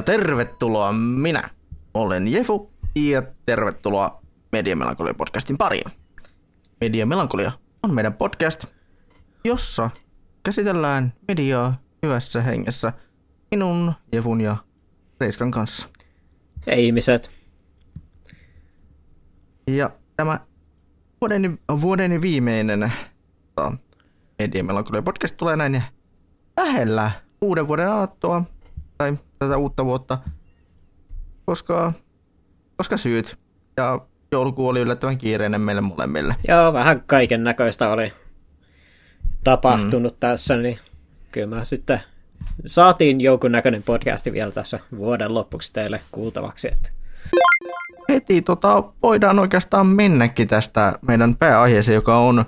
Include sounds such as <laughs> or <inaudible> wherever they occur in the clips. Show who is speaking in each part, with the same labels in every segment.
Speaker 1: Ja tervetuloa minä. Olen Jefu ja tervetuloa Media Melankolia podcastin pariin. Media Melankolia on meidän podcast, jossa käsitellään mediaa hyvässä hengessä minun, Jefun ja Reiskan kanssa.
Speaker 2: Hei ihmiset.
Speaker 1: Ja tämä vuoden, vuoden viimeinen Media Melankolia podcast tulee näin lähellä uuden vuoden aattoa tai tätä uutta vuotta, koska, koska syyt. Ja joulukuu oli yllättävän kiireinen meille molemmille.
Speaker 2: Joo, vähän kaiken näköistä oli tapahtunut mm. tässä, niin kyllä mä sitten saatiin jonkun näköinen podcasti vielä tässä vuoden lopuksi teille kuultavaksi. Että.
Speaker 1: Heti tota, voidaan oikeastaan mennäkin tästä meidän pääaiheeseen, joka on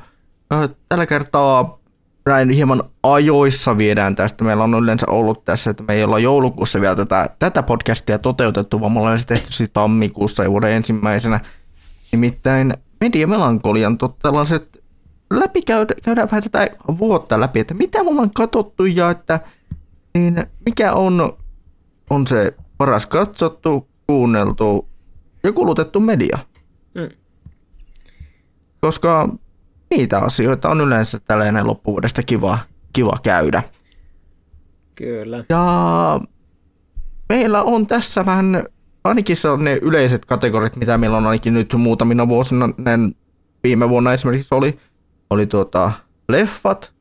Speaker 1: äh, tällä kertaa näin hieman ajoissa viedään tästä. Meillä on yleensä ollut tässä, että me ei olla joulukuussa vielä tätä, tätä podcastia toteutettu, vaan me ollaan se tehty tammikuussa ja vuoden ensimmäisenä. Nimittäin Media Melankolian tällaiset läpikäydään käydään vähän tätä vuotta läpi, että mitä me ollaan katsottu ja että niin mikä on, on se paras katsottu, kuunneltu ja kulutettu media. Mm. Koska niitä asioita on yleensä tällainen loppuvuodesta kiva, kiva käydä.
Speaker 2: Kyllä.
Speaker 1: Ja meillä on tässä vähän, ainakin ne yleiset kategorit, mitä meillä on ainakin nyt muutamina vuosina, viime vuonna esimerkiksi oli, oli tuota, leffat,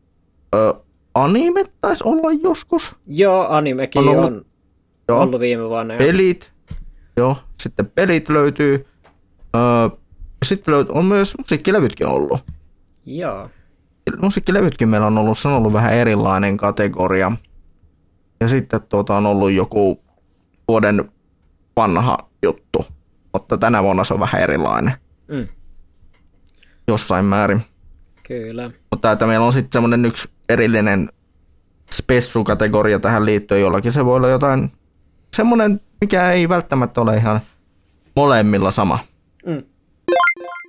Speaker 1: ö, anime taisi olla joskus.
Speaker 2: Joo, animekin on ollut, on joo, ollut viime vuonna.
Speaker 1: Pelit, joo, sitten pelit löytyy. Ö, sitten löytyy, on myös musiikkilevytkin ollut.
Speaker 2: Joo.
Speaker 1: Musiikkilevytkin meillä on ollut, se on ollut vähän erilainen kategoria. Ja sitten tuota, on ollut joku vuoden vanha juttu, mutta tänä vuonna se on vähän erilainen. Mm. Jossain määrin.
Speaker 2: Kyllä.
Speaker 1: Mutta että meillä on sitten semmoinen yksi erillinen spessu-kategoria tähän liittyen jollakin. Se voi olla jotain semmoinen, mikä ei välttämättä ole ihan molemmilla sama. Mm.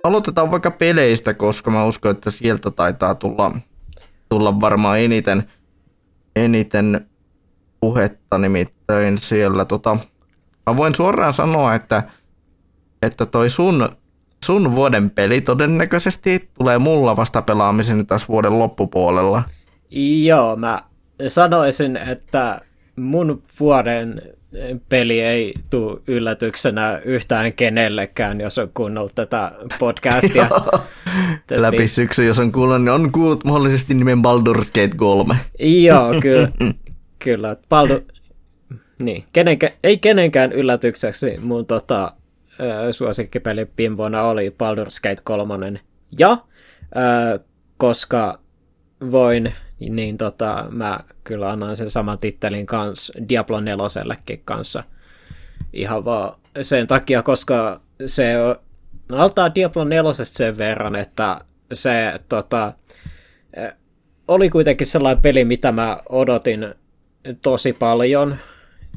Speaker 1: Aloitetaan vaikka peleistä, koska mä uskon, että sieltä taitaa tulla, tulla varmaan eniten, eniten puhetta, nimittäin siellä tota, mä voin suoraan sanoa, että, että toi sun, sun vuoden peli todennäköisesti tulee mulla vasta pelaamisen tässä vuoden loppupuolella.
Speaker 2: Joo, mä sanoisin, että mun vuoden peli ei tule yllätyksenä yhtään kenellekään, jos on kuunnellut tätä podcastia. <laughs>
Speaker 1: Läpi niin... syksy, jos on kuullut, niin on kuullut mahdollisesti nimen Baldur's Gate 3.
Speaker 2: Joo, kyllä. <laughs> kyllä. Baldur... Niin, kenenkä... ei kenenkään yllätykseksi mun tota, suosikkipeli viime vuonna oli Baldur's Gate 3. Ja äh, koska voin niin tota, mä kyllä annan sen saman tittelin kanssa Diablo 4 kanssa. Ihan vaan sen takia, koska se altaa Diablo 4 sen verran, että se tota, oli kuitenkin sellainen peli, mitä mä odotin tosi paljon.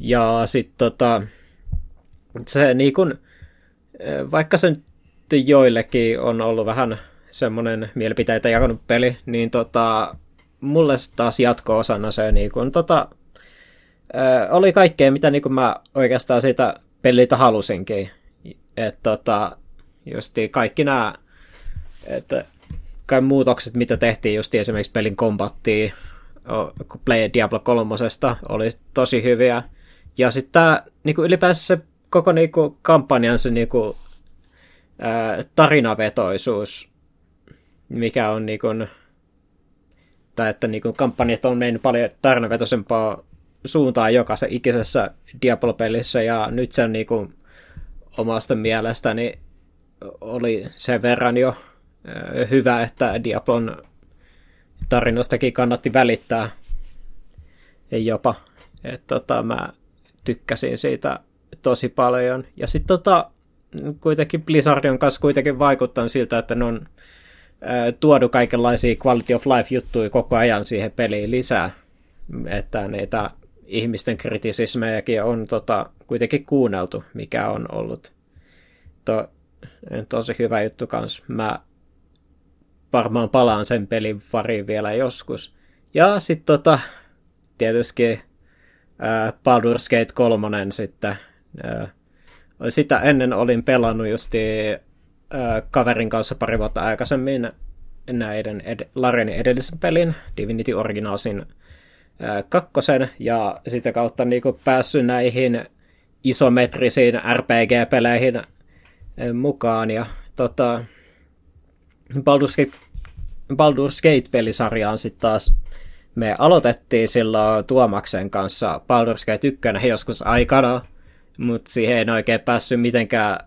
Speaker 2: Ja sitten tota, se niin kun, vaikka sen joillekin on ollut vähän semmoinen mielipiteitä jakanut peli, niin tota, mulle taas jatko-osana se niin kuin, tota, oli kaikkea, mitä niin kuin mä oikeastaan siitä peliltä halusinkin. Että tota, justi kaikki nämä että kai muutokset, mitä tehtiin just esimerkiksi pelin kombattiin, kun Play Diablo 3 oli tosi hyviä. Ja sitten tämä niinku ylipäänsä se koko niinku, kampanjan se niinku, ää, tarinavetoisuus, mikä on niinku, tai että niin kuin kampanjat on mennyt paljon tarinavetoisempaa suuntaan jokaisessa ikisessä Diablo-pelissä, ja nyt sen niin kuin omasta mielestäni oli sen verran jo hyvä, että Diablon tarinastakin kannatti välittää jopa. että tota, mä tykkäsin siitä tosi paljon. Ja sitten tota, kuitenkin Blizzardin kanssa kuitenkin vaikuttaa siltä, että ne on tuodu kaikenlaisia quality of life-juttuja koko ajan siihen peliin lisää, että niitä ihmisten kritisismejäkin on tota, kuitenkin kuunneltu, mikä on ollut to, tosi hyvä juttu kanssa. Mä varmaan palaan sen pelin pariin vielä joskus. Ja sitten tota, tietysti ää, Baldur's Gate 3 sitten. Ää, sitä ennen olin pelannut justi kaverin kanssa pari vuotta aikaisemmin näiden ed- Larenin edellisen pelin, Divinity Originalsin kakkosen, ja sitä kautta niin kuin päässyt näihin isometrisiin RPG-peleihin mukaan, ja tota, Baldur's Gate, Baldur's Gate-pelisarjaan sitten taas me aloitettiin silloin Tuomaksen kanssa Baldur's Gate 1 joskus aikana, mutta siihen en oikein päässyt mitenkään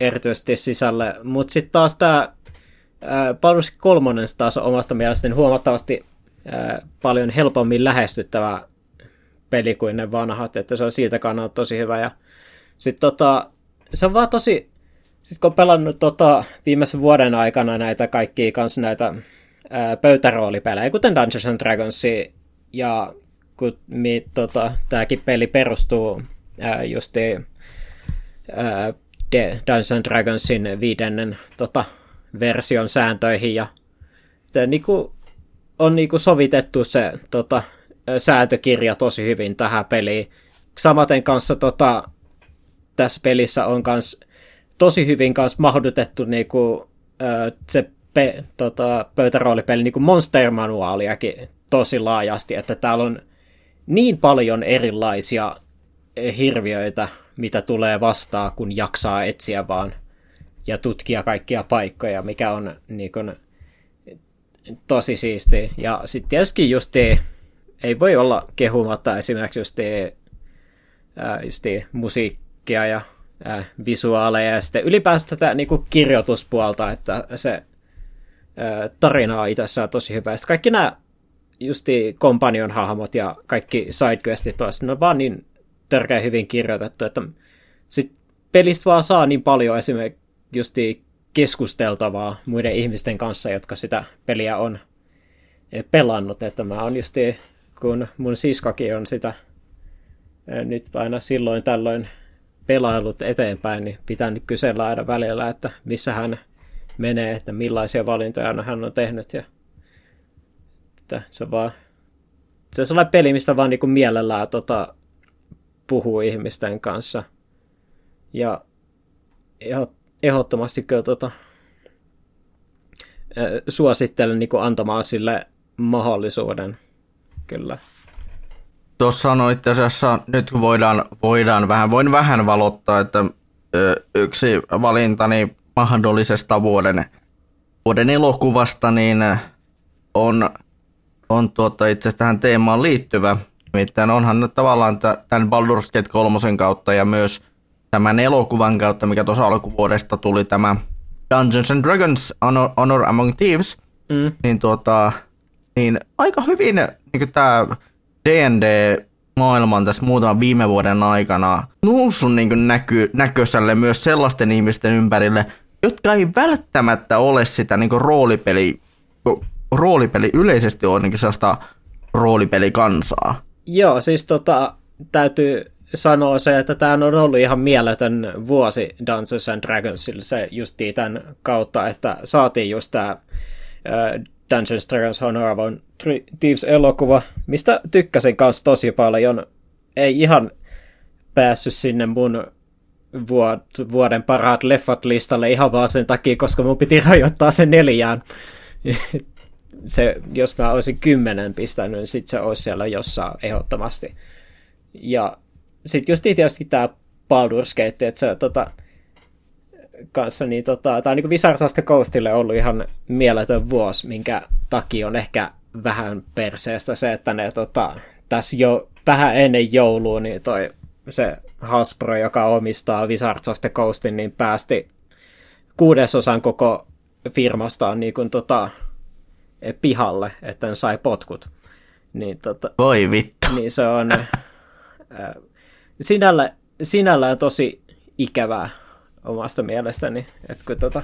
Speaker 2: erityisesti sisälle. Mutta sitten taas tämä Baldur's 3 taas on omasta mielestäni huomattavasti ää, paljon helpommin lähestyttävä peli kuin ne vanhat, että se on siitä kannalta tosi hyvä. Ja sitten tota, se on vaan tosi, sitten kun on pelannut tota, viimeisen vuoden aikana näitä kaikkia kanssa näitä ää, pöytäroolipelejä, kuten Dungeons and Dragons, ja kun tota, tämäkin peli perustuu ää, justi ää, Dungeons and Dragonsin viidennen tota, version sääntöihin, ja tämä, niinku, on niinku sovitettu se tota, sääntökirja tosi hyvin tähän peliin. Samaten kanssa tota, tässä pelissä on kans tosi hyvin kanssa mahdotettu niinku, se pe, tota, pöytäroolipeli niin kuin Monster-manuaaliakin tosi laajasti, että täällä on niin paljon erilaisia hirviöitä, mitä tulee vastaan, kun jaksaa etsiä vaan ja tutkia kaikkia paikkoja, mikä on niin kuin, tosi siisti. Ja sitten tietysti justi, ei voi olla kehumatta esimerkiksi justi, ää, justi musiikkia ja ää, visuaaleja ja sitten ylipäänsä tätä niin kuin kirjoituspuolta, että se tarinaa itsessään tosi hyvä. Sitten kaikki nämä justi kompanion hahmot ja kaikki sidequestit, ne on vaan niin törkeä hyvin kirjoitettu, että sit pelistä vaan saa niin paljon esimerkiksi justi keskusteltavaa muiden ihmisten kanssa, jotka sitä peliä on pelannut, että mä oon justi, kun mun siskokin on sitä nyt aina silloin tällöin pelailut eteenpäin, niin pitää nyt kysellä aina välillä, että missä hän menee, että millaisia valintoja hän on tehnyt. Ja, että se on vaan se on sellainen peli, mistä vaan niin mielellään tota, puhuu ihmisten kanssa. Ja ehdottomasti kyllä tota, suosittelen niin antamaan sille mahdollisuuden. Kyllä.
Speaker 1: Tuossa on itse asiassa, nyt voidaan, voidaan vähän, voin vähän valottaa, että yksi valintani mahdollisesta vuoden, vuoden elokuvasta, niin on, on tuota itse tähän teemaan liittyvä. Nimittäin onhan nyt tavallaan tämän Baldur's Gate 3 kautta ja myös tämän elokuvan kautta, mikä tuossa alkuvuodesta tuli tämä Dungeons and Dragons Honor, Honor Among Thieves, mm. niin, tuota, niin aika hyvin niin tämä D&D maailman tässä muutaman viime vuoden aikana noussut niin näky, näköiselle myös sellaisten ihmisten ympärille, jotka ei välttämättä ole sitä niin roolipeli, roolipeli yleisesti on niin sellaista roolipelikansaa.
Speaker 2: Joo, siis tota, täytyy sanoa se, että tämä on ollut ihan mieletön vuosi Dungeons and Dragonsille se justiin tämän kautta, että saatiin just tämä Dungeons Dragons Honor of Thieves-elokuva, mistä tykkäsin kanssa tosi paljon. Ei ihan päässyt sinne mun vuoden parhaat leffat listalle ihan vaan sen takia, koska mun piti rajoittaa sen neljään. <laughs> se, jos mä olisin kymmenen pistänyt, niin sit se olisi siellä jossain ehdottomasti. Ja sitten just tietysti tämä Baldur's Gate, että se tota, kanssa, niin tota, tämä on niin Wizards of the Coastille ollut ihan mieletön vuosi, minkä takia on ehkä vähän perseestä se, että ne tota, tässä jo vähän ennen joulua, niin toi se Hasbro, joka omistaa Wizards of the Coastin, niin päästi kuudesosan koko firmastaan niin kuin, tota, pihalle, että ne sai potkut. Niin, tota,
Speaker 1: Voi vittu.
Speaker 2: Niin se on äh, sinällä, sinällään tosi ikävää omasta mielestäni, että kun tota,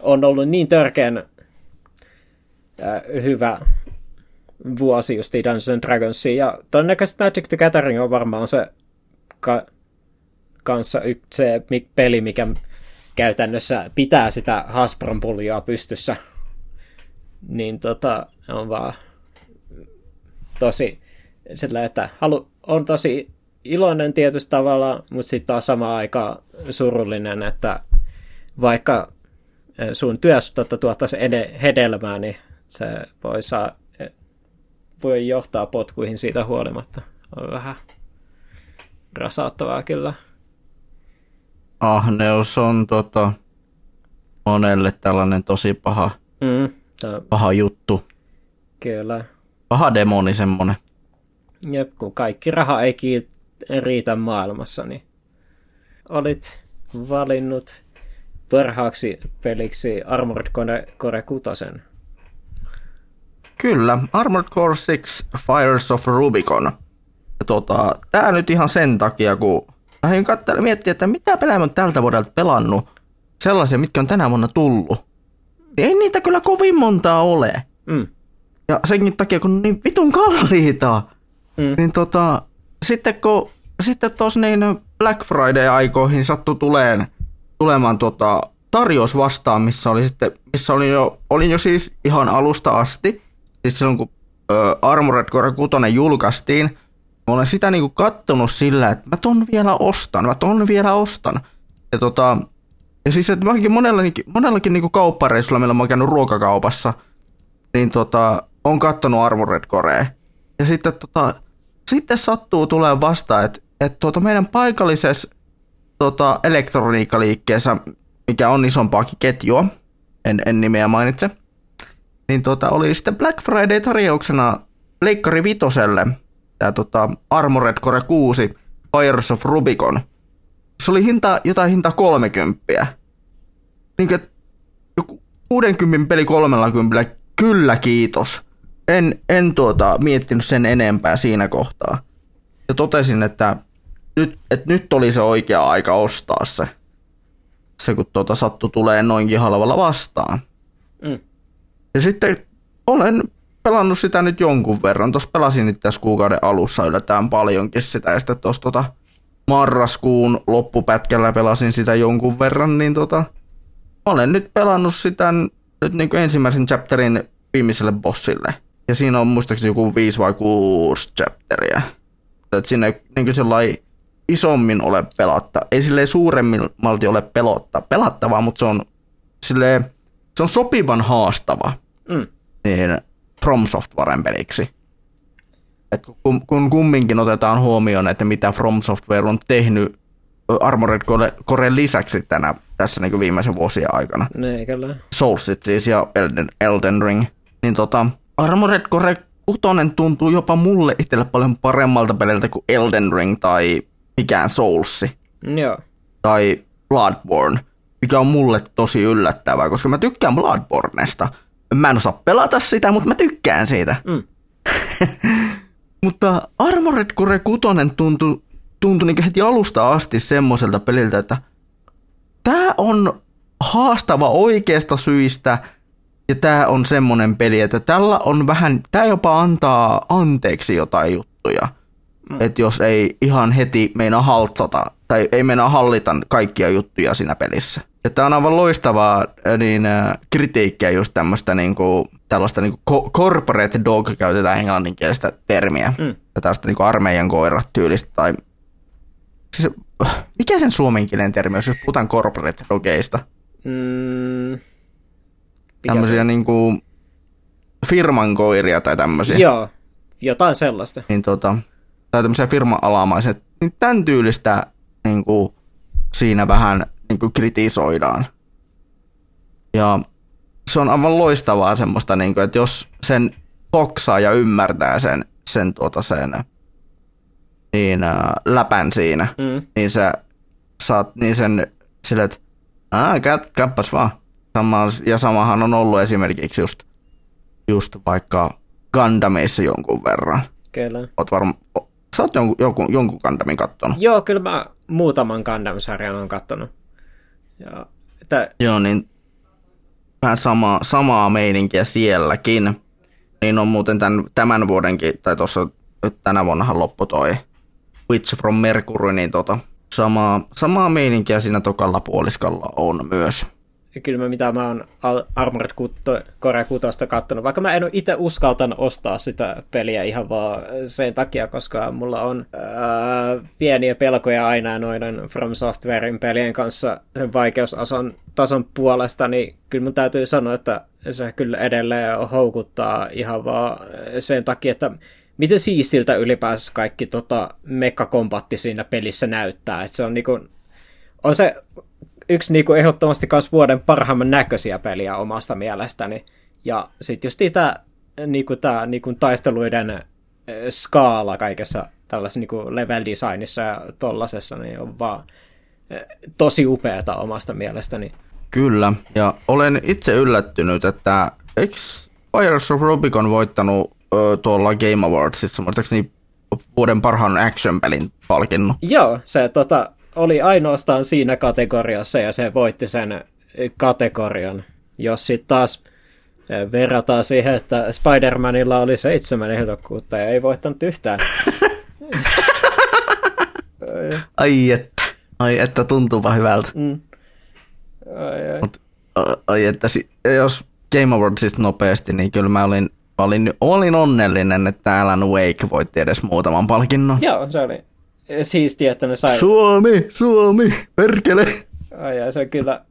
Speaker 2: on ollut niin törkeän äh, hyvä vuosi just Dungeons and ja todennäköisesti Magic the Gathering on varmaan se ka- kanssa y- se peli, mikä käytännössä pitää sitä Hasbron puljaa pystyssä, niin tota, on vaan tosi sillä, että halu, on tosi iloinen tietysti tavalla, mutta sitten taas sama aika surullinen, että vaikka sun työstä tuottaisi hedelmää, niin se voi, saa, voi johtaa potkuihin siitä huolimatta. On vähän rasauttavaa kyllä.
Speaker 1: Ahneus on tota, monelle tällainen tosi paha,
Speaker 2: mm, tää...
Speaker 1: paha juttu.
Speaker 2: Kyllä.
Speaker 1: Paha demoni semmonen.
Speaker 2: Jep, kun kaikki raha ei riitä maailmassa, niin olit valinnut parhaaksi peliksi Armored Core, Core 6.
Speaker 1: Kyllä, Armored Core 6 Fires of Rubicon. Tota, tää nyt ihan sen takia, kun lähdin katsella miettiä, että mitä pelejä on tältä vuodelta pelannut, sellaisia, mitkä on tänä vuonna tullut. Niin ei niitä kyllä kovin montaa ole.
Speaker 2: Mm.
Speaker 1: Ja senkin takia, kun niin vitun kalliita, mm. niin tota, sitten kun sitten tuossa niin Black Friday-aikoihin sattui tuleen, tulemaan tota, tarjous vastaan, missä oli sitten, missä oli jo, olin jo siis ihan alusta asti, siis silloin kun ö, Armored Core 6 julkaistiin, mä olen sitä niinku kattonut sillä, että mä ton vielä ostan, mä ton vielä ostan. Ja tota, ja siis, että mäkin monellakin, monellakin niinku kauppareissulla, millä mä oon käynyt ruokakaupassa, niin tota, on kattonut Armored Corea. Ja sitten tota, sitten sattuu tulee vastaan, että, että tuota meidän paikallisessa tota, elektroniikkaliikkeessä, mikä on isompaakin ketjua, en, en nimeä mainitse, niin tota, oli sitten Black Friday-tarjouksena Leikkari Vitoselle tämä tota, Armored Core 6 Fires of Rubicon. Se oli hinta, jotain hinta 30. Niin kuin, joku 60 peli 30, kyllä kiitos en, en tuota, miettinyt sen enempää siinä kohtaa. Ja totesin, että nyt, että nyt oli se oikea aika ostaa se. Se kun tuota sattu tulee noinkin halvalla vastaan.
Speaker 2: Mm.
Speaker 1: Ja sitten olen pelannut sitä nyt jonkun verran. Tuossa pelasin nyt tässä kuukauden alussa yllätään paljonkin sitä. Ja sitten tuossa tota marraskuun loppupätkällä pelasin sitä jonkun verran. Niin tota, olen nyt pelannut sitä nyt niin kuin ensimmäisen chapterin viimeiselle bossille – ja siinä on muistaakseni joku 5 vai 6 chapteria. Että siinä ei niin sellainen isommin ole pelatta. Ei silleen suuremmalti ole pelotta, pelattavaa, mutta se on, silleen, se on sopivan haastava
Speaker 2: mm.
Speaker 1: niin From Softwaren peliksi. Et kun, kun kumminkin otetaan huomioon, että mitä From Software on tehnyt Armored Core lisäksi tänä, tässä niin viimeisen vuosien aikana.
Speaker 2: Ne, kyllä.
Speaker 1: Soulsit siis ja Elden, Elden Ring. Niin tota, Armored Core 6 tuntuu jopa mulle itselle paljon paremmalta peliltä kuin Elden Ring tai mikään Soulsi.
Speaker 2: Joo.
Speaker 1: Tai Bloodborne, mikä on mulle tosi yllättävää, koska mä tykkään Bloodbornesta. Mä en osaa pelata sitä, mutta mä tykkään siitä.
Speaker 2: Mm. <laughs>
Speaker 1: mutta Armored Core 6 tuntui, tuntui niin heti alusta asti semmoiselta peliltä, että tämä on haastava oikeasta syistä – ja tämä on semmoinen peli, että tällä on vähän, tämä jopa antaa anteeksi jotain juttuja. Mm. Että jos ei ihan heti meinaa haltsata tai ei meinaa hallita kaikkia juttuja siinä pelissä. Tämä on aivan loistavaa niin, kritiikkiä just tämmöistä niinku, tällaista niinku corporate dog käytetään englanninkielistä termiä.
Speaker 2: Mm.
Speaker 1: Ja tällaista niinku armeijan koirat tyylistä tai siis, mikä sen suomenkielinen termi on, jos puhutaan corporate dogeista?
Speaker 2: Mm
Speaker 1: tämmöisiä niin kuin firman koiria tai tämmöisiä.
Speaker 2: Joo, jotain sellaista.
Speaker 1: Niin tota, tai tämmöisiä firma-alamaisia. Niin tämän tyylistä niin kuin, siinä vähän niin kuin kritisoidaan. Ja se on aivan loistavaa semmoista, niin kuin, että jos sen hoksaa ja ymmärtää sen, sen, tuota, sen niin, ää, läpän siinä,
Speaker 2: mm.
Speaker 1: niin sä saat niin sen sille, että Aa, käppäs vaan. Sama, ja samahan on ollut esimerkiksi just, just vaikka Gundamissa jonkun verran.
Speaker 2: Kyllä.
Speaker 1: Oot varma, sä oot jonkun, jonkun, jonkun Gundamin kattonut.
Speaker 2: Joo, kyllä mä muutaman Gundam-sarjan on kattonut. Ja, että...
Speaker 1: Joo, niin vähän sama, samaa meininkiä sielläkin. Niin on muuten tämän, tämän vuodenkin, tai tuossa tänä vuonnahan loppu toi Witch from Mercury, niin tota, samaa, samaa meininkiä siinä tokalla puoliskalla on myös.
Speaker 2: Kyllä mä, mitä mä oon Armored Core 6 kattonut, vaikka mä en ole itse uskaltanut ostaa sitä peliä ihan vaan sen takia, koska mulla on ää, pieniä pelkoja aina noiden From Softwarein pelien kanssa vaikeusason tason puolesta, niin kyllä mun täytyy sanoa, että se kyllä edelleen houkuttaa ihan vaan sen takia, että miten siistiltä ylipäänsä kaikki tota, mekkakombatti siinä pelissä näyttää. että se on niinku, on se yksi niinku ehdottomasti myös vuoden parhaimman näköisiä peliä omasta mielestäni. Ja sitten just tämä niinku, tää, niinku, taisteluiden skaala kaikessa tällaisessa niinku level designissa ja tollasessa, niin on vaan tosi upeata omasta mielestäni.
Speaker 1: Kyllä, ja olen itse yllättynyt, että eikö Fires of Rubicon voittanut ö, tuolla Game Awardsissa, muistaakseni vuoden parhaan action-pelin palkinnon.
Speaker 2: Joo, se tota, oli ainoastaan siinä kategoriassa ja se voitti sen kategorian. Jos sitten taas verrataan siihen, että Spider-Manilla oli seitsemän ehdokkuutta ja ei voittanut yhtään. <laughs>
Speaker 1: ai että, ai että tuntuupa hyvältä. Mm.
Speaker 2: Ai, ai.
Speaker 1: Mut, ai että, jos Game Awardsista nopeasti, niin kyllä mä olin, olin, olin onnellinen, että Alan Wake voitti edes muutaman palkinnon.
Speaker 2: Joo, se oli siistiä, että ne sai...
Speaker 1: Suomi, Suomi, perkele!
Speaker 2: Ai, ai, se on kyllä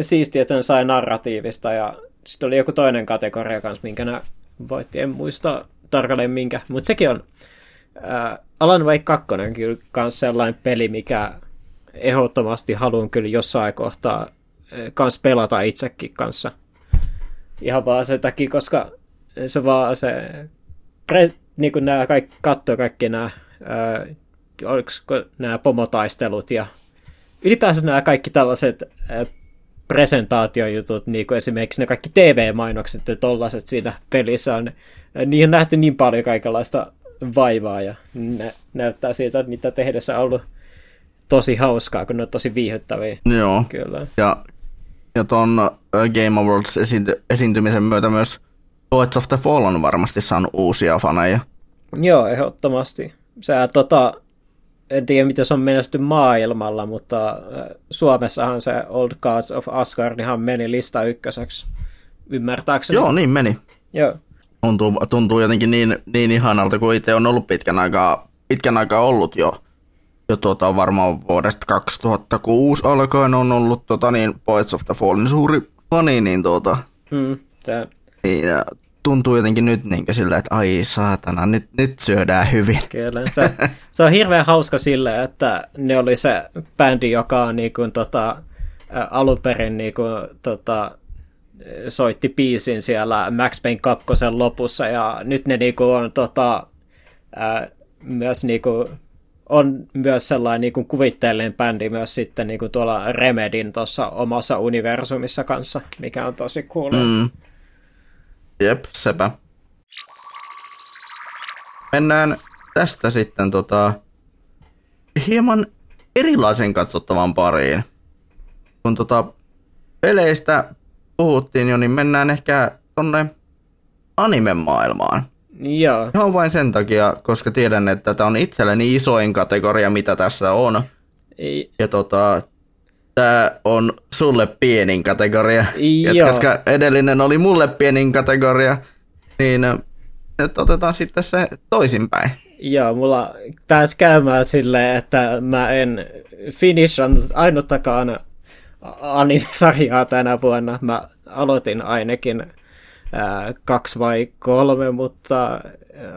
Speaker 2: siistiä, että ne sai narratiivista ja sitten oli joku toinen kategoria kanssa, minkä ne voitti, en muista tarkalleen minkä, mutta sekin on äh, Alan Wake 2 kyllä kans sellainen peli, mikä ehdottomasti haluan kyllä jossain kohtaa äh, kans pelata itsekin kanssa. Ihan vaan sen takia, koska se vaan se, niin kuin nämä kaikki, katsoo kaikki nämä, ää, äh, oliko nämä pomotaistelut ja ylipäänsä nämä kaikki tällaiset presentaatiojutut, niin kuin esimerkiksi ne kaikki TV-mainokset ja tollaset siinä pelissä on, niihin on nähty niin paljon kaikenlaista vaivaa ja nä- näyttää siltä, että niitä tehdessä on ollut tosi hauskaa, kun ne on tosi viihdyttäviä.
Speaker 1: Joo.
Speaker 2: Kyllä.
Speaker 1: Ja, ja ton Game Awards esiinty- esiintymisen myötä myös Poets of the Fall on varmasti saanut uusia faneja.
Speaker 2: Joo, ehdottomasti. Sä tota, en tiedä miten se on menesty maailmalla, mutta Suomessahan se Old Gods of Asgard ihan meni lista ykköseksi, ymmärtääkseni.
Speaker 1: Joo, niin meni.
Speaker 2: Joo.
Speaker 1: Tuntuu, tuntuu jotenkin niin, niin ihanalta, kun itse on ollut pitkän aikaa, pitkän aikaa ollut jo, jo tuota, varmaan vuodesta 2006 alkaen on ollut tota, niin, Poets of the Fallin suuri fani, niin, tuota,
Speaker 2: hmm, tämä...
Speaker 1: niin tuntuu jotenkin nyt niin sillä, että ai saatana, nyt, nyt syödään hyvin.
Speaker 2: Kyllä, se, se on hirveän hauska sille, että ne oli se bändi, joka on niin kuin, tota, alun perin niin kuin, tota, soitti biisin siellä Max Payne 2 lopussa, ja nyt ne niin kuin, on tota, ää, myös niin kuin, on myös sellainen niin kuin kuvitteellinen bändi myös sitten niin kuin tuolla Remedin tuossa omassa universumissa kanssa, mikä on tosi cool. Mm.
Speaker 1: Jep, sepä. Mennään tästä sitten tota, hieman erilaisen katsottavan pariin. Kun tota, peleistä puhuttiin jo, niin mennään ehkä tonne anime-maailmaan.
Speaker 2: Joo.
Speaker 1: Ihan vain sen takia, koska tiedän, että tämä on itselleni isoin kategoria, mitä tässä on.
Speaker 2: Ei.
Speaker 1: Ja tota, tämä on sulle pienin kategoria.
Speaker 2: Joo.
Speaker 1: koska edellinen oli mulle pienin kategoria, niin että otetaan sitten se toisinpäin.
Speaker 2: Joo, mulla pääsi käymään silleen, että mä en finishannut ainuttakaan anime-sarjaa tänä vuonna. Mä aloitin ainakin ää, kaksi vai kolme, mutta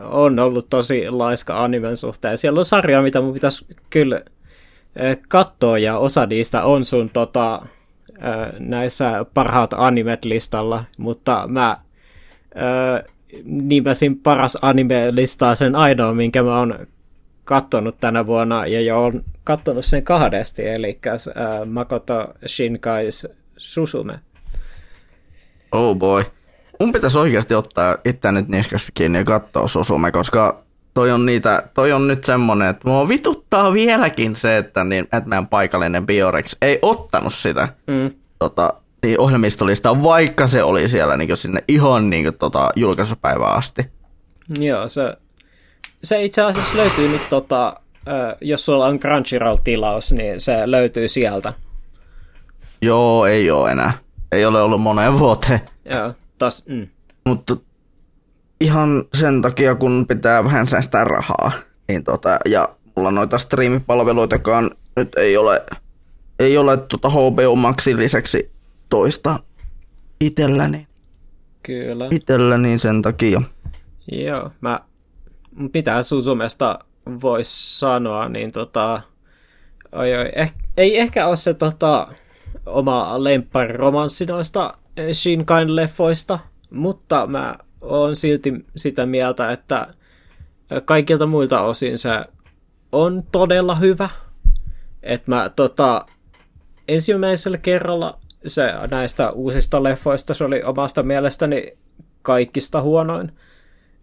Speaker 2: on ollut tosi laiska animen suhteen. Siellä on sarja, mitä mun pitäisi kyllä katsoa, ja osa niistä on sun tota, näissä parhaat animet listalla, mutta mä nimesin paras anime-listaa sen ainoa, minkä mä oon kattonut tänä vuonna, ja jo on kattonut sen kahdesti, eli äh, Makoto Shinkai's Susume.
Speaker 1: Oh boy. Mun pitäisi oikeasti ottaa itse nyt niskasta kiinni ja katsoa Susume, koska toi on, niitä, toi on nyt semmonen, että mua vituttaa vieläkin se, että, niin, että meidän paikallinen Biorex ei ottanut sitä
Speaker 2: mm.
Speaker 1: tota, niin ohjelmistolista, vaikka se oli siellä niin sinne ihan niin kuin, tota, julkaisupäivään asti.
Speaker 2: Joo, se, se itse asiassa löytyy nyt, tota, jos sulla on Crunchyroll-tilaus, niin se löytyy sieltä.
Speaker 1: Joo, ei ole enää. ei ole ollut moneen vuoteen.
Speaker 2: Joo, taas, mm.
Speaker 1: Mutta ihan sen takia, kun pitää vähän säästää rahaa, niin tota, ja mulla noita striimipalveluitakaan nyt ei ole, ei ole tota HBO Maxin lisäksi toista itselläni.
Speaker 2: Kyllä.
Speaker 1: Itselläni sen takia.
Speaker 2: Joo, mä, mitä Susumesta voisi sanoa, niin tota, oi, oi, eh, ei ehkä ole se tota, oma lemppariromanssi noista Shinkain-leffoista, mutta mä oon silti sitä mieltä, että kaikilta muilta osin se on todella hyvä. Että mä tota, ensimmäisellä kerralla se näistä uusista leffoista se oli omasta mielestäni kaikista huonoin.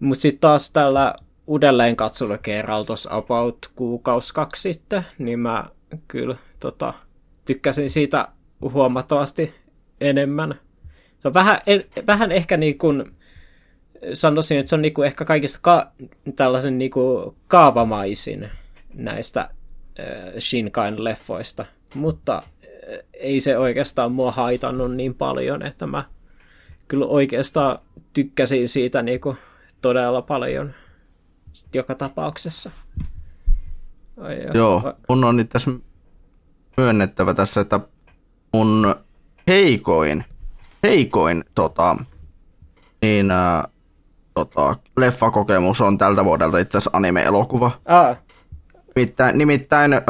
Speaker 2: Mutta sitten taas tällä uudelleen katsolla kerralla tuossa about kuukausi kaksi sitten, niin mä kyllä tota, tykkäsin siitä huomattavasti enemmän. Se on vähän, en, vähän ehkä niin kuin, sanoisin, että se on niin kuin ehkä kaikista ka- tällaisen niin kuin kaavamaisin näistä äh, Shinkain leffoista, mutta äh, ei se oikeastaan mua haitannut niin paljon, että mä kyllä oikeastaan tykkäsin siitä niin kuin todella paljon joka tapauksessa.
Speaker 1: Ai, Joo, mun on tässä myönnettävä tässä, että mun heikoin, heikoin tota, niin, ää, tota, leffakokemus on tältä vuodelta itse asiassa anime-elokuva.
Speaker 2: Ah.
Speaker 1: Nimittäin, nimittäin ää,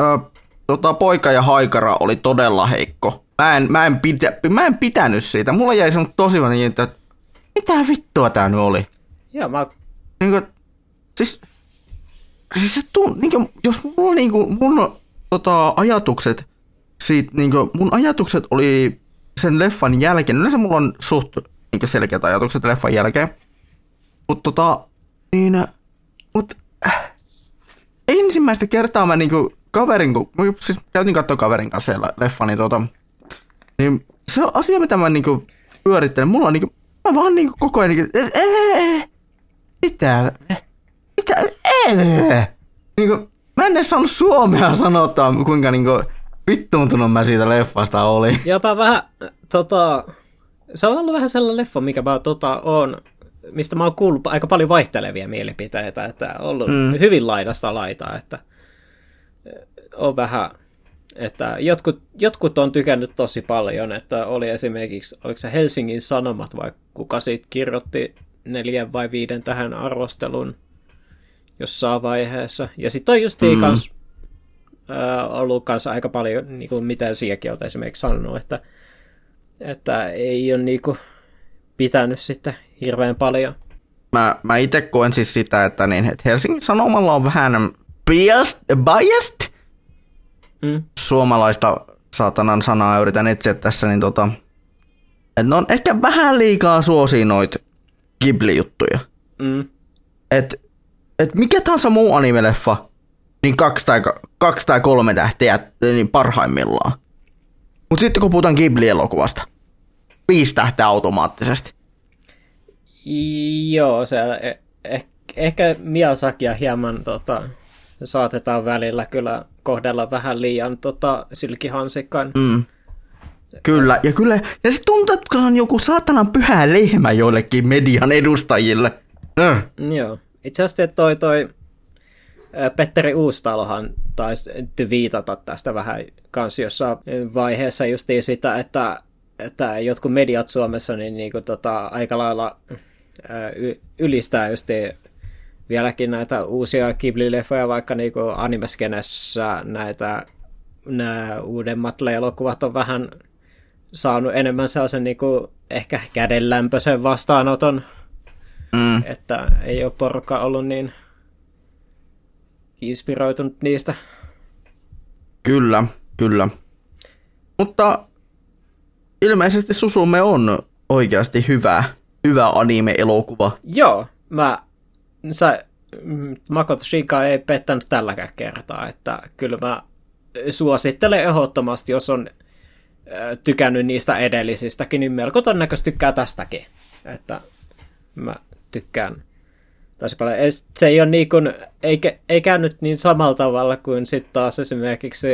Speaker 1: tota, Poika ja Haikara oli todella heikko. Mä en, mä en, pitä, mä en pitänyt siitä. Mulla jäi semmoinen tosi niin, että mitä vittua tää nyt oli?
Speaker 2: Joo, mä...
Speaker 1: Niin kuin, siis, siis se tunt, niin kuin, jos mulla niin kuin, mun tota, ajatukset siitä, niin kuin, mun ajatukset oli sen leffan jälkeen, yleensä mulla on suht niin selkeät ajatukset leffan jälkeen, mutta tota, niin, mut, äh, ensimmäistä kertaa mä niinku kaverin, kun siis käytin katsoa kaverin kanssa leffa, niin tota, niin se on asia, mitä mä niinku pyörittelen. Mulla on niinku, mä vaan niinku koko ajan niinku, mitä, mitä, niinku, mä en edes saanut suomea sanottaa, kuinka niinku vittuuntunut mä siitä leffasta oli.
Speaker 2: Jopa vähän, tota, se on ollut vähän sellainen leffa, mikä mä tota, on, mistä mä oon kuullut aika paljon vaihtelevia mielipiteitä, että on ollut mm. hyvin laidasta laitaa, että on vähän, että jotkut, jotkut on tykännyt tosi paljon, että oli esimerkiksi, oliko se Helsingin Sanomat vai kuka siitä kirjoitti neljän vai viiden tähän arvostelun jossain vaiheessa. Ja sitten on just mm. kans, äh, ollut kanssa aika paljon, niin kuin mitä Siakin on esimerkiksi sanonut, että, että ei ole niin kuin, pitänyt sitten hirveän paljon.
Speaker 1: Mä, mä itse koen siis sitä, että, niin, että Helsingin Sanomalla on vähän biased, biased? Mm. suomalaista saatanan sanaa yritän etsiä tässä, niin tota, että ne on ehkä vähän liikaa suosii noit Ghibli-juttuja. Mm. Et, et mikä tahansa muu animeleffa, niin kaksi tai, kaksi tai kolme tähteä niin parhaimmillaan. Mutta sitten kun puhutaan Ghibli-elokuvasta, viisi tähteä automaattisesti.
Speaker 2: Joo, se eh, eh, ehkä Miyazakia hieman tota, saatetaan välillä kyllä kohdella vähän liian tota, silkihansikkaan. Mm.
Speaker 1: Kyllä, ja kyllä, ja se tuntuu, että se on joku saatanan pyhä lehmä joillekin median edustajille.
Speaker 2: Mm. Joo, itse asiassa toi, toi Petteri Uustalohan taisi viitata tästä vähän kanssa jossain vaiheessa justiin sitä, että, että jotkut mediat Suomessa niin, niin kuin, tota, aika lailla ylistää justiin vieläkin näitä uusia Ghibli-leffoja, vaikka niin animeskenessä näitä nämä uudemmat elokuvat on vähän saanut enemmän sellaisen niin kuin, ehkä kädenlämpöisen vastaanoton, mm. että ei ole porukka ollut niin inspiroitunut niistä.
Speaker 1: Kyllä, kyllä. Mutta ilmeisesti Susume on oikeasti hyvä, hyvä anime-elokuva.
Speaker 2: Joo, mä, sä, Makoto Shinka ei pettänyt tälläkään kertaa, että kyllä mä suosittelen ehdottomasti, jos on tykännyt niistä edellisistäkin, niin melko todennäköisesti tykkää tästäkin. Että mä tykkään tosi paljon. Se ei ole niin kuin, ei, ei käynyt niin samalla tavalla kuin sitten taas esimerkiksi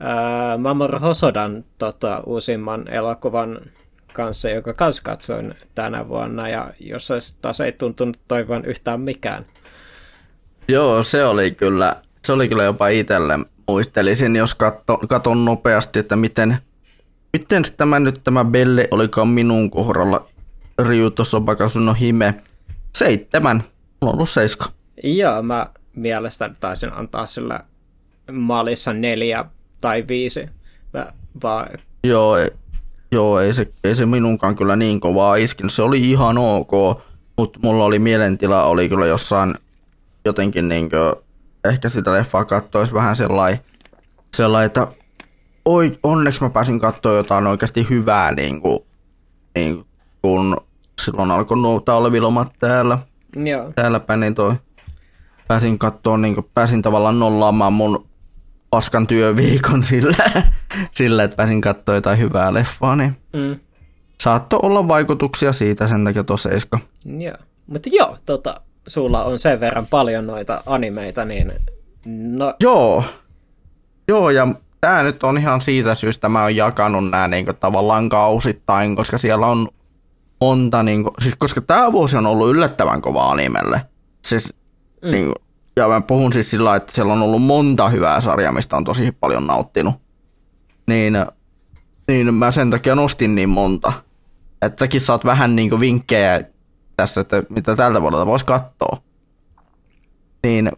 Speaker 2: ää, Mamoru Hosodan tota, uusimman elokuvan kanssa, joka kanssa katsoin tänä vuonna, ja jossa taas ei tuntunut toivon yhtään mikään.
Speaker 1: Joo, se oli kyllä, se oli kyllä jopa itselle. Muistelisin, jos katso, katon nopeasti, että miten, miten tämä nyt tämä Belle olikaan minun kohdalla. Ryuto Sobakasuno Hime. Seitsemän. Mulla on ollut seiska.
Speaker 2: Joo, mä mielestäni taisin antaa sillä maalissa neljä tai viisi. Mä vaan...
Speaker 1: Joo, joo ei, se, ei se minunkaan kyllä niin kovaa iskin. Se oli ihan ok, mutta mulla oli mielentila, oli kyllä jossain jotenkin niin kuin, ehkä sitä leffaa katsoisi vähän sellainen, sellainen että oi, onneksi mä pääsin katsoa jotain oikeasti hyvää, niin kuin, niin kun silloin alkoi nuo talvilomat täällä,
Speaker 2: Joo.
Speaker 1: täällä päin, niin toi, pääsin katsoa, niin kuin, pääsin tavallaan nollaamaan mun paskan työviikon <laughs> sillä, sillä että pääsin katsoa jotain hyvää leffaa, niin
Speaker 2: Mm.
Speaker 1: saattoi olla vaikutuksia siitä sen takia Eska.
Speaker 2: Joo. Mutta joo, tota, sulla on sen verran paljon noita animeita, niin no,
Speaker 1: Joo. Joo, ja tämä nyt on ihan siitä syystä, mä oon jakanut nämä niinku tavallaan kausittain, koska siellä on monta, niinku, siis koska tämä vuosi on ollut yllättävän kova animelle. Siis, mm. niinku, ja mä puhun siis sillä että siellä on ollut monta hyvää sarjaa, mistä on tosi paljon nauttinut. Niin, niin mä sen takia nostin niin monta. Että säkin saat vähän niinku vinkkejä tässä, että mitä tältä vuodelta voisi katsoa. Niin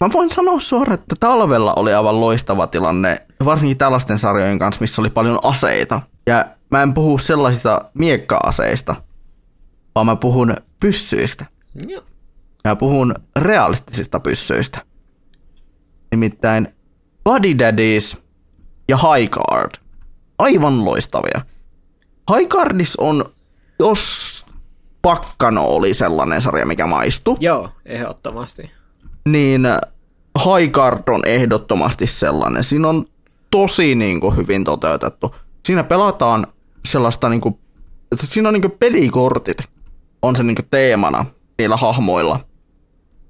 Speaker 1: Mä voin sanoa suoraan, että talvella oli aivan loistava tilanne, varsinkin tällaisten sarjojen kanssa, missä oli paljon aseita. Ja mä en puhu sellaisista miekka-aseista, vaan mä puhun pyssyistä.
Speaker 2: joo.
Speaker 1: Mä puhun realistisista pyssyistä. Nimittäin Buddy Daddies ja High Guard. Aivan loistavia. High Guardis on, jos Pakkano oli sellainen sarja, mikä maistui,
Speaker 2: Joo, ehdottomasti.
Speaker 1: niin High Guard on ehdottomasti sellainen. Siinä on tosi niin kuin, hyvin toteutettu. Siinä pelataan sellaista, niin kuin, siinä on niin kuin, pelikortit, on se niin kuin, teemana niillä hahmoilla.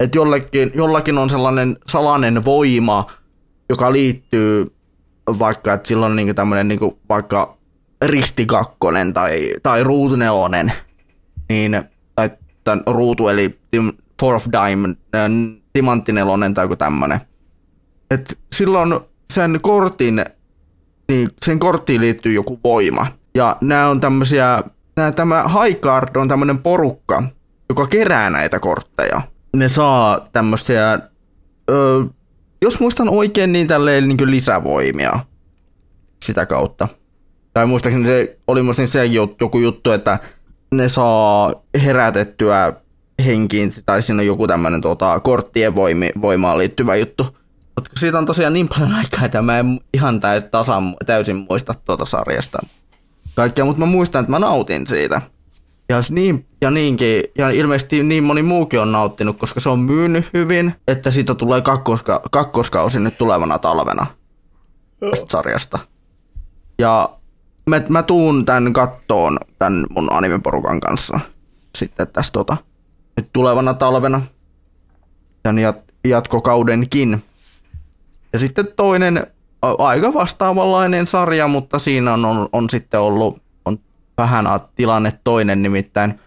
Speaker 1: Että jollakin, jollakin on sellainen salainen voima, joka liittyy vaikka, että sillä on niin tämmöinen niin vaikka ristikakkonen tai, tai ruutunelonen, niin, tai tämän ruutu eli Four of Diamond, timanttinelonen tai joku tämmönen. Et silloin sen kortin, niin sen korttiin liittyy joku voima. Ja nämä on tämmöisiä, nää, tämä High Card on tämmöinen porukka, joka kerää näitä kortteja. Ne saa tämmöisiä, jos muistan oikein, niin tälleen niin lisävoimia sitä kautta. Tai muistaakseni se oli muistaakseni se joku juttu, että ne saa herätettyä henkiin, tai siinä on joku tämmöinen tuota, korttien voimi, voimaan liittyvä juttu. Mutta siitä on tosiaan niin paljon aikaa, että mä en ihan tasan, täysin muista tuota sarjasta kaikkea, mutta mä muistan, että mä nautin siitä. Ja, niin, ja, niinkin, ja ilmeisesti niin moni muukin on nauttinut, koska se on myynyt hyvin, että siitä tulee kakkoska, kakkoskausi nyt tulevana talvena tästä sarjasta. Ja mä, mä tuun tän kattoon tän mun animeporukan kanssa sitten tästä tota, nyt tulevana talvena tämän jat- jatkokaudenkin. Ja sitten toinen aika vastaavanlainen sarja, mutta siinä on, on, on sitten ollut vähän tilanne toinen, nimittäin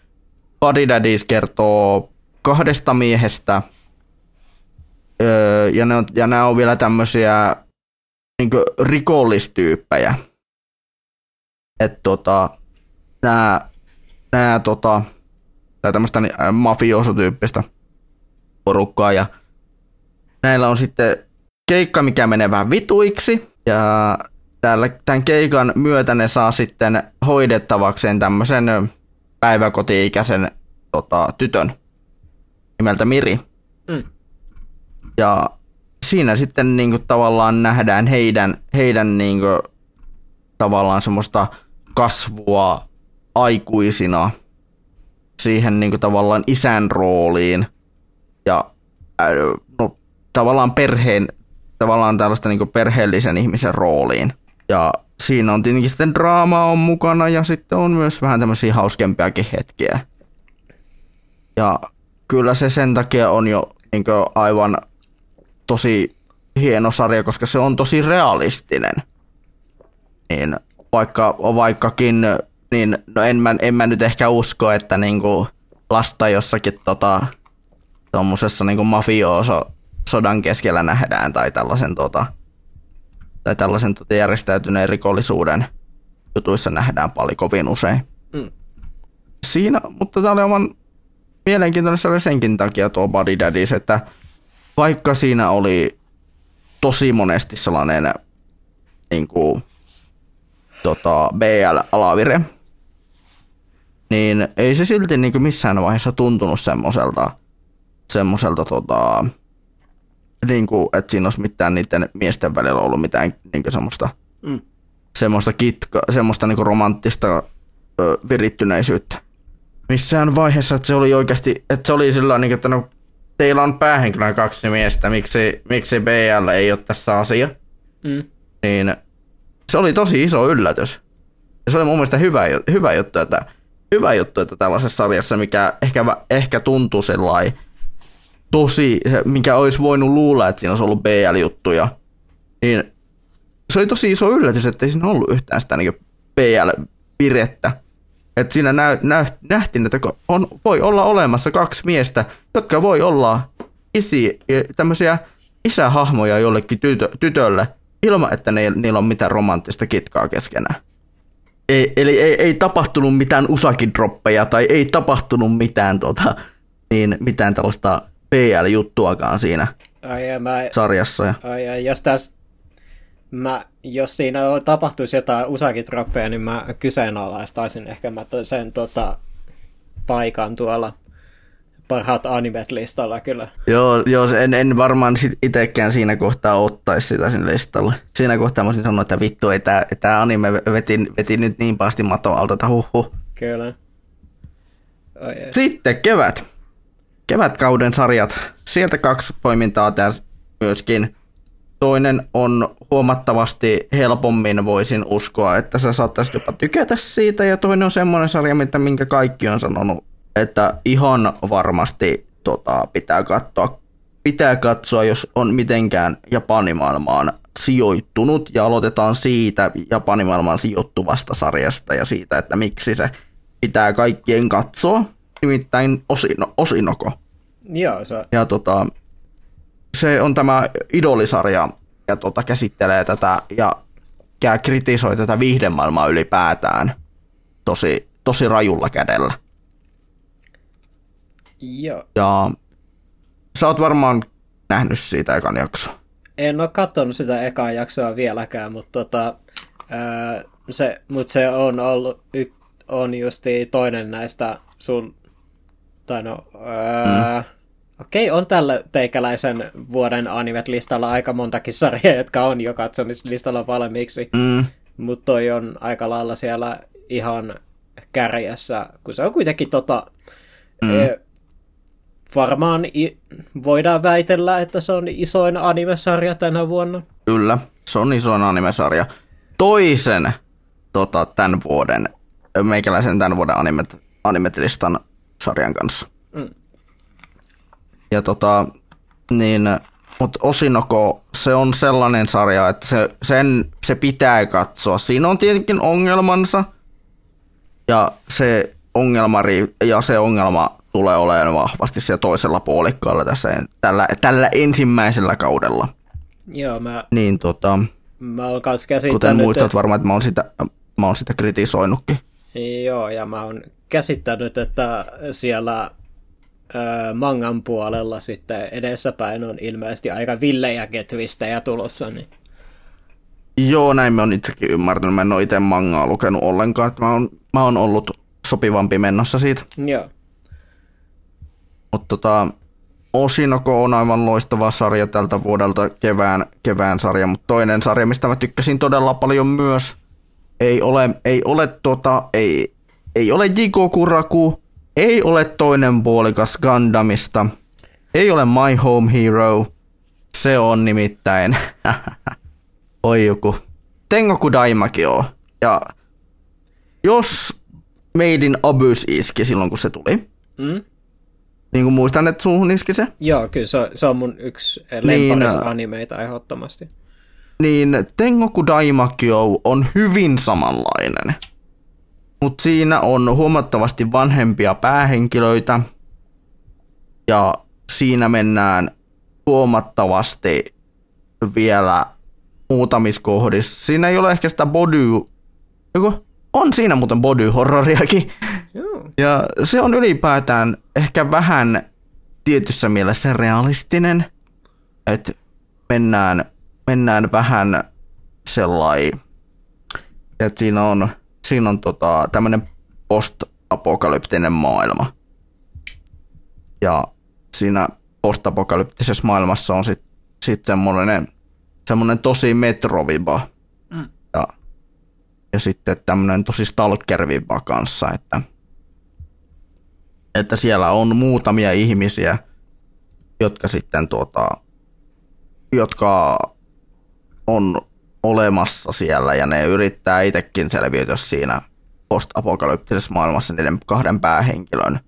Speaker 1: Buddy Daddies kertoo kahdesta miehestä, öö, ja, ne on, ja nämä on vielä tämmöisiä niin rikollistyyppejä. Että tota, nämä, nämä tota, tai tämmöistä mafioosotyyppistä porukkaa. Ja näillä on sitten keikka, mikä menee vähän vituiksi. Ja täällä, tämän keikan myötä ne saa sitten hoidettavakseen tämmöisen päiväkoti-ikäisen tota, tytön nimeltä Miri.
Speaker 2: Mm.
Speaker 1: Ja siinä sitten niin kuin, tavallaan nähdään heidän, heidän niin kuin, tavallaan semmoista kasvua aikuisina siihen niin kuin, tavallaan isän rooliin ja no, tavallaan perheen, tavallaan tällaista niin kuin, perheellisen ihmisen rooliin. Ja siinä on tietenkin sitten draama on mukana ja sitten on myös vähän tämmöisiä hauskempiakin hetkiä. Ja kyllä se sen takia on jo niin aivan tosi hieno sarja, koska se on tosi realistinen. Niin vaikka, vaikkakin niin no en, mä, en mä nyt ehkä usko, että niinku lasta jossakin tota, tuommoisessa niinku mafioso sodan keskellä nähdään tai tällaisen, tota, tai tällaisen tota järjestäytyneen rikollisuuden jutuissa nähdään paljon kovin usein.
Speaker 2: Mm.
Speaker 1: Siinä, mutta tämä oli oman mielenkiintoinen sarja senkin takia tuo Buddy Daddies, että vaikka siinä oli tosi monesti sellainen niin kuin, tota, BL-alavire, niin ei se silti niin kuin missään vaiheessa tuntunut semmoiselta, semmoiselta tota, niin kuin, että siinä olisi mitään niiden miesten välillä ollut mitään niin kuin semmoista,
Speaker 2: Mm.
Speaker 1: semmoista, kitka, semmoista niin kuin romanttista ö, virittyneisyyttä. Missään vaiheessa, että se oli oikeasti, että se oli sillä niin kuin, että no, teillä on päähenkilönä kaksi miestä, miksi, miksi BL ei ole tässä asia,
Speaker 2: Mm.
Speaker 1: niin se oli tosi iso yllätys. Ja se oli mun mielestä hyvä, hyvä juttu, että hyvä juttu, että tällaisessa sarjassa, mikä ehkä, ehkä tuntuu sellainen tosi, mikä olisi voinut luulla, että siinä olisi ollut BL-juttuja, niin se oli tosi iso yllätys, että ei siinä ollut yhtään sitä niin BL-pirettä. Että siinä nä, nä, nähtiin, että on, voi olla olemassa kaksi miestä, jotka voi olla isi, tämmöisiä isähahmoja jollekin tytö, tytölle, ilman että ne, niillä on mitään romanttista kitkaa keskenään. Ei, eli ei, ei tapahtunut mitään usakidroppeja tai ei tapahtunut mitään, tota, niin, mitään tällaista PL-juttuakaan siinä
Speaker 2: Ai, ja mä,
Speaker 1: sarjassa. Ja,
Speaker 2: ai, ja jos tässä Mä, jos siinä on- tapahtuisi jotain usakitroppeja, niin mä kyseenalaistaisin ehkä mä sen tota, paikan tuolla parhaat animet listalla kyllä.
Speaker 1: joo, joo, en, en varmaan sit itekään siinä kohtaa ottaisi sitä sinne listalle. Siinä kohtaa mä olisin sanonut, että vittu, ei tää, tää anime veti, veti nyt niin pahasti maton alta, että huhhuh.
Speaker 2: Kyllä. Ai, ai.
Speaker 1: Sitten kevät. Kevätkauden sarjat. Sieltä kaksi poimintaa tässä myöskin. Toinen on huomattavasti helpommin voisin uskoa, että sä saattaisit jopa tykätä siitä. Ja toinen on semmoinen sarja, mitä minkä kaikki on sanonut, että ihan varmasti tota, pitää katsoa. Pitää katsoa, jos on mitenkään Japanimaailmaan sijoittunut. Ja aloitetaan siitä Japanimaailmaan sijoittuvasta sarjasta ja siitä, että miksi se pitää kaikkien katsoa. Nimittäin Osino, Osinoko.
Speaker 2: Joo, se,
Speaker 1: Ja tota, se on tämä idolisarja ja tota, käsittelee tätä ja ja kritisoi tätä viihdemaailmaa ylipäätään tosi, tosi rajulla kädellä.
Speaker 2: joo.
Speaker 1: Ja sä oot varmaan nähnyt siitä ekan jakso.
Speaker 2: En ole katsonut sitä ekaa jaksoa vieläkään, mutta tota, ää, se, mut se on ollut y, on justi toinen näistä sun, tai no, ää, mm. okei, on tällä teikäläisen vuoden animet-listalla aika montakin sarjaa, jotka on jo katsomislistalla valmiiksi,
Speaker 1: Mm,
Speaker 2: mutta toi on aika lailla siellä ihan kärjessä, kun se on kuitenkin tota, mm. e, varmaan i, voidaan väitellä, että se on isoin animesarja tänä vuonna.
Speaker 1: kyllä, se on iso animesarja. Toisen tota, tämän vuoden, meikäläisen tämän vuoden animet, animetlistan sarjan kanssa.
Speaker 2: Mm.
Speaker 1: Ja tota, niin, mutta Osinoko, se on sellainen sarja, että se, sen, se pitää katsoa. Siinä on tietenkin ongelmansa, ja se ongelma, ri- ja se ongelma tulee olemaan vahvasti siellä toisella puolikkaalla tässä, tällä, tällä ensimmäisellä kaudella.
Speaker 2: Joo, mä,
Speaker 1: Niin tota,
Speaker 2: mä oon kans
Speaker 1: kuten
Speaker 2: käsittänyt,
Speaker 1: muistat varmaan, että mä oon sitä, mä oon sitä kritisoinutkin.
Speaker 2: Joo, ja mä oon käsittänyt, että siellä ö, mangan puolella sitten edessäpäin on ilmeisesti aika villejäkin twistejä tulossa, niin
Speaker 1: Joo, näin mä oon itsekin ymmärtänyt. Mä en ole itse mangaa lukenut ollenkaan. Mä oon, mä oon ollut sopivampi mennossa siitä.
Speaker 2: joo.
Speaker 1: Mutta tota, Osinoko on aivan loistava sarja tältä vuodelta, kevään, kevään sarja, mutta toinen sarja, mistä mä tykkäsin todella paljon myös, ei ole, ei ole, tota, ei, ei ole Jigokuraku, ei ole toinen puolikas Gundamista, ei ole My Home Hero, se on nimittäin, <laughs> oi joku, Tengoku Daimakio. Ja jos Made in Abyss iski silloin, kun se tuli,
Speaker 2: Mm?
Speaker 1: niin kuin muistan, että suuhun iski se,
Speaker 2: Joo, kyllä se, on- se on mun yksi
Speaker 1: Niin,
Speaker 2: lemparis
Speaker 1: ä-
Speaker 2: animeita ehdottomasti.
Speaker 1: Niin Tengoku Daimakyo on hyvin samanlainen. Mutta siinä on huomattavasti vanhempia päähenkilöitä ja siinä mennään huomattavasti vielä muutamissa kohdissa. Siinä ei ole ehkä sitä body... Joku, on siinä muuten body-horroriakin.
Speaker 2: Joo.
Speaker 1: Ja se on ylipäätään ehkä vähän tietyssä mielessä realistinen, että mennään, mennään vähän sellainen, että siinä on, siinä on tota, tämmöinen post-apokalyptinen maailma. Ja siinä post-apokalyptisessa maailmassa on sitten sit semmoinen, semmoinen tosi metroviba.
Speaker 3: Mm.
Speaker 1: Ja, ja sitten tämmöinen tosi stalker-viba kanssa, että, että siellä on muutamia ihmisiä, jotka sitten tuota, jotka on olemassa siellä ja ne yrittää itsekin selviytyä siinä post-apokalyptisessa maailmassa niiden kahden päähenkilön,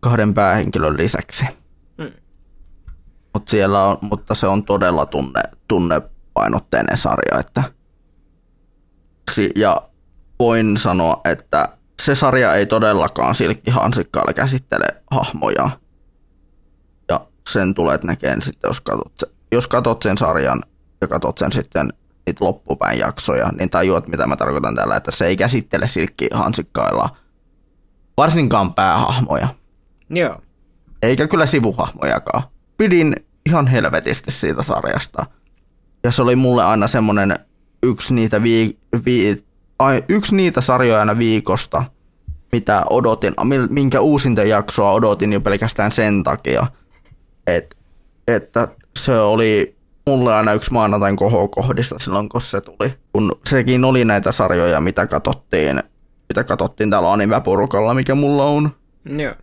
Speaker 1: kahden päähenkilön lisäksi.
Speaker 2: Mm.
Speaker 1: Mut siellä on, mutta se on todella tunne, tunnepainotteinen sarja. Että, ja voin sanoa, että se sarja ei todellakaan silkkihansikkailla käsittele hahmoja. Ja sen tulet näkeen sitten, jos katsot, se, jos katsot sen sarjan ja katsot sen sitten niitä loppupäin jaksoja, niin tajuat, mitä mä tarkoitan tällä, että se ei käsittele silkkihansikkailla varsinkaan päähahmoja
Speaker 2: Joo.
Speaker 1: eikä kyllä sivuhahmojakaan. Pidin ihan helvetisti siitä sarjasta. Ja se oli mulle aina semmonen yksi niitä, vii, vii, ai, yksi niitä sarjoja aina viikosta, mitä odotin, minkä uusinta jaksoa odotin jo pelkästään sen takia, et, että se oli mulle aina yksi maanantain kohokohdista silloin, kun se tuli. Kun sekin oli näitä sarjoja, mitä katsottiin, mitä katsottiin täällä animepurukalla, mikä mulla on.
Speaker 2: Joo.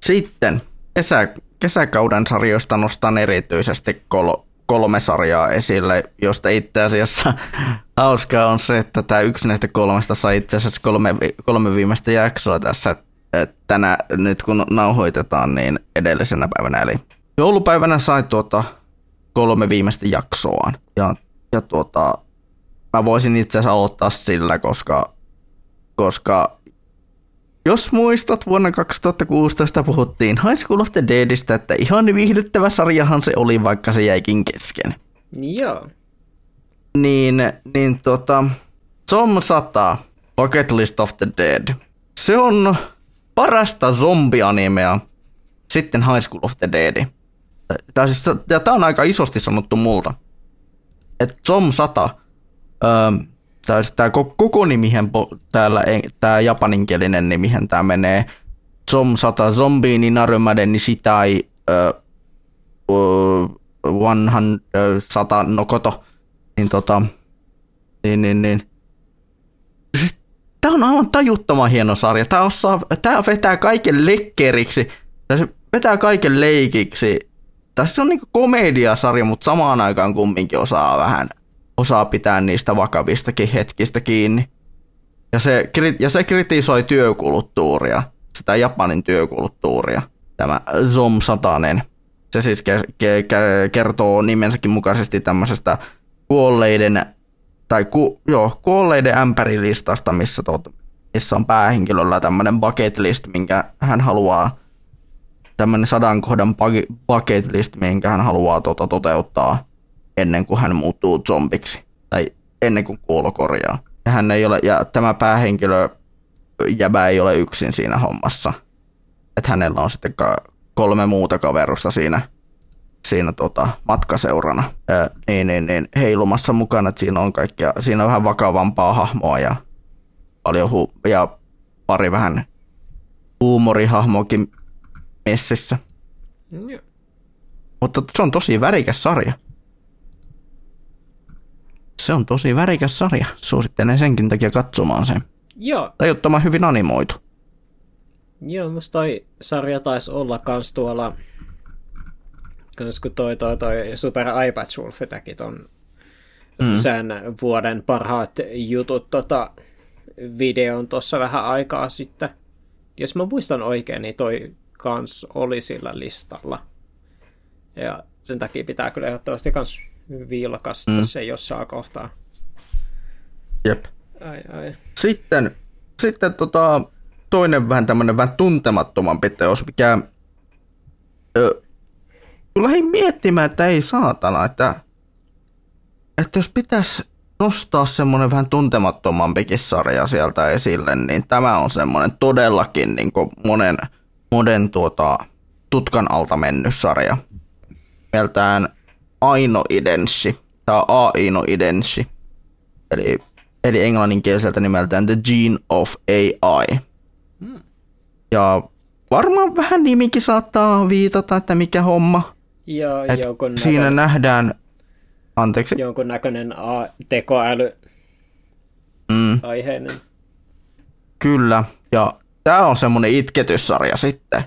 Speaker 1: Sitten kesä, kesäkauden sarjoista nostan erityisesti kol, kolme sarjaa esille, josta itse asiassa <laughs> hauskaa on se, että tämä yksi näistä kolmesta sai itse asiassa kolme, kolme viimeistä jaksoa tässä tänä, nyt kun nauhoitetaan, niin edellisenä päivänä, eli joulupäivänä sai tuota kolme viimeistä jaksoaan. Ja, ja tuota, mä voisin itse asiassa aloittaa sillä, koska, koska jos muistat, vuonna 2016 puhuttiin High School of the Deadistä, että ihan viihdyttävä sarjahan se oli, vaikka se jäikin kesken.
Speaker 2: Joo.
Speaker 1: Niin, niin tota, Zom 100, Bucket List of the Dead. Se on parasta zombianimea sitten High School of the Dead. Tää, siis, ja tää on aika isosti sanottu multa. Et Zom 100, öö, tää, siis ko- koko nimihän täällä, tää japaninkielinen nimihän tää menee Zom 100 Zombie ni narumade ni shitai öö, öö, 100 no koto. Niin tota, niin, niin, niin. Siis, tää on aivan tajuttoman hieno sarja. Tää, osaa, tää vetää kaiken lekkeriksi. Se vetää kaiken leikiksi. Tässä on niinku komediasarja, mutta samaan aikaan kumminkin osaa vähän osaa pitää niistä vakavistakin hetkistä kiinni. Ja se, ja se kritisoi työkulttuuria, sitä Japanin työkulttuuria, tämä Zom Satanen. Se siis ke- ke- kertoo nimensäkin mukaisesti tämmöisestä kuolleiden, tai ku, joo, kuolleiden ämpärilistasta, missä, tot, missä on päähenkilöllä tämmöinen bucket list, minkä hän haluaa, tämmöinen sadan kohdan bucket list, minkä hän haluaa tota, toteuttaa ennen kuin hän muuttuu zombiksi, tai ennen kuin kuolo korjaa. Ja, hän ei ole, ja tämä päähenkilö jäbä ei ole yksin siinä hommassa. Että hänellä on sitten kolme muuta kaverusta siinä, siinä tota, matkaseurana. Ää, niin, niin, niin, heilumassa mukana, että siinä on kaikkea, siinä on vähän vakavampaa hahmoa ja paljon hu- ja pari vähän huumorihahmoakin messissä.
Speaker 2: Joo.
Speaker 1: Mutta se on tosi värikäs sarja. Se on tosi värikäs sarja. Suosittelen senkin takia katsomaan sen.
Speaker 2: Joo.
Speaker 1: Tajuttoman hyvin animoitu.
Speaker 2: Joo, musta toi sarja taisi olla kans tuolla, kans kun toi, toi, toi Super iPad Wolf teki ton mm. sen vuoden parhaat jutut tota, videon tuossa vähän aikaa sitten. Jos mä muistan oikein, niin toi kans oli sillä listalla. Ja sen takia pitää kyllä ehdottomasti kans vilkasta mm. se jossain kohtaa.
Speaker 1: Jep.
Speaker 2: Ai, ai.
Speaker 1: Sitten sitten tota, toinen vähän tämmöinen vähän tuntemattomampi teos, mikä ö, lähdin miettimään, että ei saatana, että, että jos pitäisi nostaa semmoinen vähän tuntemattomampikin sarja sieltä esille, niin tämä on semmoinen todellakin niin monen, monen tuota, tutkan alta mennyt sarja. Mieltään Aino Idenssi, tai Aino Idenssi, eli, eli englanninkieliseltä nimeltään The Gene of AI. Hmm. Ja varmaan vähän nimikin saattaa viitata, että mikä homma.
Speaker 2: Ja
Speaker 1: Et siinä nähdään, anteeksi.
Speaker 2: Jonkun näköinen a- tekoäly mm. aiheinen.
Speaker 1: Kyllä, ja tämä on semmoinen itketyssarja sitten.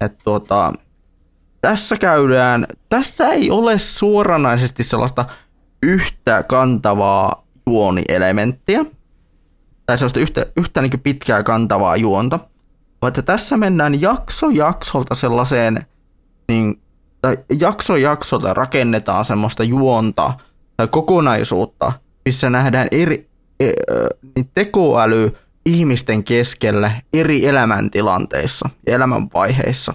Speaker 1: Että tuota, tässä käydään, tässä ei ole suoranaisesti sellaista yhtä kantavaa juonielementtiä, tai sellaista yhtä, yhtä niin pitkää kantavaa juonta, vaan tässä mennään jakso jaksolta sellaiseen, niin, tai jakso jaksolta rakennetaan semmoista juonta tai kokonaisuutta, missä nähdään eri e, niin tekoäly ihmisten keskellä eri elämäntilanteissa ja elämänvaiheissa.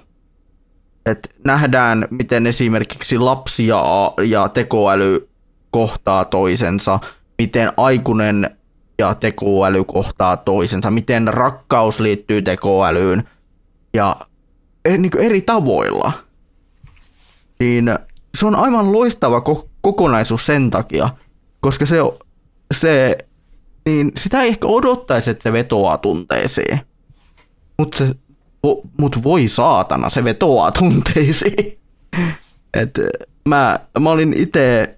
Speaker 1: Et nähdään, miten esimerkiksi lapsi ja, tekoäly kohtaa toisensa, miten aikuinen ja tekoäly kohtaa toisensa, miten rakkaus liittyy tekoälyyn ja e, niin eri tavoilla. Niin se on aivan loistava ko- kokonaisuus sen takia, koska se, se niin sitä ei ehkä odottaisi, että se vetoaa tunteisiin. Mutta se, mut voi saatana, se vetoaa tunteisiin. <laughs> Et mä, mä olin itse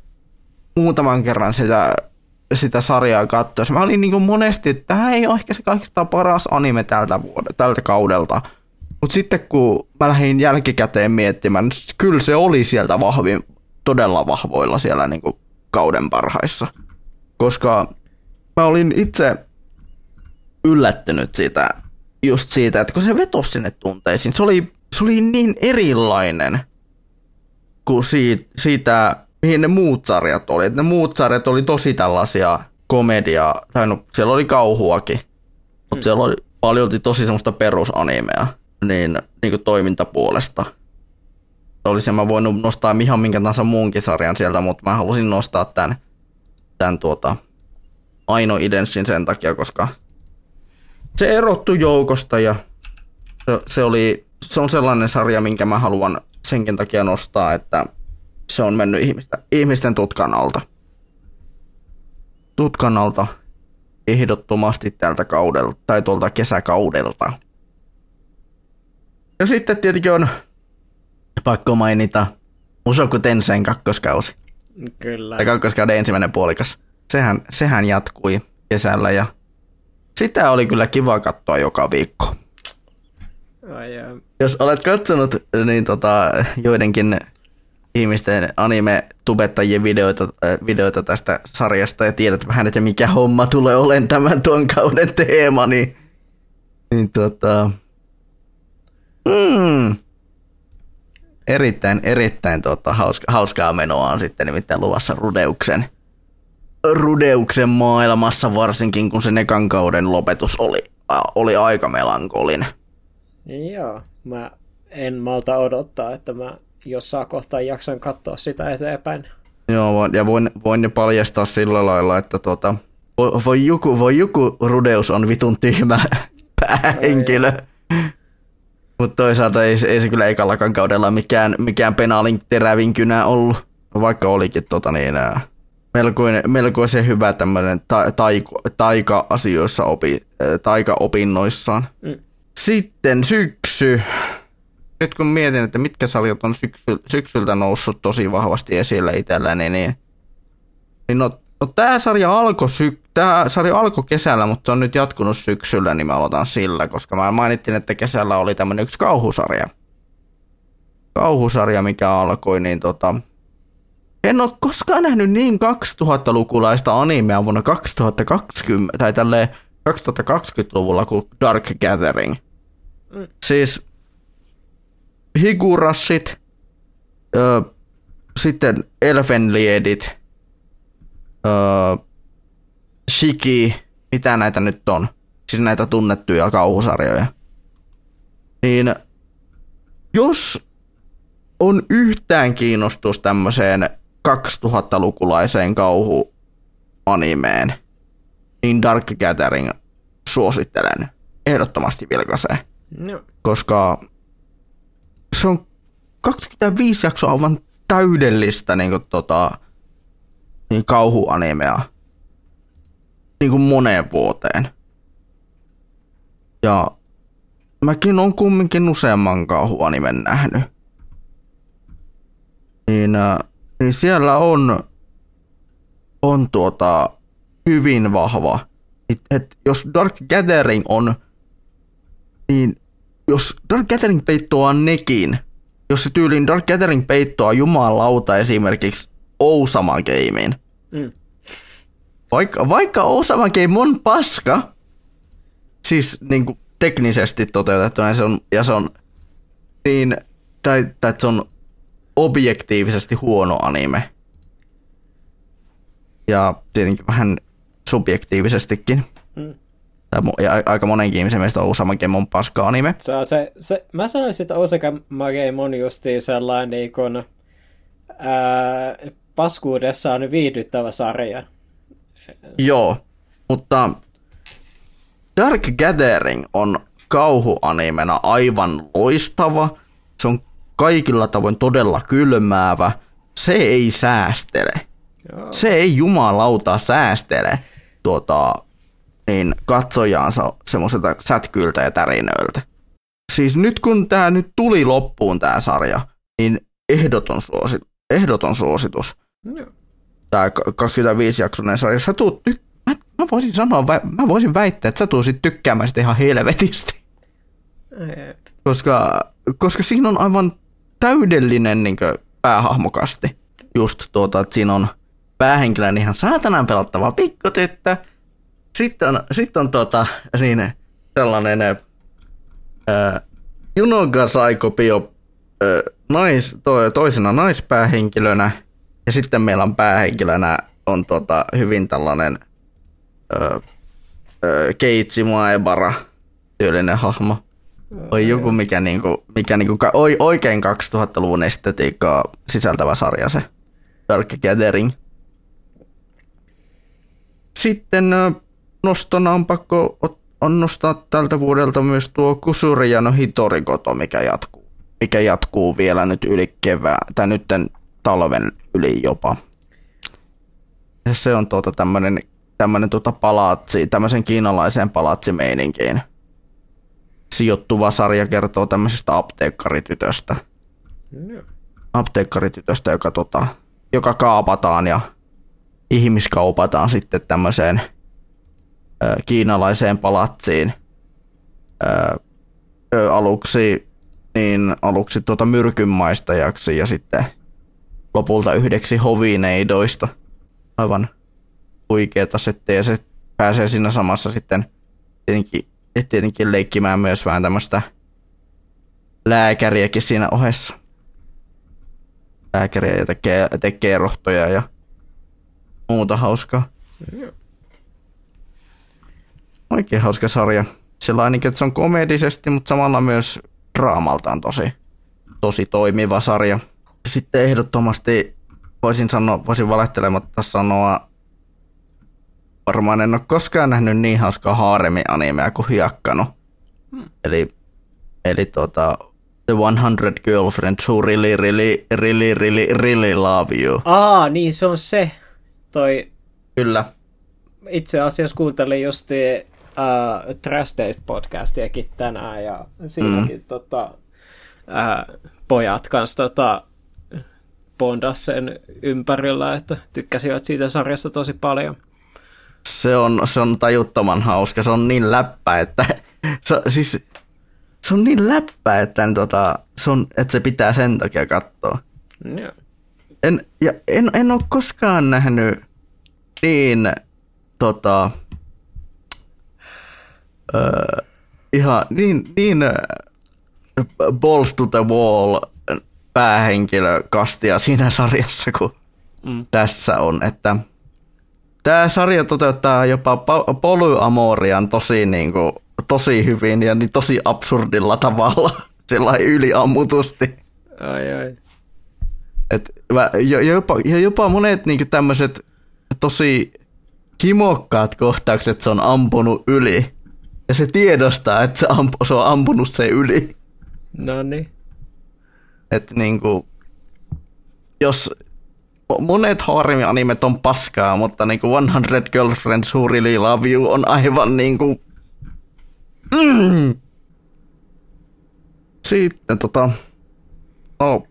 Speaker 1: muutaman kerran sitä sitä sarjaa katsoessa. Mä olin niin monesti, että tämä ei ole ehkä se kaikista paras anime tältä, vuodelta, tältä kaudelta. Mutta sitten kun mä lähdin jälkikäteen miettimään, niin kyllä se oli sieltä vahvin, todella vahvoilla siellä niin kauden parhaissa. Koska mä olin itse yllättynyt siitä, just siitä, että kun se vetosi sinne tunteisiin, se oli, se oli niin erilainen kuin siitä, siitä mihin ne muut sarjat oli. Et ne muut sarjat oli tosi tällaisia komediaa, tai no, siellä oli kauhuakin, mutta mm. siellä oli paljon tosi semmoista perusanimea niin, niin kuin toimintapuolesta. Olisin mä voinut nostaa ihan minkä tahansa muunkin sarjan sieltä, mutta mä halusin nostaa tämän, tämän tuota, Aino Idenssin sen takia, koska se erottui joukosta ja se, se, oli, se on sellainen sarja, minkä mä haluan senkin takia nostaa, että se on mennyt ihmistä, ihmisten tutkan alta. Tutkan alta ehdottomasti tältä kaudelta, tai tuolta kesäkaudelta. Ja sitten tietenkin on pakko mainita Musoku Tensen kakkoskausi.
Speaker 2: Kyllä.
Speaker 1: Tai kakkoskauden ensimmäinen puolikas. Sehän, sehän jatkui kesällä ja sitä oli kyllä kiva katsoa joka viikko.
Speaker 2: Ai,
Speaker 1: Jos olet katsonut niin tota, joidenkin ihmisten anime-tubettajien videoita, äh, videoita tästä sarjasta ja tiedät vähän, että mikä homma tulee olemaan tämän tuon kauden teema, niin, niin tota, mm, erittäin, erittäin tota, hauska, hauskaa menoa on sitten nimittäin luvassa Rudeuksen, Rudeuksen maailmassa, varsinkin kun se nekan kauden lopetus oli, oli aika melankolinen.
Speaker 2: Joo, mä en malta odottaa, että mä jossain kohtaa jaksan katsoa sitä eteenpäin.
Speaker 1: Joo, ja voin, voin jo paljastaa sillä lailla, että tota, voi, voi, joku, voi joku Rudeus on vitun tyhmä <laughs> päähenkilö. Mutta toisaalta ei, ei se kyllä ekallakaan kaudella mikään, mikään penaalin terävin kynä ollut, vaikka olikin tota niin, melkoinen, melkoisen hyvä tämmöinen ta, taiko, taika-asioissa, opi, taika-opinnoissaan. Mm. Sitten syksy nyt kun mietin, että mitkä sarjat on syksy, syksyltä noussut tosi vahvasti esille itselläni, niin, niin no, no tämä sarja alkoi sy- tää sarja alkoi kesällä, mutta se on nyt jatkunut syksyllä, niin mä aloitan sillä, koska mä mainittin, että kesällä oli tämmöinen yksi kauhusarja. Kauhusarja, mikä alkoi, niin tota, en ole koskaan nähnyt niin 2000-lukulaista animea vuonna 2020, tai tälleen 2020-luvulla kuin Dark Gathering. Mm. Siis higurassit, ö, sitten elfenliedit, ö, shiki, mitä näitä nyt on. siis näitä tunnettuja kauhusarjoja. Niin jos on yhtään kiinnostus tämmöiseen 2000-lukulaiseen kauhuanimeen, niin Dark Gathering suosittelen ehdottomasti vilkaisee.
Speaker 2: No.
Speaker 1: Koska se on 25 jaksoa aivan täydellistä niin kuin, tota, niin kauhuanimea niin kuin moneen vuoteen. Ja mäkin on kumminkin useamman kauhuanimen nähnyt. Niin, äh, niin siellä on, on tuota hyvin vahva. Et, et jos Dark Gathering on, niin jos Dark Gathering peittoaa nekin, jos se tyyliin Dark Gathering peittoaa jumalauta esimerkiksi Ousama Gamein,
Speaker 2: Mm.
Speaker 1: vaikka, vaikka Osama Game on paska, siis niin kuin teknisesti toteutettuna, ja se on, ja se on niin, tai, tai se on objektiivisesti huono anime. Ja tietenkin vähän subjektiivisestikin.
Speaker 2: Mm.
Speaker 1: Ja aika monenkin ihmisen mielestä Osama Game on paska anime.
Speaker 2: Se on se, se, mä sanoisin, että Osaka Magame on justiin sellainen niin kuin, ää, paskuudessaan viihdyttävä sarja.
Speaker 1: Joo, mutta Dark Gathering on kauhuanimena aivan loistava. Se on kaikilla tavoin todella kylmäävä. Se ei säästele.
Speaker 2: Joo.
Speaker 1: Se ei jumalauta säästele tuota, niin katsojaansa semmoiselta sätkyiltä ja tärinöiltä. Siis nyt kun tämä nyt tuli loppuun tämä sarja, niin ehdoton, suosi, ehdoton suositus
Speaker 2: Joo.
Speaker 1: tämä 25-jaksoinen sarja, sä tuut tyk- mä, mä, voisin sanoa, mä voisin väittää, että sä tuusit tykkäämään sitä ihan helvetisti. Koska, koska siinä on aivan täydellinen niin päähahmokasti. Just tuota, että siinä on päähenkilön ihan saatanan pelottava pikkutyttö. Sitten on, sitten on tuota, siinä sellainen ää, Junoga nais, to, toisena naispäähenkilönä. Ja sitten meillä on päähenkilönä on tota, hyvin tällainen ää, Keitsi Maebara tyylinen hahmo. Oi joku, mikä, niinku, mikä niinku, oi, oikein 2000-luvun estetiikkaa sisältävä sarja se Dark Gathering. Sitten nostona on pakko on nostaa tältä vuodelta myös tuo Kusuri no Hitorikoto, mikä jatkuu, mikä jatkuu vielä nyt yli kevään, tai nytten talven yli jopa. Se on tuota tämmönen, tämmönen tuota palatsi, tämmöisen kiinalaiseen palatsimeininkiin sijoittuva sarja kertoo tämmöisestä apteekkaritytöstä.
Speaker 2: Joo.
Speaker 1: Apteekkaritytöstä, joka, tota, joka kaapataan ja ihmiskaupataan sitten tämmöiseen ö, kiinalaiseen palatsiin ö, ö, aluksi, niin aluksi tuota myrkynmaistajaksi ja sitten lopulta yhdeksi hovineidoista. Aivan huikeeta sitten ja se pääsee siinä samassa sitten tietenkin, tietenkin leikkimään myös vähän tämmöistä lääkäriäkin siinä ohessa. Lääkäriä ja tekee, tekee rohtoja ja muuta hauskaa. Oikein hauska sarja. Sillä ainakin, että se on komedisesti, mutta samalla myös draamaltaan tosi, tosi toimiva sarja. Sitten ehdottomasti voisin, sanoa, voisin valehtelematta sanoa, varmaan en ole koskaan nähnyt niin hauskaa haaremi-animea kuin Hyakkano. Eli, eli tota, The 100 Girlfriends Who Really, Really, Really, Really, Really Love You.
Speaker 2: Aa, niin se on se. Toi
Speaker 1: Kyllä.
Speaker 2: itse asiassa kuuntelin just uh, Trash Taste podcastiakin tänään ja siinäkin mm. tota, uh, pojat kanssa tota, bondas sen ympärillä, että tykkäsivät siitä sarjasta tosi paljon.
Speaker 1: Se on, se on tajuttoman hauska. Se on niin läppä, että <laughs> se, siis, se on niin läppä, että, niin tota, se, on, että se pitää sen takia katsoa.
Speaker 2: Joo.
Speaker 1: En, ja en, en ole koskaan nähnyt niin tota, ö, ihan niin, niin balls to the wall päähenkilökastia siinä sarjassa kuin
Speaker 2: Mm.
Speaker 1: tässä on, että tämä sarja toteuttaa jopa polyamorian tosi, niin kuin, tosi hyvin ja niin tosi absurdilla tavalla, <laughs> sillä yliammutusti.
Speaker 2: Ai ai.
Speaker 1: Et, jo, jopa, jopa monet niin tämmöiset tosi kimokkaat kohtaukset se on ampunut yli. Ja se tiedostaa, että se, ampu, se on ampunut se yli.
Speaker 2: No niin.
Speaker 1: Että niinku, jos monet harmi-animet on paskaa, mutta niinku 100 Girlfriends Who Really Love You on aivan niinku... Mm. Sitten tota... No,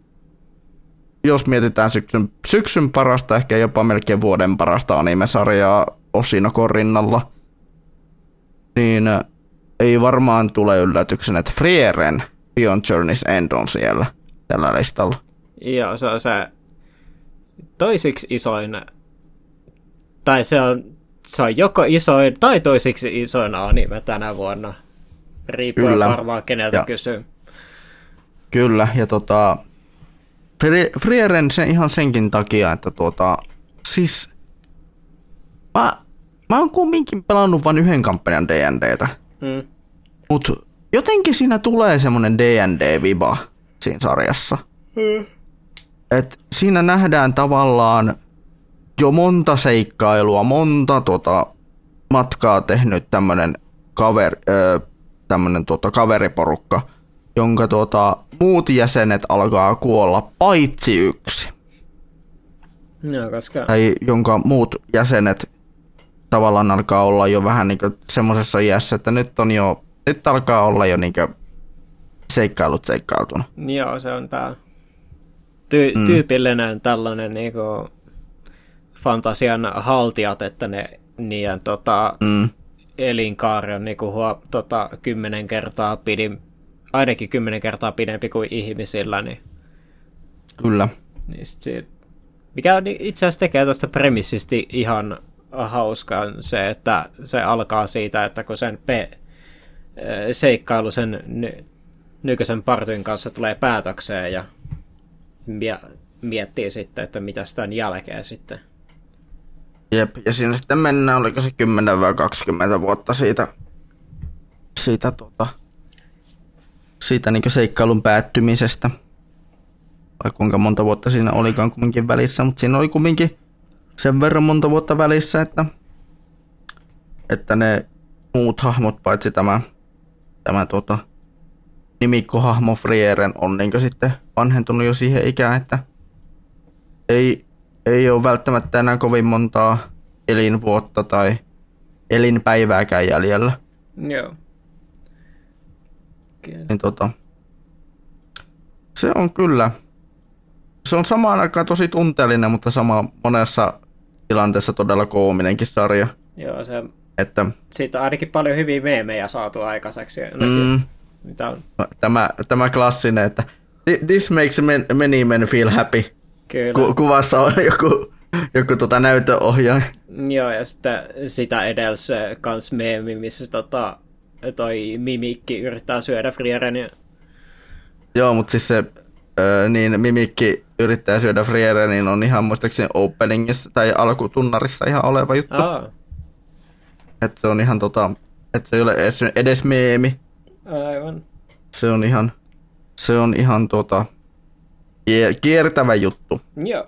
Speaker 1: jos mietitään syksyn, syksyn parasta, ehkä jopa melkein vuoden parasta anime-sarjaa Osinokon rinnalla, niin ei varmaan tule yllätyksen, että Frieren Beyond Journey's End on siellä tällä listalla.
Speaker 2: Joo, se on se toisiksi isoin, tai se on, se on joko isoin tai toisiksi isoin anime tänä vuonna. Riippuen Kyllä. varmaan keneltä ja. kysyy.
Speaker 1: Kyllä, ja tota, Frieren se ihan senkin takia, että tuota, siis mä, mä oon kumminkin pelannut vain yhden kampanjan D&Dtä. Mm. Mut jotenkin siinä tulee semmonen D&D-viba siinä sarjassa. Mm. Et siinä nähdään tavallaan jo monta seikkailua, monta tota, matkaa tehnyt tämmönen, kaver, ö, tämmönen tota, kaveriporukka, jonka tota, muut jäsenet alkaa kuolla paitsi yksi.
Speaker 2: No, koska...
Speaker 1: Tai jonka muut jäsenet tavallaan alkaa olla jo vähän niin semmoisessa iässä, että nyt on jo, nyt alkaa olla jo niin seikkailut seikkailtuna.
Speaker 2: Joo, se on tämä ty- mm. tyypillinen tällainen niin kuin fantasian haltijat, että ne niiden tota, mm. elinkaari on niin kuin, huo, tota, kymmenen kertaa pidin, ainakin kymmenen kertaa pidempi kuin ihmisillä. Niin,
Speaker 1: Kyllä.
Speaker 2: Niin sit, mikä on, itse asiassa tekee tuosta premissisti ihan hauskaa se, että se alkaa siitä, että kun sen pe- seikkailu sen ny- nykyisen partyn kanssa tulee päätökseen ja miettii sitten, että mitä sitä jälkeen sitten.
Speaker 1: Jep, ja siinä sitten mennään, oliko se 10 vai 20 vuotta siitä, siitä, tota, siitä niin seikkailun päättymisestä. Vai kuinka monta vuotta siinä olikaan kumminkin välissä, mutta siinä oli kumminkin sen verran monta vuotta välissä, että, että ne muut hahmot, paitsi tämä, tämä tota, nimikkohahmo Frieren on niin sitten vanhentunut jo siihen ikään, että ei, ei ole välttämättä enää kovin montaa elinvuotta tai elinpäivääkään jäljellä.
Speaker 2: Joo.
Speaker 1: Niin tota, se on kyllä, se on samaan aikaan tosi tunteellinen, mutta sama monessa tilanteessa todella koominenkin sarja.
Speaker 2: Joo, se, että, siitä on ainakin paljon hyviä meemejä saatu aikaiseksi. Mm, mitä on?
Speaker 1: Tämä, tämä klassinen, että this makes many men feel happy. Kyllä. Ku, kuvassa on joku, joku tota näytöohjaaja.
Speaker 2: Joo, ja sitten sitä edelsi kans meemi, missä tota, toi mimikki yrittää syödä Frierenia.
Speaker 1: Joo, mutta siis se niin mimikki yrittää syödä Friere, niin on ihan muistaakseni openingissa tai alkutunnarissa ihan oleva juttu. Aa. Että se on ihan tota, että se ei ole edes, edes meemi.
Speaker 2: Aivan.
Speaker 1: Se on ihan, se on ihan tota, kiertävä juttu.
Speaker 2: Joo.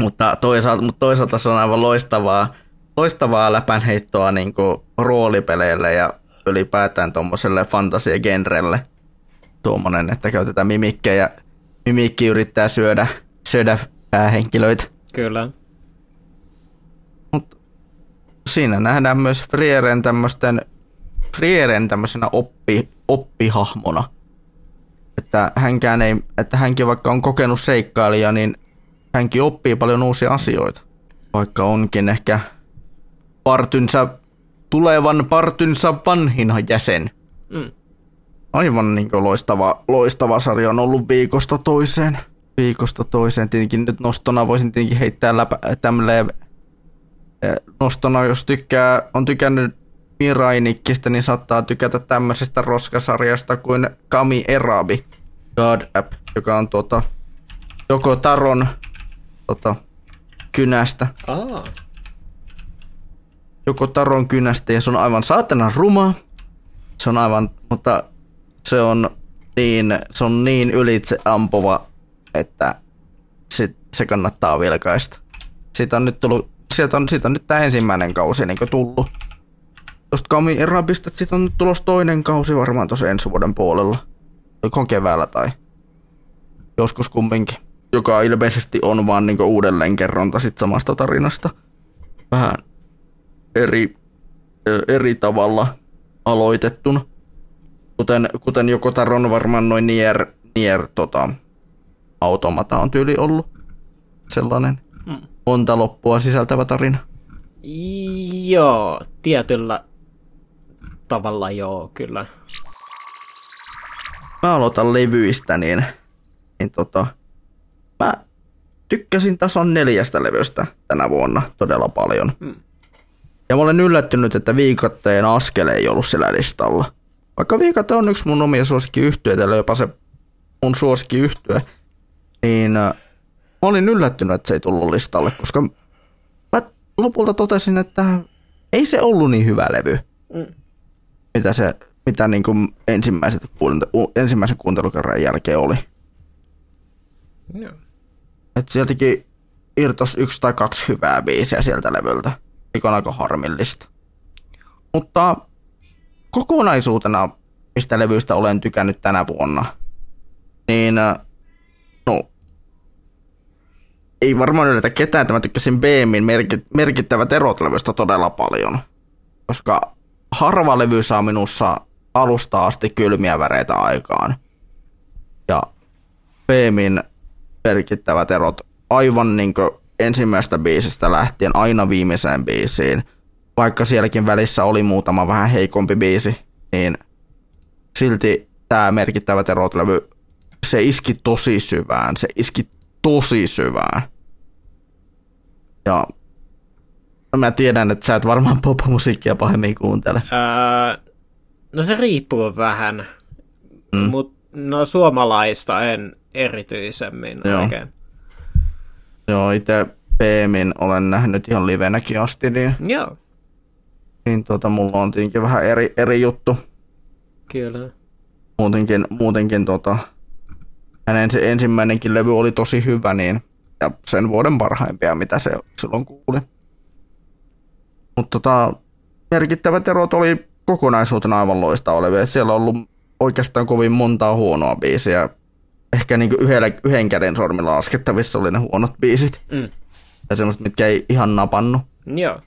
Speaker 1: Mutta toisaalta, mutta toisaalta se on aivan loistavaa, loistavaa läpänheittoa niin roolipeleille ja ylipäätään tuommoiselle fantasiagenrelle tuommoinen, että käytetään mimikkejä. Mimikki yrittää syödä, syödä päähenkilöitä.
Speaker 2: Kyllä.
Speaker 1: Mut siinä nähdään myös Frieren tämmöisten Frieren tämmöisenä oppi, oppihahmona. Että hänkään ei, että hänkin vaikka on kokenut seikkailija, niin hänkin oppii paljon uusia asioita. Vaikka onkin ehkä partynsa, tulevan partynsa vanhin jäsen. Mm aivan niin loistava, loistava sarja on ollut viikosta toiseen. Viikosta toiseen. Tietenkin nyt nostona voisin tietenkin heittää läpä, tämmöleen eh, nostona, jos tykkää, on tykännyt Mirainikista, niin saattaa tykätä tämmöisestä roskasarjasta kuin Kami Erabi God App, joka on tuota, joko Taron tuota, kynästä.
Speaker 2: Aa.
Speaker 1: joko taron kynästä ja se on aivan saatana ruma. Se on aivan, mutta se on niin, se on niin ylitse ampuva, että sit, se kannattaa vilkaista. Siitä on nyt tullut, sieltä on, siitä on nyt tämä ensimmäinen kausi niin tullut. Tuosta Kami Erabista, siitä on nyt tulossa toinen kausi varmaan tuossa ensi vuoden puolella. Joko keväällä tai joskus kumminkin. Joka ilmeisesti on vaan niin uudelleenkerronta sit samasta tarinasta. Vähän eri, eri tavalla aloitettuna. Kuten, kuten joko Taron varmaan noin Nier, Nier tota, automata on tyyli ollut. Sellainen mm. monta loppua sisältävä tarina.
Speaker 2: Joo, tietyllä tavalla joo, kyllä.
Speaker 1: Mä aloitan levyistä, niin, niin tota, mä tykkäsin tason neljästä levystä tänä vuonna todella paljon. Mm. Ja mä olen yllättynyt, että viikotteen askel ei ollut sillä listalla. Vaikka viikotte on yksi mun omia suosikkiyhtyeitä, jopa se mun suosikkiyhtye, niin äh, mä olin yllättynyt, että se ei tullut listalle, koska mä lopulta totesin, että ei se ollut niin hyvä levy, mm. Mitä se mitä niin kuin ensimmäiset, ensimmäisen kuuntelukerran jälkeen oli. Yeah. Et sieltäkin irtos yksi tai kaksi hyvää biisiä sieltä levyltä, mikä on aika harmillista. Mutta kokonaisuutena, mistä levyistä olen tykännyt tänä vuonna, niin no, ei varmaan yllätä ketään, että mä tykkäsin BMin merkittävät erot levystä todella paljon. Koska harva levy saa minussa alusta asti kylmiä väreitä aikaan. Ja BMin merkittävät erot aivan niin ensimmäisestä biisistä lähtien aina viimeiseen biisiin. Vaikka sielläkin välissä oli muutama vähän heikompi biisi, niin silti tämä merkittävät erot-levy, se iski tosi syvään. Se iski tosi syvään. Ja mä tiedän, että sä et varmaan pop-musiikkia pahemmin kuuntele.
Speaker 2: Öö, No se riippuu vähän, mm. mutta no suomalaista en erityisemmin
Speaker 1: Joo.
Speaker 2: oikein.
Speaker 1: Joo, itse Peemin olen nähnyt ihan livenäkin asti, niin,
Speaker 2: Joo.
Speaker 1: niin tuota, mulla on tietenkin vähän eri, eri juttu.
Speaker 2: Kyllä.
Speaker 1: Muutenkin, muutenkin tota, hänen se ensimmäinenkin levy oli tosi hyvä, niin, ja sen vuoden parhaimpia, mitä se silloin kuuli. Mutta tota, merkittävät erot oli kokonaisuutena aivan loistava olevia. Siellä on ollut oikeastaan kovin montaa huonoa biisiä. Ehkä niin yhdellä, yhden käden sormilla laskettavissa oli ne huonot biisit. Mm. Ja semmoista, mitkä ei ihan napannut.
Speaker 2: Joo.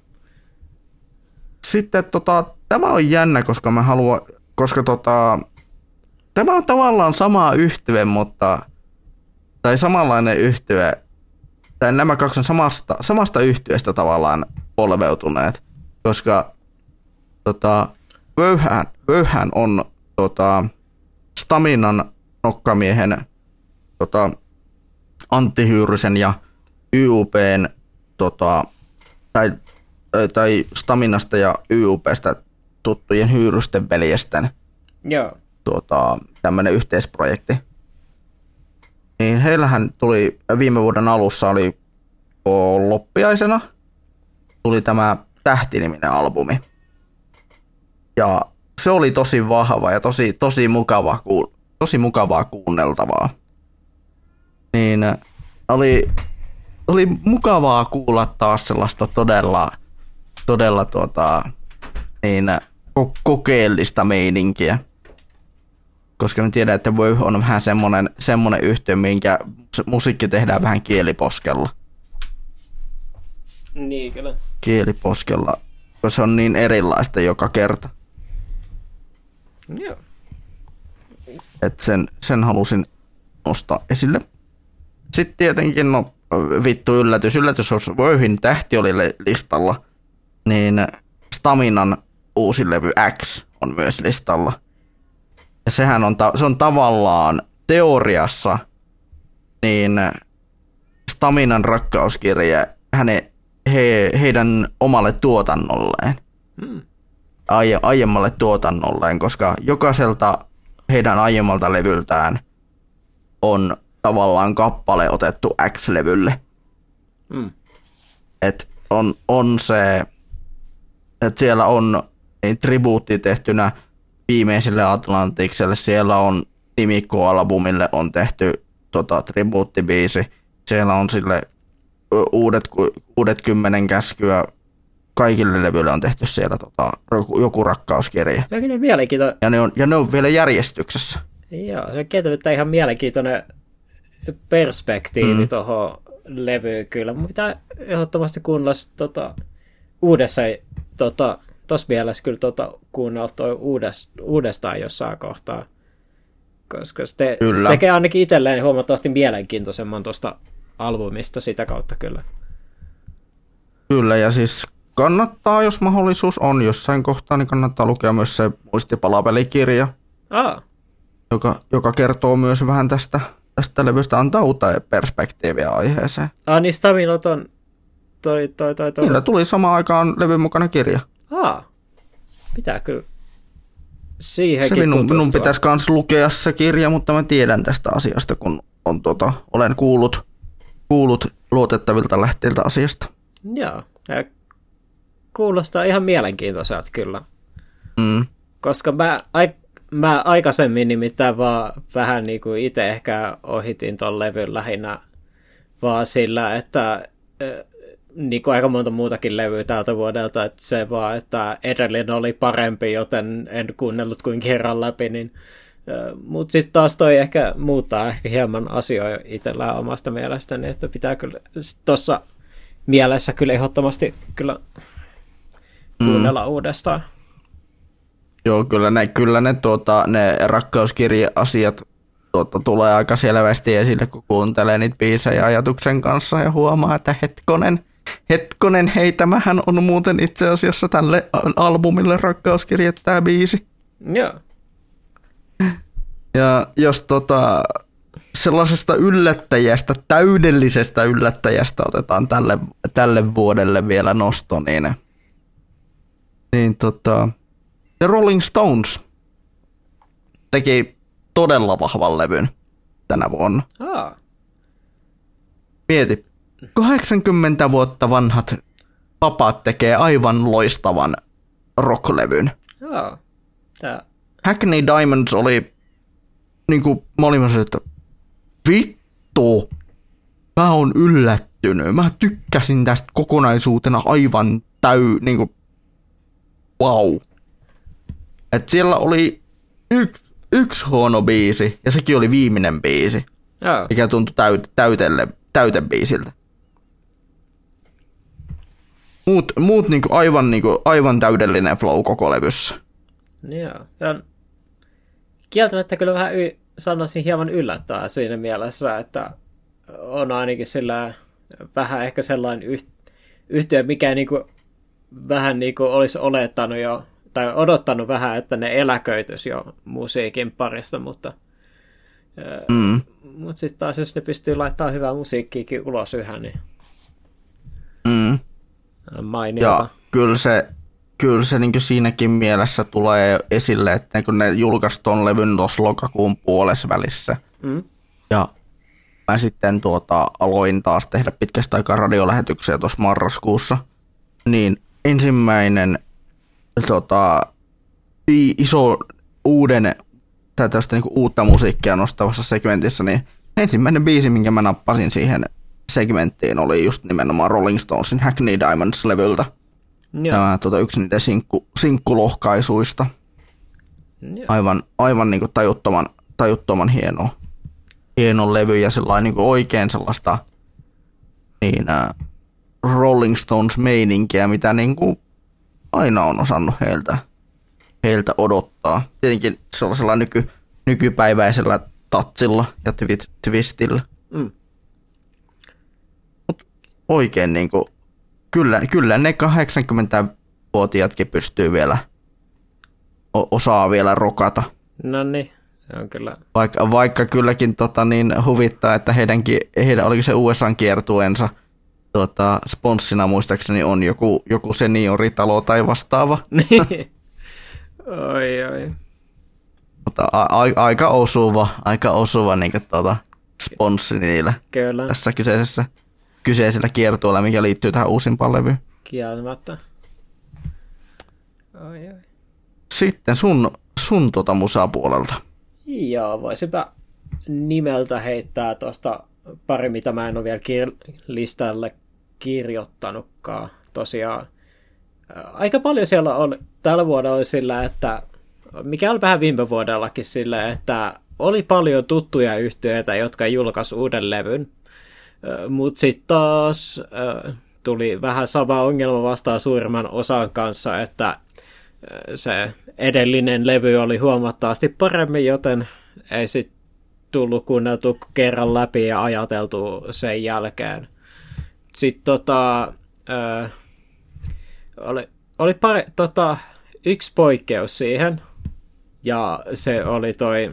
Speaker 1: Sitten tota, tämä on jännä, koska mä haluan, koska tota, tämä on tavallaan sama yhtye, mutta, tai samanlainen yhtye, tai nämä kaksi on samasta, samasta yhtyeestä tavallaan polveutuneet, koska tota, Vöyhän, Vöyhän on tota, Staminan nokkamiehen tota, Antti Hyyrysen ja YUPn tota, tai, tai Staminasta ja YUPstä tuttujen Hyyrysten veljesten
Speaker 2: Joo.
Speaker 1: Tota, tämmöinen yhteisprojekti. Niin heillähän tuli viime vuoden alussa oli loppiaisena tuli tämä Tähtiniminen albumi. Ja se oli tosi vahva ja tosi, tosi, mukava, tosi mukavaa kuunneltavaa. Niin äh, oli, oli mukavaa kuulla taas sellaista todella, todella tuota, niin, ko- kokeellista meininkiä. Koska me tiedän, että voi on vähän semmoinen, semmoinen yhtiö, minkä musiikki tehdään vähän kieliposkella.
Speaker 2: Niin, kyllä.
Speaker 1: Kieliposkella, koska se on niin erilaista joka kerta.
Speaker 2: Joo.
Speaker 1: Et sen, sen halusin nostaa esille. Sitten tietenkin, no vittu yllätys, yllätys, jos Wöyhin tähti oli listalla, niin Staminan uusi levy X on myös listalla. Ja sehän on, ta- se on tavallaan teoriassa niin Staminan rakkauskirja häne, he, heidän omalle tuotannolleen. Hmm aie, aiemmalle tuotannolleen, koska jokaiselta heidän aiemmalta levyltään on tavallaan kappale otettu X-levylle. Mm. Et on, on se että siellä on niin tribuutti tehtynä viimeiselle Atlantikselle. Siellä on nimikkoalbumille on tehty tota, tribuuttibiisi. Siellä on sille uudet, uudet kymmenen käskyä kaikille levyille on tehty siellä tota, joku rakkauskirja.
Speaker 2: Ja mielenkiintoinen.
Speaker 1: Ja ne, on, ja ne on vielä järjestyksessä.
Speaker 2: Joo, se on ihan mielenkiintoinen perspektiivi mm. tuohon levyyn kyllä. Mun pitää ehdottomasti kuunnella tota, uudessa, tota, tos mielessä kyllä tota, kuunnella toi uudest, uudestaan jossain kohtaa. Koska se, te, se tekee ainakin itselleen huomattavasti mielenkiintoisemman tuosta albumista sitä kautta kyllä.
Speaker 1: Kyllä, ja siis kannattaa, jos mahdollisuus on jossain kohtaa, niin kannattaa lukea myös se muistipalapelikirja,
Speaker 2: ah.
Speaker 1: joka, joka kertoo myös vähän tästä, tästä levystä, antaa uutta perspektiiviä aiheeseen.
Speaker 2: Ah, niin Staminot on toi, toi, toi, toi.
Speaker 1: Niillä tuli samaan aikaan levyn mukana kirja.
Speaker 2: Ah, pitää kyllä siihenkin
Speaker 1: se minun, minun pitäisi myös lukea se kirja, mutta mä tiedän tästä asiasta, kun on, tota, olen kuullut, kuullut luotettavilta lähteiltä asiasta.
Speaker 2: Joo, ja kuulostaa ihan mielenkiintoiselta kyllä.
Speaker 1: Mm.
Speaker 2: Koska mä, ai, mä aikaisemmin nimittäin vaan vähän niin kuin itse ehkä ohitin ton levyn lähinnä vaan sillä, että niin kuin aika monta muutakin levyä tältä vuodelta, että se vaan, että edellinen oli parempi, joten en kuunnellut kuin kerran läpi, niin mutta sitten taas toi ehkä muuttaa ehkä hieman asioita itsellään omasta mielestäni, että pitää kyllä tuossa mielessä kyllä ehdottomasti kyllä kuunnella mm. uudestaan.
Speaker 1: Joo, kyllä ne, kyllä ne, tuota, ne rakkauskirja-asiat tuota, tulee aika selvästi esille, kun kuuntelee niitä biisejä ajatuksen kanssa ja huomaa, että hetkonen, hetkonen, hei, tämähän on muuten itse asiassa tälle albumille rakkauskirja tämä biisi.
Speaker 2: Joo.
Speaker 1: Ja jos tota, sellaisesta yllättäjästä, täydellisestä yllättäjästä otetaan tälle, tälle vuodelle vielä nosto, niin, niin tota, The Rolling Stones teki todella vahvan levyn tänä vuonna.
Speaker 2: Ah.
Speaker 1: Mieti, 80 vuotta vanhat papat tekee aivan loistavan rocklevyn.
Speaker 2: Joo. Tää.
Speaker 1: Hackney Diamonds oli, niin kuin mä olin että vittu, mä oon yllättynyt. Mä tykkäsin tästä kokonaisuutena aivan täy, niin kuin, wow. Et siellä oli yksi yksi huono biisi, ja sekin oli viimeinen biisi,
Speaker 2: Joo.
Speaker 1: mikä tuntui täyt, täytelle, täytebiisiltä. Muut, muut niinku aivan, niinku, aivan täydellinen flow koko levyssä.
Speaker 2: Joo. Ja kieltämättä kyllä vähän y- sanoisin hieman yllättää siinä mielessä, että on ainakin sillä vähän ehkä sellainen yht- yhtiö, mikä niinku, vähän niinku olisi olettanut jo tai odottanut vähän, että ne eläköitys jo musiikin parista, mutta,
Speaker 1: mm.
Speaker 2: mutta sitten taas jos ne pystyy laittamaan hyvää musiikkiakin ulos yhä, niin
Speaker 1: mm.
Speaker 2: Mainiota. Ja
Speaker 1: kyllä se, kyllä se niin siinäkin mielessä tulee esille, että kun ne julkaisi ton levyn tuossa lokakuun puolessa välissä,
Speaker 2: mm.
Speaker 1: ja mä sitten tuota, aloin taas tehdä pitkästä aikaa radiolähetyksiä tuossa marraskuussa, niin ensimmäinen tota, iso uuden tai tästä niinku uutta musiikkia nostavassa segmentissä, niin ensimmäinen biisi, minkä mä nappasin siihen segmenttiin, oli just nimenomaan Rolling Stonesin Hackney Diamonds-levyltä. Joo. Tämä tuota, yksi niiden sinkku, sinkkulohkaisuista. Joo. Aivan, aivan niin kuin tajuttoman, tajuttoman hieno, hieno levy ja sellainen niin kuin oikein sellaista niin, äh, Rolling Stones-meininkiä, mitä niin kuin aina on osannut heiltä, heiltä odottaa. Tietenkin sellaisella nyky, nykypäiväisellä tatsilla ja twistillä.
Speaker 2: Mm.
Speaker 1: Oikein niin kuin, kyllä, kyllä ne 80-vuotiaatkin pystyy vielä, osaa vielä rokata.
Speaker 2: No niin, on kyllä.
Speaker 1: Vaikka, vaikka kylläkin tota, niin huvittaa, että heidänkin, heidän oliko se USA-kiertueensa – tuota, sponssina muistaakseni on joku, joku senioritalo tai vastaava. <laughs>
Speaker 2: Niin. oi, oi.
Speaker 1: Mutta a- a- aika osuva, aika osuva niin kuin, tuota, sponssi niillä
Speaker 2: Kyllä.
Speaker 1: tässä kyseisessä, kyseisellä kiertueella, mikä liittyy tähän uusimpaan levyyn.
Speaker 2: Kieltämättä. Ai, ai.
Speaker 1: Sitten sun, sun tota musapuolelta.
Speaker 2: Joo, voisipä nimeltä heittää tuosta pari, mitä mä en ole vielä kir- listalle kirjoittanutkaan. Tosiaan aika paljon siellä on tällä vuodella oli sillä, että mikä oli vähän viime vuodellakin sillä, että oli paljon tuttuja yhtiöitä, jotka julkaisi uuden levyn, mutta sitten taas tuli vähän sama ongelma vastaan suurimman osan kanssa, että se edellinen levy oli huomattavasti paremmin, joten ei sitten tullut kuunneltu kerran läpi ja ajateltu sen jälkeen. Sitten tota, oli, oli pari, tota, yksi poikkeus siihen, ja se oli toi,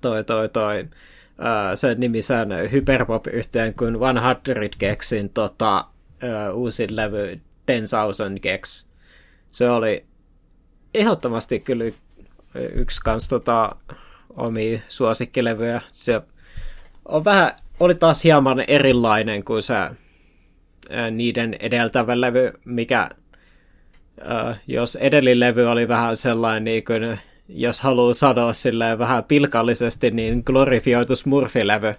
Speaker 2: toi, toi, toi sen nimisen hyperpop-yhteen kuin 100 Gexin tota, ää, uusin levy 10,000 Gex. Se oli ehdottomasti kyllä yksi kans tota, omia suosikkilevyjä. Se on vähän, oli taas hieman erilainen kuin se ää, niiden edeltävä levy, mikä äh, jos edellin levy oli vähän sellainen, niin kuin, jos haluaa sanoa silleen vähän pilkallisesti, niin glorifioitu smurfilevy,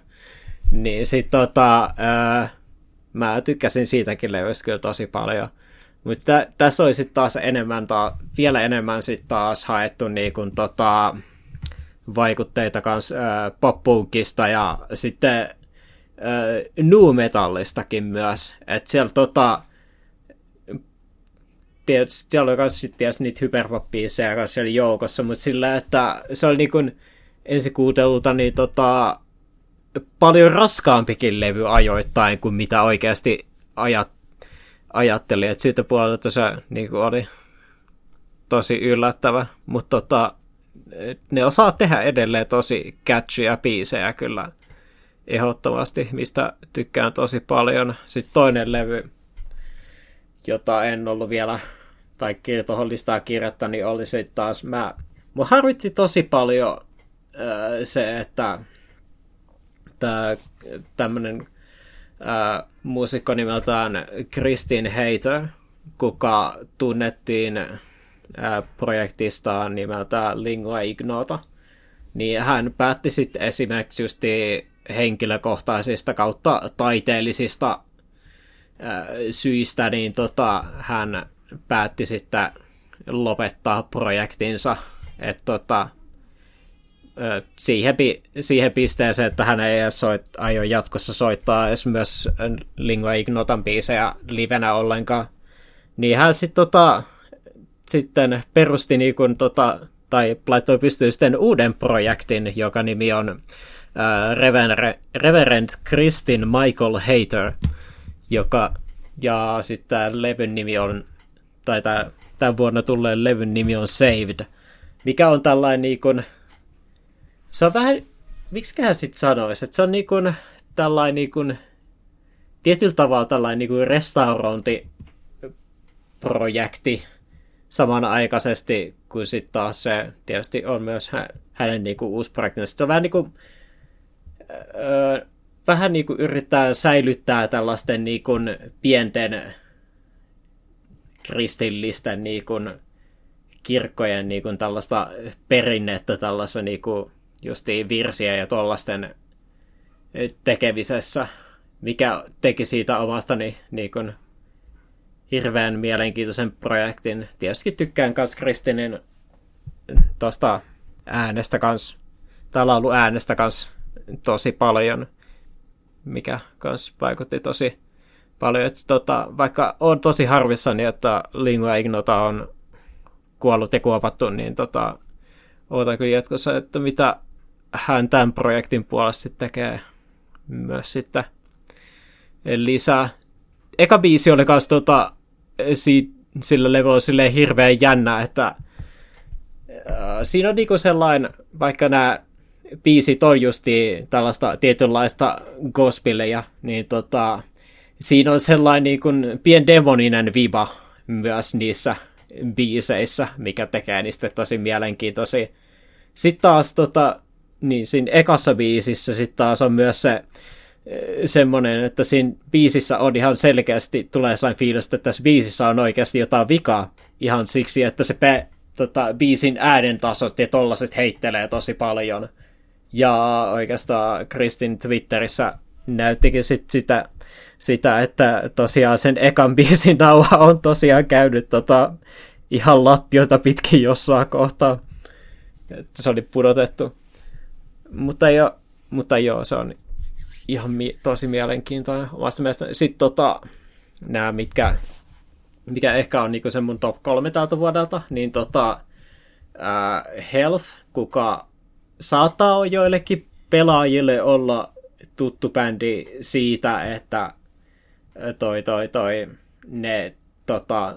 Speaker 2: niin sit tota, äh, mä tykkäsin siitäkin levystä kyllä tosi paljon. Mutta tä, tässä oli sitten taas enemmän, ta, vielä enemmän sitten taas haettu niin kun, tota, vaikutteita kans äh, poppunkista ja sitten nu metallistakin myös. Että siellä tota, tietysti siellä oli myös tietysti niitä hyperpop-biisejä siellä joukossa, mutta sillä, että se oli niin kuin ensikuutelulta niin tota, paljon raskaampikin levy ajoittain kuin mitä oikeasti ajat, ajattelin, että siitä puolelta se niin kuin oli tosi yllättävä, mutta tota, ne osaa tehdä edelleen tosi catchyä biisejä kyllä ehdottomasti, mistä tykkään tosi paljon. Sitten toinen levy, jota en ollut vielä, tai tuohon listaa kirjoittaa, niin oli se taas, mä, mua harvitti tosi paljon äh, se, että tämä tämmöinen äh, muusikko nimeltään Kristin Hater, kuka tunnettiin äh, projektistaan nimeltä Lingua Ignota, niin hän päätti sitten esimerkiksi just henkilökohtaisista kautta taiteellisista syistä, niin tota, hän päätti sitten lopettaa projektinsa. Että tota, siihen, siihen pisteeseen, että hän ei edes soit, aio jatkossa soittaa edes myös Lingua Ignotan biisejä livenä ollenkaan. Niin hän sitten tota, sitten perusti niin kun, tota, tai laittoi pystyyn sitten uuden projektin, joka nimi on äh, Reverend, Reverend Kristin Michael Hater, joka, ja sitten tämä levyn nimi on, tai tämä tämän vuonna tulleen levyn nimi on Saved, mikä on tällainen niin kuin, se on vähän, miksiköhän sitten sanoisi, että se on niin kuin, tällainen niin kuin, tietyllä tavalla tällainen niin kuin restaurointiprojekti samanaikaisesti, kun sitten taas se tietysti on myös hänen niin kuin, uusi projekti. Se on vähän niin kuin, öö, vähän niin kuin yrittää säilyttää tällaisten niin kuin pienten kristillisten niin kuin kirkkojen niin kuin tällaista perinnettä tällaista niin kuin justiin virsiä ja tuollaisten tekemisessä, mikä teki siitä omastani niin kuin hirveän mielenkiintoisen projektin. Tietysti tykkään myös Kristinin tuosta äänestä kanssa, tai laulu äänestä kanssa tosi paljon – mikä myös vaikutti tosi paljon. Että tota, vaikka on tosi harvissani, että Lingua Ignota on kuollut ja kuopattu, niin tota, ootan kyllä jatkossa, että mitä hän tämän projektin puolesta sitten tekee myös sitten lisää. Eka biisi oli myös tota, si, sillä levyllä silleen hirveän jännä, että äh, siinä on niinku sellainen, vaikka nämä biisit on justi tällaista tietynlaista gospeleja, niin tota, siinä on sellainen niin kuin pien demoninen viba myös niissä biiseissä, mikä tekee niistä tosi mielenkiintoisia. Sitten taas tota, niin siinä ekassa biisissä sitten taas on myös se semmoinen, että siinä biisissä on ihan selkeästi, tulee sellainen fiilis, että tässä biisissä on oikeasti jotain vikaa, ihan siksi, että se pe, tota, biisin tasot ja tollaset heittelee tosi paljon. Ja oikeastaan Kristin Twitterissä näyttikin sit sitä, sitä, että tosiaan sen ekan <laughs> biisin nauha on tosiaan käynyt tota, ihan lattioita pitkin jossain kohtaa. Että se oli pudotettu. Mutta, jo, mutta joo, se on ihan mi- tosi mielenkiintoinen omasta mielestä. Sitten tota, nämä, mitkä, mikä ehkä on niinku se mun top kolme tältä vuodelta, niin tota, uh, Health, kuka saattaa joillekin pelaajille olla tuttu bändi siitä, että toi, toi, toi, ne tota,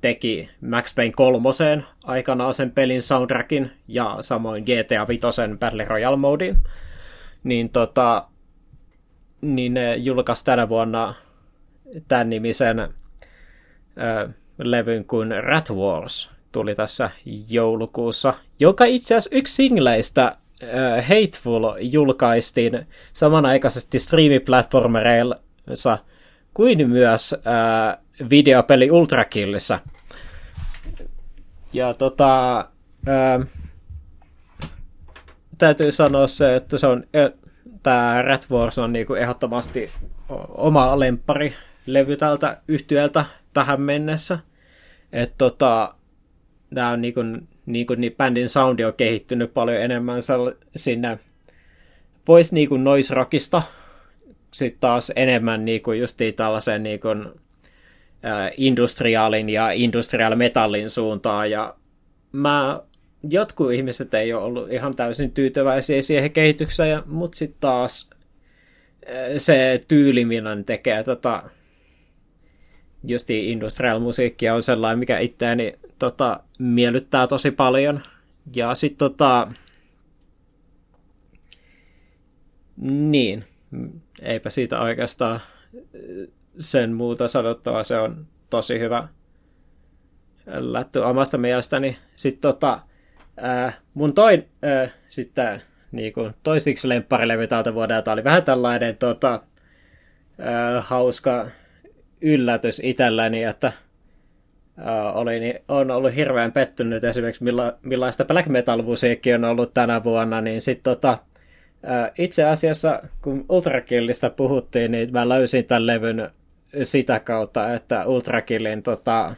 Speaker 2: teki Max Payne kolmoseen aikanaan sen pelin soundtrackin ja samoin GTA Vitosen Battle Royale modin. Niin, tota, niin ne julkaisi tänä vuonna tämän nimisen ö, levyn kuin Rat Wars tuli tässä joulukuussa, joka itse asiassa yksi singleistä uh, Hateful julkaistiin samanaikaisesti streamiplatformereissa kuin myös uh, videopeli Ultrakillissä. Ja tota, uh, täytyy sanoa se, että se on, tämä Rat Wars on niinku ehdottomasti oma lempari levy tältä yhtiöltä tähän mennessä. Että tota, tämä on niinku niin kuin, niin bändin soundi on kehittynyt paljon enemmän sinne pois niin kuin noise rockista, sitten taas enemmän niin kuin justiin tällaisen niin kuin, äh, industriaalin ja industrial metallin suuntaan, ja mä, jotkut ihmiset ei ole ollut ihan täysin tyytyväisiä siihen kehitykseen, mutta sitten taas se tyyli, millä ne tekee tota, justiin industrial musiikkia on sellainen, mikä itseäni tota, miellyttää tosi paljon. Ja sitten tota, niin, eipä siitä oikeastaan sen muuta sanottavaa, se on tosi hyvä lätty omasta mielestäni. Sitten tota, mun toin, ää, sitten niin kuin toisiksi lempparilevy tältä vuodelta oli vähän tällainen tota, ää, hauska yllätys itselläni, että uh, oli, niin on ollut hirveän pettynyt esimerkiksi milla, millaista black metal musiikki on ollut tänä vuonna, niin sitten tota, uh, itse asiassa kun Ultrakillista puhuttiin, niin mä löysin tämän levyn sitä kautta, että Ultrakillin tota,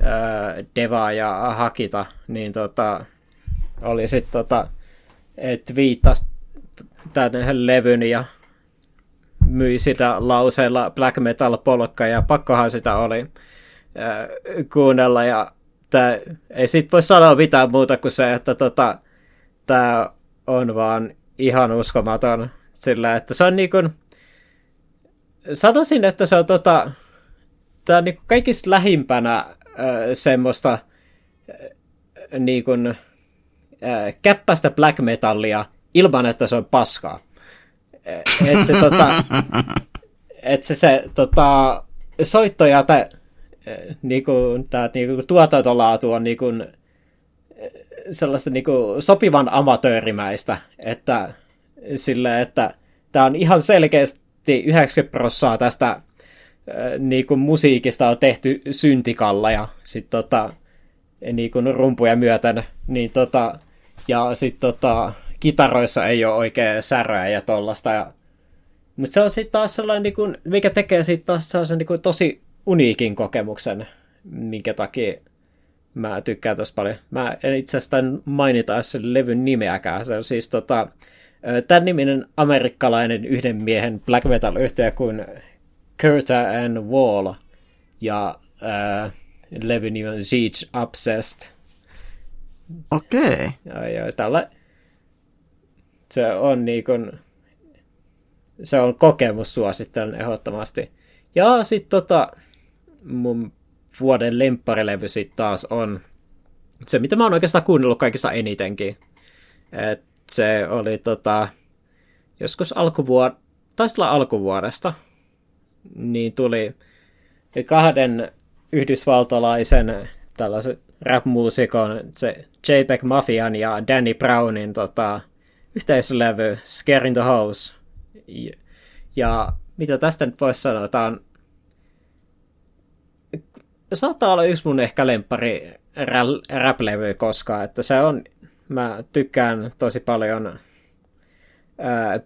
Speaker 2: uh, Deva ja Hakita, niin tota, oli sitten tota, viittas tämän levyn ja myi sitä lauseella black metal polkka ja pakkohan sitä oli kuunnella ja tää, ei sit voi sanoa mitään muuta kuin se, että tota, tämä on vaan ihan uskomaton sillä, että se on niin kuin, sanoisin, että se on tota, tää on niin kuin kaikista lähimpänä äh, semmoista niin kuin, äh, käppästä black metallia ilman, että se on paskaa. Että se, tota, <laughs> et se, se tota, soittoja, tai niinku, tää, niinku, tuotantolaatu on niinku, sellaista niinku, sopivan amatöörimäistä, että sille, että tämä on ihan selkeästi 90 prosenttia tästä niinku, musiikista on tehty syntikalla ja sit tota, niinku, rumpuja myöten, niin tota, ja sitten tota, kitaroissa ei ole oikein säröä ja tollasta. Ja... Mutta se on sitten taas sellainen, niin kuin, mikä tekee siitä taas sellaisen niin kuin, tosi uniikin kokemuksen, minkä takia mä tykkään tosi paljon. Mä en itse asiassa mainita sen levyn nimeäkään. Se on siis tota, tämän niminen amerikkalainen yhden miehen black metal yhtiö kuin Curta and Wall. Ja äh, levyn nimi on Siege Obsessed.
Speaker 1: Okei. Okay.
Speaker 2: Ja, ja sitä on se on niin kuin, se on kokemus, suosittelen ehdottomasti. Ja sitten tota, mun vuoden lempparilevy sitten taas on se, mitä mä oon oikeastaan kuunnellut kaikista enitenkin. Et se oli tota, joskus alkuvuod- taisi olla alkuvuodesta, niin tuli kahden yhdysvaltalaisen tällaisen rap-muusikon, se JPEG Mafian ja Danny Brownin tota, yhteislevy Scare in the House, Ja mitä tästä nyt voisi sanoa, tämä on saattaa olla yksi mun ehkä lempari rap-levy koskaan, että se on, mä tykkään tosi paljon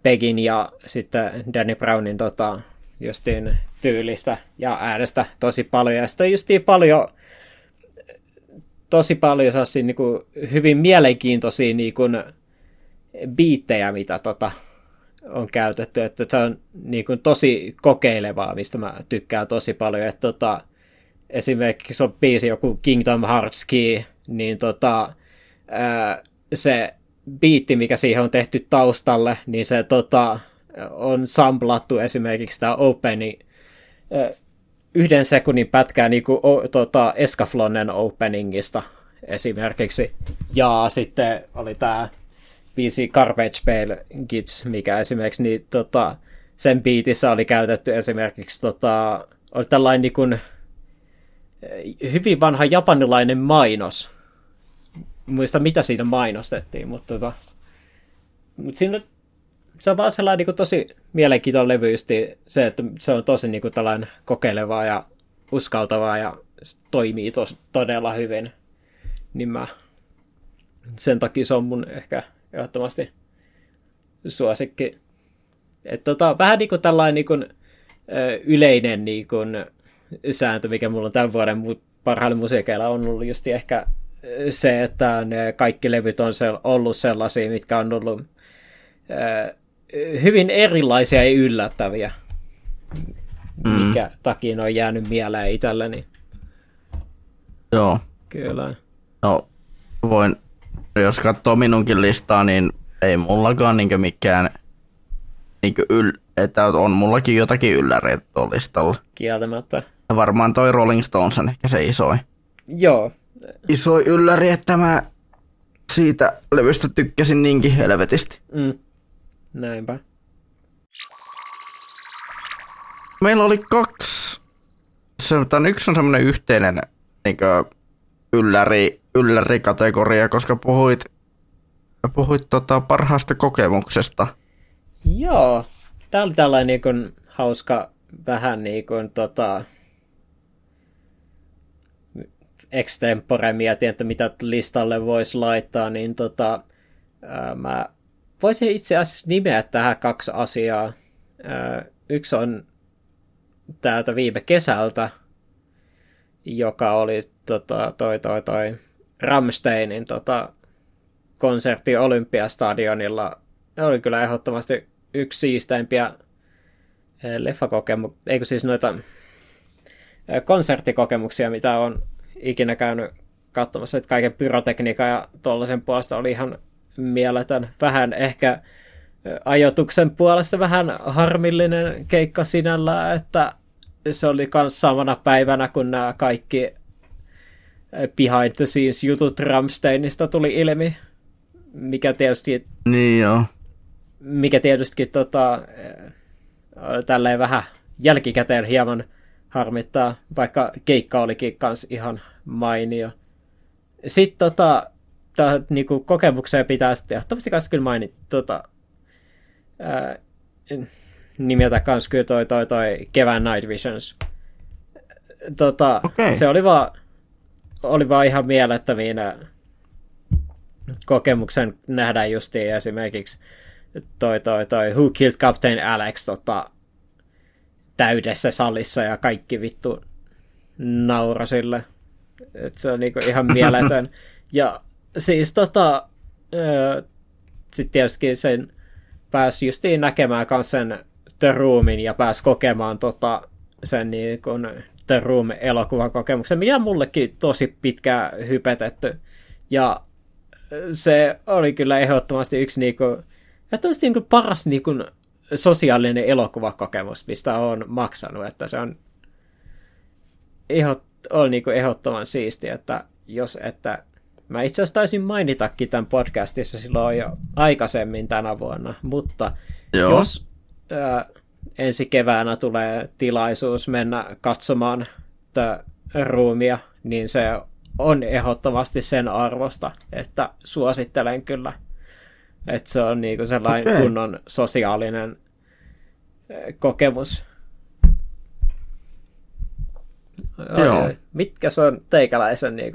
Speaker 2: Pegin ja sitten Danny Brownin tota, justiin tyylistä ja äänestä tosi paljon, ja sitten justiin paljon tosi paljon sellaisia niin hyvin mielenkiintoisia niin kuin, biittejä, mitä tota, on käytetty, että se on niin kuin, tosi kokeilevaa, mistä mä tykkään tosi paljon, että tota, esimerkiksi on biisi joku Kingdom Hearts Key, niin tota, ää, se biitti, mikä siihen on tehty taustalle, niin se tota, on samplattu esimerkiksi tämä Openi yhden sekunnin pätkää niin kuin, o, tota, Escaflonnen openingista esimerkiksi. Ja sitten oli tämä biisi Garbage Pail Kids, mikä esimerkiksi niin, tota, sen biitissä oli käytetty esimerkiksi tota, oli tällainen niin kuin, hyvin vanha japanilainen mainos. Muista mitä siinä mainostettiin, mutta tota, mutta siinä se on vaan sellainen niin tosi mielenkiintoinen levy se, että se on tosi niin kuin tällainen kokeilevaa ja uskaltavaa ja toimii tos, todella hyvin. Niin mä, sen takia se on mun ehkä ehdottomasti suosikki. Et tota, vähän niin kuin tällainen niin kuin, yleinen niin kuin, sääntö, mikä mulla on tämän vuoden parhailla musiikeilla on ollut just ehkä se, että ne kaikki levyt on ollut sellaisia, mitkä on ollut hyvin erilaisia ja yllättäviä, mm. mikä takia on jäänyt mieleen itselleni.
Speaker 1: Joo.
Speaker 2: Kyllä.
Speaker 1: No, voin, jos katsoo minunkin listaa, niin ei mullakaan niinkö mikään niinkö yl, että on mullakin jotakin ylläreitä tuolla listalla.
Speaker 2: Kieltämättä.
Speaker 1: Ja varmaan toi Rolling Stones on ehkä se isoin.
Speaker 2: Joo.
Speaker 1: Iso ylläri, että mä siitä levystä tykkäsin niinkin helvetisti.
Speaker 2: Mm. Näinpä.
Speaker 1: Meillä oli kaksi, se, tämän yksi on semmoinen yhteinen niin ylläri, ylläri-kategoria, koska puhuit, puhuit tota parhaasta kokemuksesta.
Speaker 2: Joo, tämä oli tällainen niin kuin, hauska vähän niin kuin, tota, extempore mietin, että mitä listalle voisi laittaa, niin tota, ää, mä voisin itse asiassa nimeä tähän kaksi asiaa. Yksi on täältä viime kesältä, joka oli tota, toi, toi, toi Ramsteinin tota, konsertti Olympiastadionilla. Oli kyllä ehdottomasti yksi siisteimpiä leffakokemuksia, eikö siis noita konserttikokemuksia, mitä on ikinä käynyt katsomassa, että kaiken pyrotekniikan ja tuollaisen puolesta oli ihan mieletön. Vähän ehkä ajoituksen puolesta vähän harmillinen keikka sinällä, että se oli myös samana päivänä, kun nämä kaikki behind the scenes jutut Ramsteinista tuli ilmi, mikä tietysti...
Speaker 1: Niin joo.
Speaker 2: Mikä tietysti tota, tälleen vähän jälkikäteen hieman harmittaa, vaikka keikka olikin kans ihan mainio. Sitten tota, tää, niinku, kokemukseen pitää sitten ehdottomasti kanssa kyllä mainita tota, ää, nimeltä kanssa kyllä toi, toi, toi kevään Night Visions. Tota, okay. Se oli vaan, oli vaan ihan mielettömiin kokemuksen nähdä justiin esimerkiksi toi, toi, toi Who Killed Captain Alex tota, täydessä salissa ja kaikki vittu naura sille. Et se on niinku ihan mieletön. <laughs> Ja siis tota, sitten tietysti sen pääsi justiin näkemään myös sen The Roomin ja pääsi kokemaan tota, sen niin kun The Room elokuvan kokemuksen, mikä mullekin tosi pitkään hypetetty. Ja se oli kyllä ehdottomasti yksi niinku, ehdottomasti niinku paras niinku sosiaalinen elokuvakokemus, mistä on maksanut, että se on, ehdot, on niinku ehdottoman siistiä, että jos, että Mä itse asiassa taisin mainitakin tämän podcastissa silloin jo aikaisemmin tänä vuonna, mutta Joo. jos ää, ensi keväänä tulee tilaisuus mennä katsomaan tätä ruumia, niin se on ehdottomasti sen arvosta, että suosittelen kyllä. Että se on niinku sellainen okay. kunnon sosiaalinen kokemus.
Speaker 1: Joo.
Speaker 2: Mitkä se on teikäläisen niin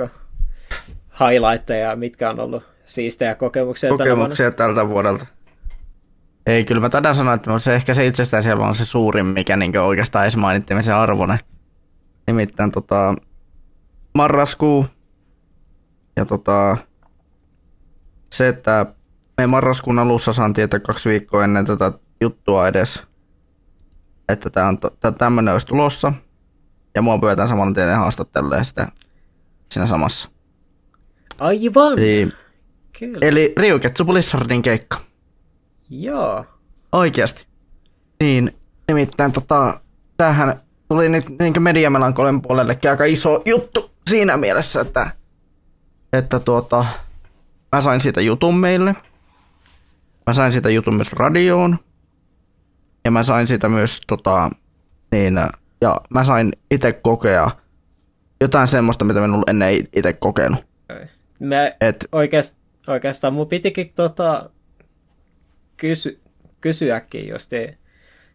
Speaker 2: highlightteja, mitkä on ollut siistejä kokemuksia,
Speaker 1: kokemuksia tältä vuodelta? Ei, kyllä mä taidan sanoa, että se ehkä se itsestään siellä on se suurin, mikä niin oikeastaan edes mainittimisen arvoinen. Nimittäin tota, marraskuu ja tota, se, että me marraskuun alussa saan tietää kaksi viikkoa ennen tätä juttua edes, että tämä on tämmöinen olisi tulossa. Ja mua pyydetään samalla tieteen haastattelulle sitä siinä samassa.
Speaker 2: Aivan!
Speaker 1: Eli, Kyllä. eli Ryuketsu Blizzardin keikka.
Speaker 2: Joo.
Speaker 1: Oikeasti. Niin, nimittäin tota, tämähän tuli nyt niin mediamelankolin puolellekin aika iso juttu siinä mielessä, että, että tuota, mä sain siitä jutun meille. Mä sain siitä jutun myös radioon. Ja mä sain sitä myös tota, niin, ja mä sain itse kokea jotain semmoista, mitä mä en ollut ennen itse kokenut.
Speaker 2: Mä Et, oikeast, oikeastaan mun pitikin tota, kysy, kysyäkin justi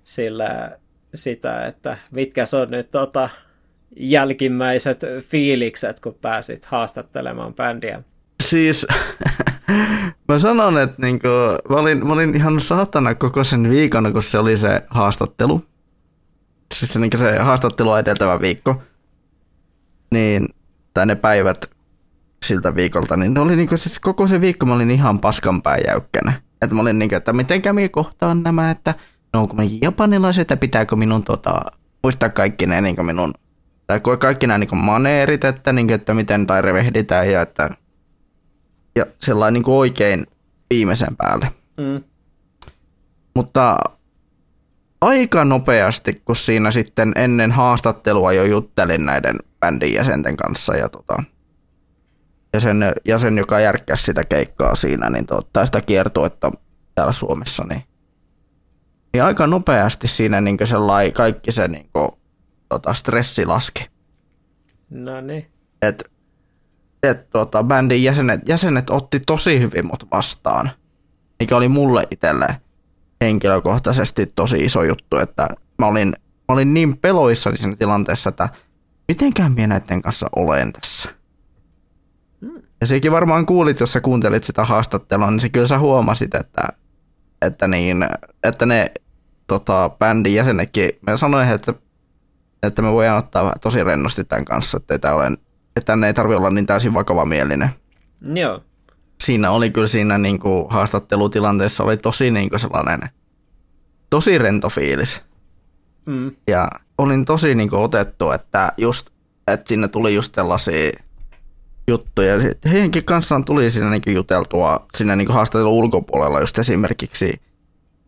Speaker 2: sillä sitä, että mitkä on nyt tota, jälkimmäiset fiilikset, kun pääsit haastattelemaan bändiä?
Speaker 1: Siis <laughs> mä sanon, että niinku, mä, olin, mä olin ihan saatana koko sen viikon, kun se oli se haastattelu. Siis se, niinku se haastattelu edeltävä viikko. Niin, tai ne päivät siltä viikolta, niin ne oli niinku, siis koko se viikko mä olin ihan paskan jäykkänä. Että mä olin niinku, että miten kävi kohtaan nämä, että no onko me japanilaiset ja pitääkö minun tota, muistaa kaikki ne niinku minun, tai kaikki nämä niinku maneerit, että, niinku, että miten tai revehditään ja että ja sellainen niin kuin oikein viimeisen päälle. Mm. Mutta aika nopeasti, kun siinä sitten ennen haastattelua jo juttelin näiden bändin jäsenten kanssa ja tota, jäsen, jäsen, joka järkkäsi sitä keikkaa siinä, niin tota, sitä kiertuetta täällä Suomessa, niin, niin aika nopeasti siinä niin sellai, kaikki se niin kuin, tota, stressi laski.
Speaker 2: No niin.
Speaker 1: Et että tota, bändin jäsenet, jäsenet otti tosi hyvin mut vastaan, mikä oli mulle itselle henkilökohtaisesti tosi iso juttu, että mä olin, mä olin niin peloissani siinä tilanteessa, että mitenkään minä näiden kanssa olen tässä. Ja sekin varmaan kuulit, jos sä kuuntelit sitä haastattelua, niin se kyllä sä huomasit, että, että, niin, että ne tota, bändin jäsenetkin, mä sanoin, että, että me voidaan ottaa tosi rennosti tämän kanssa, että tämä ole että tänne ei tarvi olla niin täysin vakavamielinen.
Speaker 2: Joo.
Speaker 1: Siinä oli kyllä siinä niin kuin haastattelutilanteessa oli tosi niin kuin sellainen, tosi rento fiilis. Mm. Ja olin tosi niin kuin otettu, että just, että sinne tuli just sellaisia juttuja. Sitten heidänkin kanssaan tuli siinä niin juteltua siinä niin haastattelun ulkopuolella just esimerkiksi,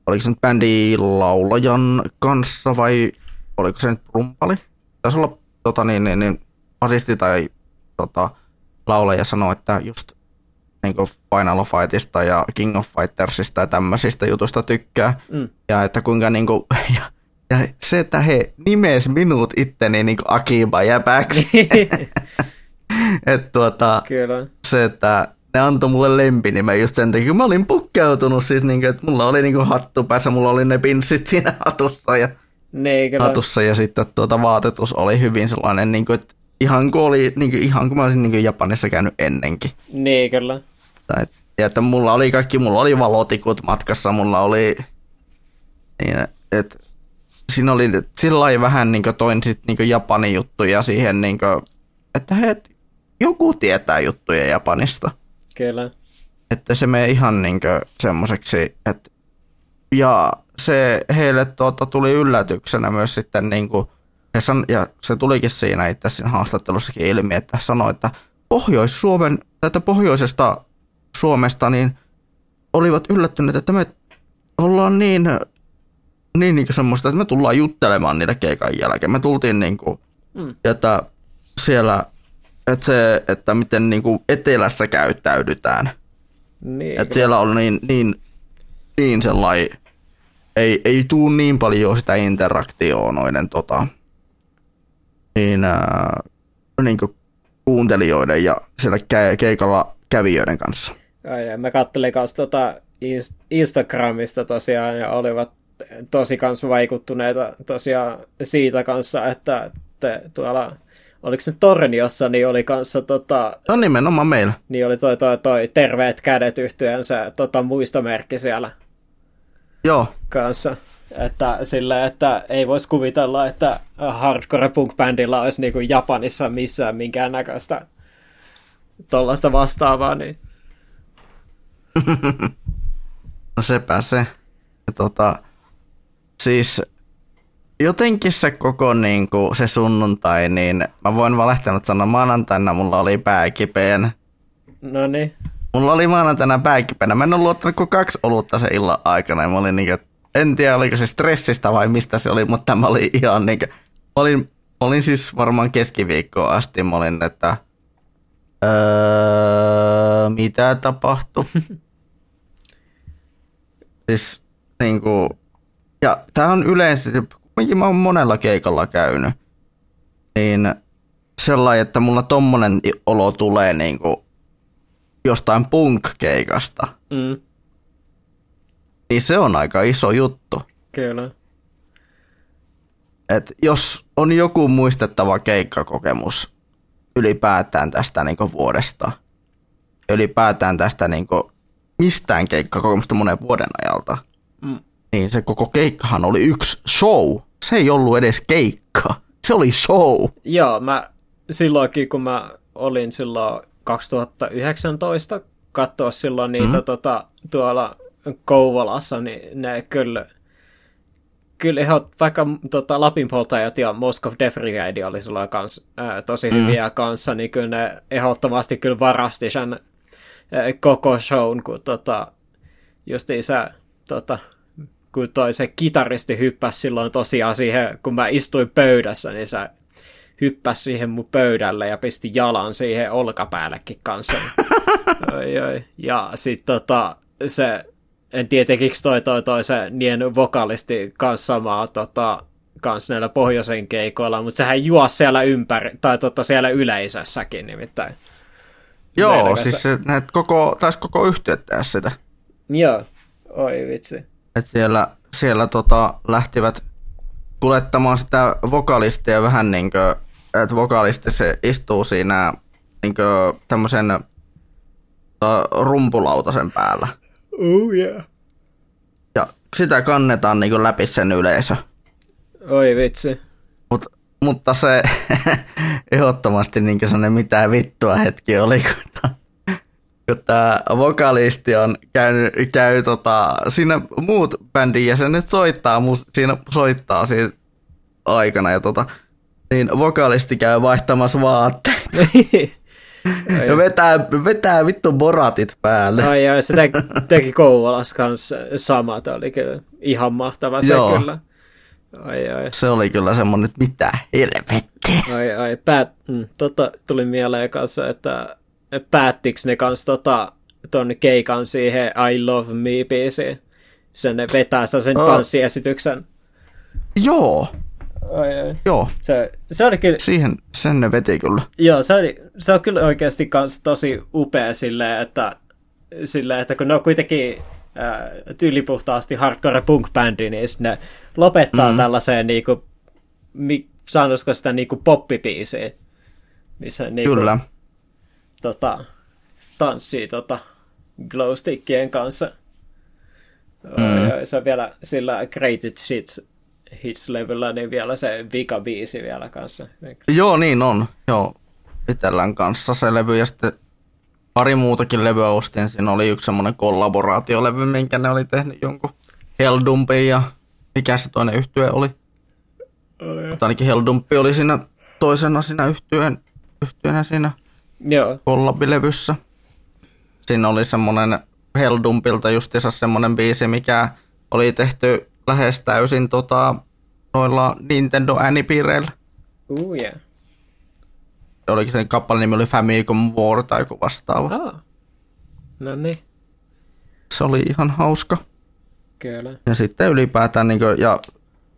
Speaker 1: oliko se nyt bändi laulajan kanssa vai oliko se nyt rumpali? Taisi olla tota, niin, niin, niin, asisti tai tota, laulaja sanoi, että just niin Final Fightista ja King of Fightersista ja tämmöisistä jutuista tykkää. Mm. Ja että kuinka niin kuin, <laughs> ja, ja se, että he nimes minut itteni niin kuin Akiba jäpäksi. <laughs> <laughs> että tuota,
Speaker 2: Kyllä.
Speaker 1: se, että ne antoi mulle lempinimen just sen takia, kun mä olin pukkeutunut siis, niin kuin, että mulla oli niin kuin hattu päässä, mulla oli ne pinssit <laughs> siinä hatussa ja,
Speaker 2: niin,
Speaker 1: hatussa ja sitten tuota vaatetus oli hyvin sellainen, niin kuin, että ihan kuin, oli, niin kuin, ihan kuin mä olisin niin kuin Japanissa käynyt ennenkin.
Speaker 2: Niin, kyllä.
Speaker 1: Tai, ja että mulla oli kaikki, mulla oli valotikut matkassa, mulla oli, niin, että siinä oli sillä vähän niin kuin, toin sit niin kuin Japanin juttuja siihen, niin kuin, että he, joku tietää juttuja Japanista.
Speaker 2: Kyllä.
Speaker 1: Että se menee ihan niin semmoiseksi, että ja se heille tuota, tuli yllätyksenä myös sitten niin kuin, ja, san, ja se tulikin siinä itse siinä haastattelussakin ilmi, että sanoi, että Pohjois-Suomen, tätä pohjoisesta Suomesta, niin olivat yllättyneet, että me ollaan niin, niin, niin semmoista, että me tullaan juttelemaan niitä keikan jälkeen. Me tultiin niin kuin, mm. että siellä, että se, että miten niin kuin etelässä käyttäydytään.
Speaker 2: Niin,
Speaker 1: että siellä on niin, niin, niin sellainen, ei, ei tuu niin paljon sitä interaktioa noiden tota, niin, ää, niin kuin kuuntelijoiden ja siellä keikalla kävijöiden kanssa.
Speaker 2: Ja, ja mä kattelin kanssa tota Instagramista tosiaan ja olivat tosi kanssa vaikuttuneita tosiaan siitä kanssa, että te tuolla, oliko se Torniossa, niin oli kanssa tota...
Speaker 1: No nimenomaan meillä.
Speaker 2: Niin oli toi, toi, toi Terveet kädet yhtyön se tota, muistomerkki siellä.
Speaker 1: Joo.
Speaker 2: Kanssa. Että sille, että ei voisi kuvitella, että hardcore punk-bändillä olisi niin kuin Japanissa missään minkäännäköistä tuollaista vastaavaa, niin... <laughs>
Speaker 1: no sepä se. Ja tota, siis jotenkin se koko niin kuin, se sunnuntai, niin mä voin valehtanut sanoa, maanantaina mulla oli pääkipeän.
Speaker 2: No niin.
Speaker 1: Mulla oli maanantaina pääkipeänä. Mä en ollut ottanut kuin kaksi olutta se illan aikana. Ja mä olin niin kuin, en tiedä oliko se stressistä vai mistä se oli, mutta mä olin ihan niin kuin, mä olin, mä olin siis varmaan keskiviikkoa asti. Mä olin, että öö, mitä tapahtui? <laughs> siis niin kuin, ja tää on yleensä, mä oon monella keikalla käynyt, niin sellainen, että mulla tommonen olo tulee niin kuin jostain punk-keikasta. Mm. Niin se on aika iso juttu.
Speaker 2: Kyllä.
Speaker 1: Et jos on joku muistettava keikkakokemus ylipäätään tästä niin vuodesta, ylipäätään tästä niin mistään keikkakokemusta monen vuoden ajalta, mm. niin se koko keikkahan oli yksi show. Se ei ollut edes keikka. Se oli show.
Speaker 2: Joo, mä silloinkin kun mä olin silloin 2019 katsoa silloin niitä mm. tota, tuolla Kouvolassa, niin ne kyllä, kyllä ihan, vaikka tota, Lapinpoltajat ja Moscow Death Brigade oli silloin kans, ää, tosi mm. hyviä kanssa, niin kyllä ne ehdottomasti kyllä varasti sen ää, koko shown, kun tota, just isä, tota, kun toi se kitaristi hyppäsi silloin tosiaan siihen, kun mä istuin pöydässä, niin se hyppäsi siihen mun pöydälle ja pisti jalan siihen olkapäällekin kanssa. <laughs> oi, oi. Ja sitten tota, se, en tiedä tekikö toi, toi, toi se nien vokalisti kanssa samaa tota, kanssa näillä pohjoisen keikoilla, mutta sehän juo siellä ympäri, tai tota, siellä yleisössäkin nimittäin.
Speaker 1: Joo, Meilläkässä. siis se, näet koko, taisi koko tehdä sitä.
Speaker 2: Joo, oi vitsi.
Speaker 1: Et siellä, siellä tota, lähtivät kuljettamaan sitä vokalistia vähän niin kuin että vokalisti se istuu siinä niin tämmöisen rumpulautasen päällä.
Speaker 2: Oh yeah.
Speaker 1: Ja sitä kannetaan niin läpi sen yleisö.
Speaker 2: Oi vitsi.
Speaker 1: Mut, mutta se <laughs> ehdottomasti niin sellainen mitä vittua hetki oli, kun, kun tämä vokalisti on käynyt, käy tota, siinä muut bändin jäsenet soittaa, siinä soittaa siis aikana ja tota, niin vokalisti käy vaihtamassa vaatteita. <laughs> ja vetää, vetää vittu boratit päälle.
Speaker 2: Ai ai, se teki, teki Kouvolas kanssa sama, tämä oli kyllä ihan mahtava se Joo. kyllä. Ai, ai.
Speaker 1: Se oli kyllä semmonen, että mitä helvettiä.
Speaker 2: Ai ai, päät, mm, tota, tuli mieleen kanssa, että päättikö ne kanssa tota, ton keikan siihen I Love Me biisiin? Sen vetää sen oh. tanssiesityksen.
Speaker 1: Joo,
Speaker 2: Ai, ai.
Speaker 1: Joo.
Speaker 2: Se, se oli kyllä...
Speaker 1: Siihen sen ne veti kyllä.
Speaker 2: Joo, se, oli, se on kyllä oikeasti kans tosi upea silleen, että, silleen, että kun ne on kuitenkin äh, tyylipuhtaasti hardcore punk-bändi, niin ne lopettaa mm. tällaiseen niinku, mi, sanoisiko sitä niinku poppipiisiin, missä niinku,
Speaker 1: kyllä.
Speaker 2: Tota, tanssii tota, glowstickien kanssa. Mm. Se on vielä sillä Great Shit hits-levyllä, niin vielä se vika biisi vielä kanssa.
Speaker 1: Joo, niin on. Joo, itsellään kanssa se levy ja sitten pari muutakin levyä ostin. Siinä oli yksi semmoinen kollaboraatiolevy, minkä ne oli tehnyt jonkun Helldumpin ja mikä se toinen yhtye oli. Oh, Mutta ainakin Helldumpi oli siinä toisena siinä yhtyeen, yhtyenä siinä
Speaker 2: Joo.
Speaker 1: kollabilevyssä. Siinä oli semmoinen Helldumpilta justiinsa semmoinen biisi, mikä oli tehty lähes täysin tota, noilla Nintendo äänipiireillä.
Speaker 2: Uh, yeah.
Speaker 1: Olikin sen kappaleen nimi oli Famicom War tai joku vastaava.
Speaker 2: Ah. No niin.
Speaker 1: Se oli ihan hauska.
Speaker 2: Kyllä.
Speaker 1: Ja sitten ylipäätään, niin kuin, ja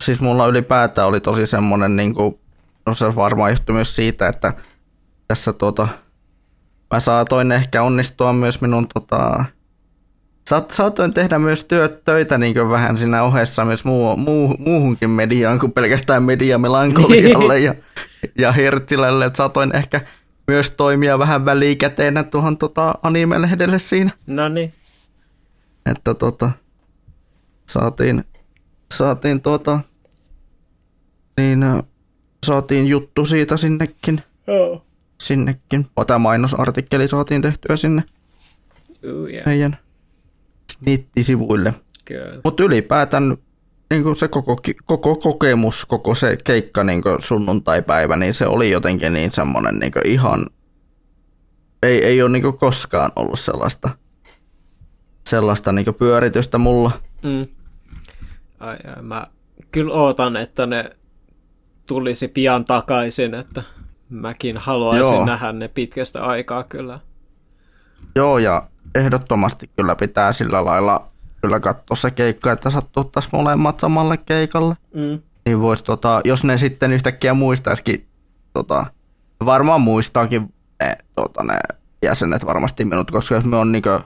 Speaker 1: siis mulla ylipäätään oli tosi semmoinen, niin kuin, no se varmaan johtui myös siitä, että tässä tuota, mä saatoin ehkä onnistua myös minun tota, Saat, saatoin tehdä myös työt, töitä niin vähän siinä ohessa myös muu, muu, muuhunkin mediaan kuin pelkästään mediamelankolialle ja, ja Hertzilälle. Että saatoin ehkä myös toimia vähän välikäteenä tuohon tota, anime-lehdelle siinä.
Speaker 2: No niin.
Speaker 1: Että tota, saatiin, saatiin tuota, niin saatiin juttu siitä sinnekin.
Speaker 2: Oh.
Speaker 1: Sinnekin. Tämä mainosartikkeli saatiin tehtyä sinne
Speaker 2: Ooh, yeah.
Speaker 1: meidän nettisivuille. Mutta ylipäätään niin kuin se koko, koko kokemus, koko se keikka niin kuin sunnuntai-päivä, niin se oli jotenkin niin semmoinen niin ihan, ei, ei ole niin kuin koskaan ollut sellaista, sellaista niin kuin pyöritystä mulla.
Speaker 2: Mm. Ai, ai, mä kyllä ootan, että ne tulisi pian takaisin, että mäkin haluaisin
Speaker 1: Joo.
Speaker 2: nähdä ne pitkästä aikaa kyllä.
Speaker 1: Joo, ja ehdottomasti kyllä pitää sillä lailla kyllä katsoa se keikka, että sattuuttaisiin molemmat samalle keikalle.
Speaker 2: Mm.
Speaker 1: Niin vois, tota, jos ne sitten yhtäkkiä muistaisikin, tota, varmaan muistaakin ne, tota, ne jäsenet varmasti minut, koska jos me on niinkö,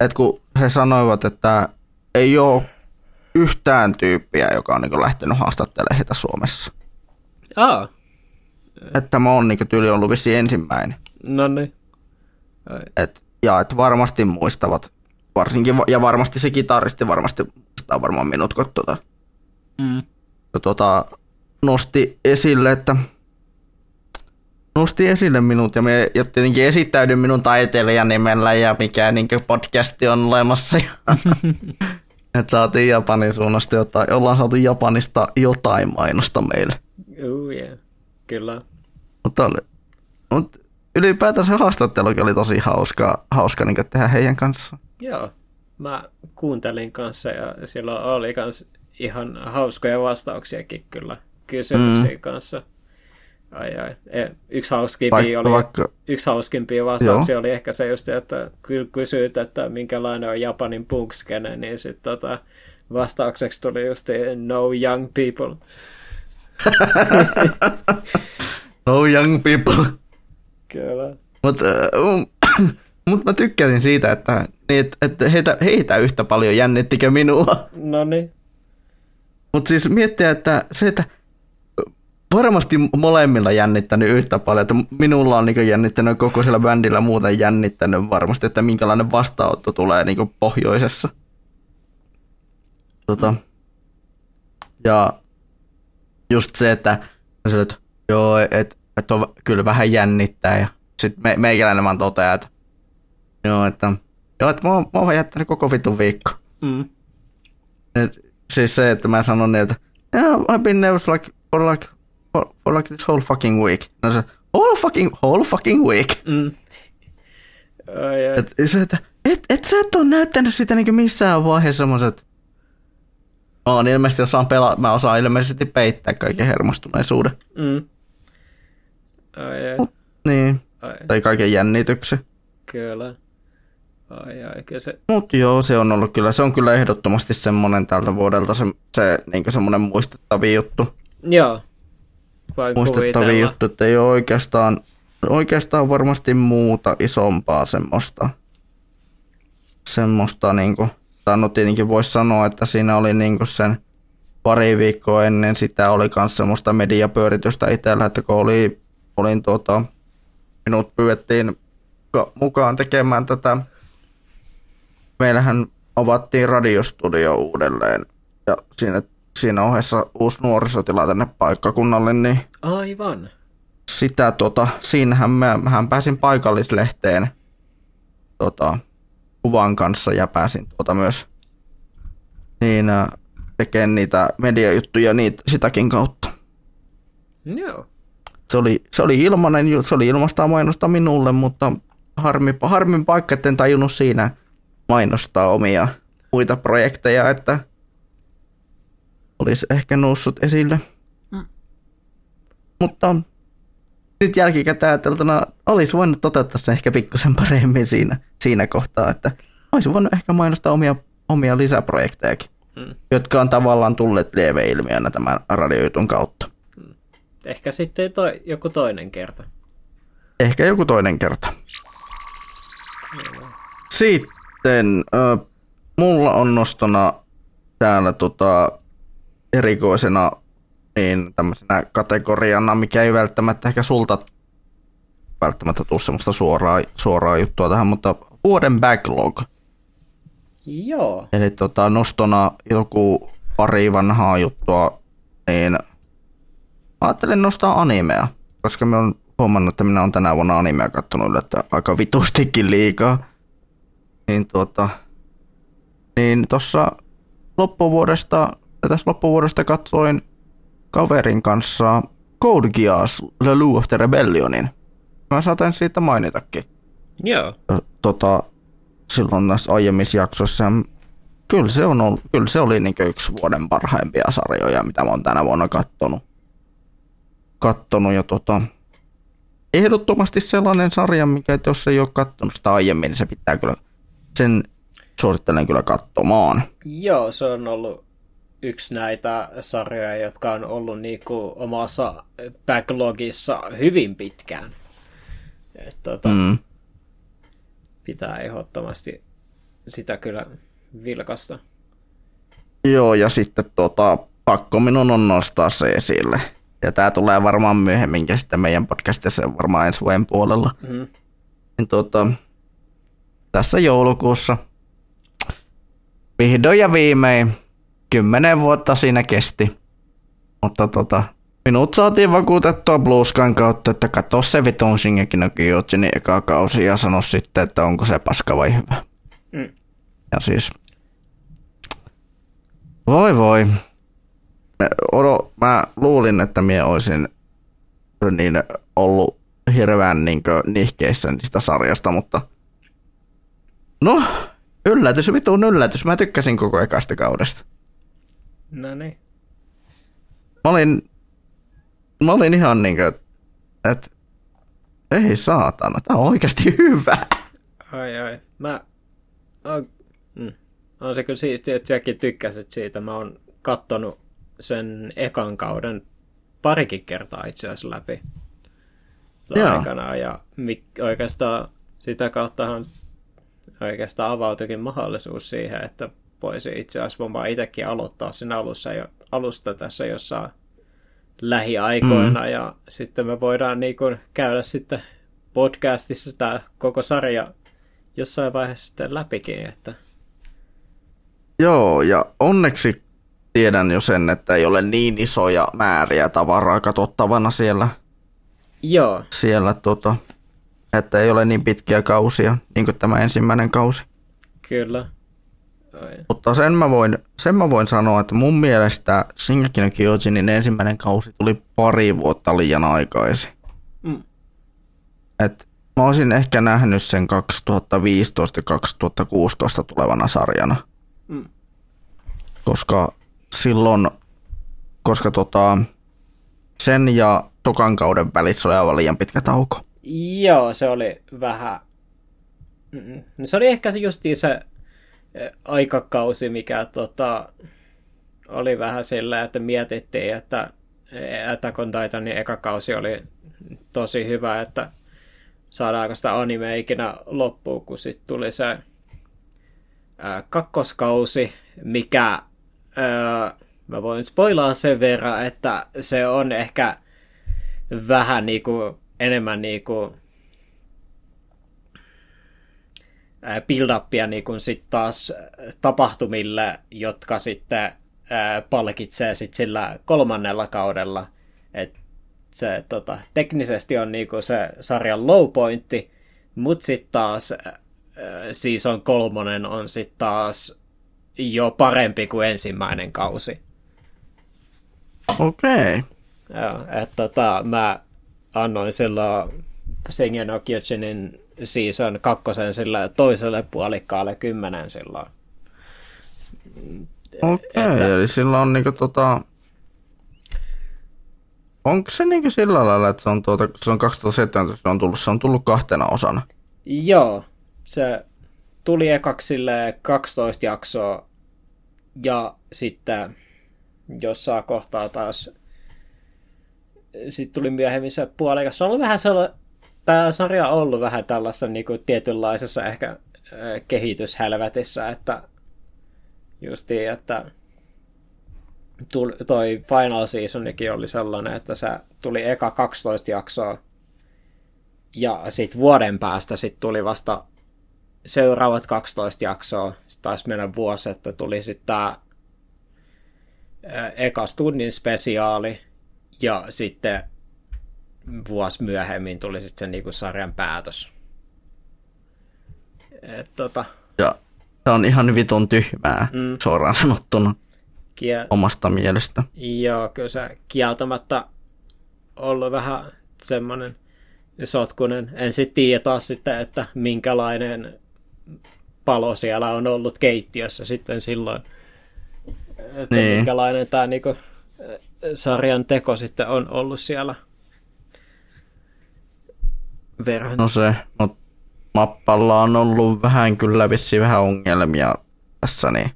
Speaker 1: että kun he sanoivat, että ei ole yhtään tyyppiä, joka on niinku lähtenyt haastattelemaan heitä Suomessa.
Speaker 2: Aa,
Speaker 1: Että mä oon niinku tyyli ollut vissiin ensimmäinen.
Speaker 2: no niin.
Speaker 1: Et, ja että varmasti muistavat, varsinkin, ja varmasti se kitaristi varmasti muistaa varmaan minut, kun tota,
Speaker 2: Mm.
Speaker 1: tota, nosti esille, että nosti esille minut ja me ja tietenkin esittäydyn minun taiteilijan nimellä ja mikä niin podcasti on olemassa. <laughs> että saatiin Japanin suunnasta jotain, ollaan saatu Japanista jotain mainosta meille.
Speaker 2: Ooh, yeah. Kyllä.
Speaker 1: Mutta oli, mut ylipäätään se haastattelukin oli tosi hauska, hauska niin tehdä heidän kanssaan.
Speaker 2: Joo, mä kuuntelin kanssa ja silloin oli kans ihan hauskoja vastauksiakin kyllä kysymyksiä mm. kanssa. Ai ai. E, Yksi hauskimpia
Speaker 1: Vaikka,
Speaker 2: oli,
Speaker 1: vaikka,
Speaker 2: yksi hauskimpia vastauksia oli ehkä se just, että ky- kysyit, että minkälainen on Japanin punkskene, niin sitten tota, vastaukseksi tuli just no young people. <laughs> <laughs>
Speaker 1: no young people.
Speaker 2: Kyllä.
Speaker 1: Mutta äh, <coughs> mut mä tykkäsin siitä, että, niin, että, että heitä, heitä yhtä paljon jännittikö minua.
Speaker 2: No niin.
Speaker 1: Mutta siis miettiä, että se, että varmasti molemmilla jännittänyt yhtä paljon, että minulla on niin jännittänyt koko sillä bändillä muuten jännittänyt varmasti, että minkälainen vastaanotto tulee niin pohjoisessa. Tota. Ja just se, että, että joo, että, että on kyllä vähän jännittää ja sitten me, meikäläinen vaan toteaa, että joo, että, joo, että mä oon, mä oon jättänyt koko vitun viikko.
Speaker 2: Mm.
Speaker 1: Et, siis se, että mä sanon niin, että yeah, I've been nervous like, for like, for, for like this whole fucking week. No se, whole fucking, whole fucking week.
Speaker 2: Mm. Ai, ai.
Speaker 1: Et, se, että et, et sä et ole näyttänyt sitä niin missään vaiheessa semmoiset, Mä oon ilmeisesti osaan pelaa, mä osaan ilmeisesti peittää kaiken hermostuneisuuden.
Speaker 2: Mm. Ai, ai.
Speaker 1: Niin,
Speaker 2: ai.
Speaker 1: tai kaiken jännityksen.
Speaker 2: Kyllä. Ai, ai, kyllä se...
Speaker 1: Mutta joo, se on ollut kyllä, se on kyllä ehdottomasti semmonen tältä vuodelta se, se niin semmonen muistettava juttu.
Speaker 2: Joo. Voin
Speaker 1: muistettavia
Speaker 2: kuvitella.
Speaker 1: juttu, että ei ole oikeastaan, oikeastaan varmasti muuta isompaa semmoista, semmoista niinku, tai no tietenkin voisi sanoa, että siinä oli niinku sen pari viikkoa ennen sitä oli myös semmoista mediapyöritystä itsellä, että kun oli, olin tuota, minut pyydettiin ka- mukaan tekemään tätä, meillähän avattiin radiostudio uudelleen ja siinä, siinä ohessa uusi nuorisotila tänne paikkakunnalle, niin
Speaker 2: Aivan.
Speaker 1: sitä tota, siinähän mä, mähän pääsin paikallislehteen tota, kuvan kanssa ja pääsin tuota myös niin, äh, tekemään niitä mediajuttuja niitä, sitäkin kautta.
Speaker 2: Joo.
Speaker 1: Se oli, se oli ilmanen, ju- se oli ilmasta mainosta minulle, mutta harmi, harmin paikka, etten tajunnut siinä mainostaa omia muita projekteja, että olisi ehkä noussut esille.
Speaker 2: Mm.
Speaker 1: Mutta nyt jälkikäteen ajateltuna olisi voinut toteuttaa sen ehkä pikkusen paremmin siinä, siinä kohtaa, että olisi voinut ehkä mainostaa omia, omia lisäprojektejakin,
Speaker 2: Mm.
Speaker 1: jotka on tavallaan tulleet lieveilmiönä tämän radiojutun kautta.
Speaker 2: Ehkä sitten toi, joku toinen kerta.
Speaker 1: Ehkä joku toinen kerta. sitten ö, mulla on nostona täällä tota, erikoisena niin tämmöisenä kategoriana, mikä ei välttämättä ehkä sulta välttämättä tule semmoista suoraa, suoraa juttua tähän, mutta vuoden backlog.
Speaker 2: Joo.
Speaker 1: Eli tota, nostona joku pari vanhaa juttua, niin ajattelin nostaa animea, koska me on huomannut, että minä olen tänä vuonna animea kattonut että aika vitustikin liikaa. Niin tuota, niin tuossa loppuvuodesta, tässä loppuvuodesta katsoin kaverin kanssa Code Geass The Lou of the Rebellionin. Mä saatan siitä mainitakin.
Speaker 2: Joo.
Speaker 1: Tota, silloin näissä aiemmissa jaksoissa. Kyllä se, on ollut, kyllä se oli niin yksi vuoden parhaimpia sarjoja, mitä mä oon tänä vuonna kattonut. Kattonut ja tota, ehdottomasti sellainen sarja, mikä jos ei ole kattonut sitä aiemmin, niin se pitää kyllä, sen suosittelen kyllä katsomaan.
Speaker 2: Joo, se on ollut yksi näitä sarjoja, jotka on ollut niinku omassa backlogissa hyvin pitkään. Et, tota, mm. Pitää ehdottomasti sitä kyllä vilkasta.
Speaker 1: Joo, ja sitten tota, pakko minun on nostaa se esille. Ja tämä tulee varmaan myöhemminkin sitten meidän podcastissa varmaan ensi vuoden puolella. Mm. Niin tota, tässä joulukuussa vihdoin ja viimein kymmenen vuotta siinä kesti. Mutta tota, minut saatiin vakuutettua Blueskan kautta, että katso se vitun Shingeki no Kyojinin eka kausi ja sano sitten, että onko se paska vai hyvä. Mm. Ja siis, voi voi. Odo, mä luulin, että minä olisin niin ollut hirveän niin nihkeissä niistä sarjasta, mutta no, yllätys, vitun yllätys. Mä tykkäsin koko ekasta kaudesta.
Speaker 2: No niin.
Speaker 1: Mä olin, mä olin ihan niin kuin, että ei saatana, tää on oikeasti <laughs> hyvä.
Speaker 2: Ai ai, mä, on, mm, on se kyllä siistiä, että säkin tykkäsit siitä. Mä oon kattonut sen ekan kauden parikin kertaa itse asiassa läpi aikana. Ja oikeastaan sitä kauttahan oikeastaan avautuikin mahdollisuus siihen, että voisi itse asiassa vaan itsekin aloittaa sen alussa jo, alusta tässä jossain lähiaikoina mm. ja sitten me voidaan niin kuin käydä sitten podcastissa sitä koko sarja jossain vaiheessa sitten läpikin. Että...
Speaker 1: Joo, ja onneksi tiedän jo sen, että ei ole niin isoja määriä tavaraa katsottavana siellä.
Speaker 2: Joo.
Speaker 1: Siellä tota, että ei ole niin pitkiä kausia, niin kuin tämä ensimmäinen kausi.
Speaker 2: Kyllä.
Speaker 1: Ai. Mutta sen mä, voin, sen mä voin sanoa, että mun mielestä Shingeki no Kyojinin ensimmäinen kausi tuli pari vuotta liian aikaisin. Mm. Et mä olisin ehkä nähnyt sen 2015-2016 tulevana sarjana. Mm. Koska silloin, koska tota, sen ja tokan kauden välissä oli aivan liian pitkä tauko.
Speaker 2: Joo, se oli vähän... No se oli ehkä se justiin se aikakausi, mikä tota, oli vähän sillä, että mietittiin, että Attack on Titanin eka kausi oli tosi hyvä, että saadaanko sitä anime ikinä loppuun, kun sitten tuli se ää, kakkoskausi, mikä ää, mä voin spoilaa sen verran, että se on ehkä vähän niinku, enemmän niinku build-upia niin sit taas tapahtumille, jotka sitten palkitsee sit sillä kolmannella kaudella. Et se tota, teknisesti on niinku se sarjan low pointti, mutta sitten taas season kolmonen on sitten taas jo parempi kuin ensimmäinen kausi.
Speaker 1: Okei. Okay.
Speaker 2: Joo, että tota, mä annoin silloin Sengen no season kakkosen sillä toiselle puolikkaalle kymmenen silloin.
Speaker 1: Okei, okay, eli sillä on niinku tota... Onko se niinku sillä lailla, että se on, tuota, se on 2017 se on tullut, se on tullut kahtena osana?
Speaker 2: Joo, se tuli ekaksi 12 jaksoa ja sitten jossain kohtaa taas sitten tuli myöhemmin se puolikas. Se on ollut vähän sellainen tämä sarja on ollut vähän tällaisessa niin kuin, tietynlaisessa ehkä kehityshelvetissä, että justiin, että tuli, toi Final Seasonikin oli sellainen, että se tuli eka 12 jaksoa ja sitten vuoden päästä sit tuli vasta seuraavat 12 jaksoa. Sitten taisi mennä vuosi, että tuli sitten tämä ekas tunnin spesiaali ja sitten vuosi myöhemmin tuli sitten se niinku sarjan päätös. Et, tota,
Speaker 1: ja se on ihan vitun tyhmää, mm. suoraan sanottuna Kiel... omasta mielestä.
Speaker 2: Joo, kyllä se kieltämättä ollut vähän semmoinen sotkunen. En sitten tiedä taas sitten, että minkälainen palo siellä on ollut keittiössä sitten silloin. Että niin. minkälainen tämä niinku, sarjan teko sitten on ollut siellä
Speaker 1: verran. No se, no mappalla on ollut vähän kyllä vissiin vähän ongelmia tässä, niin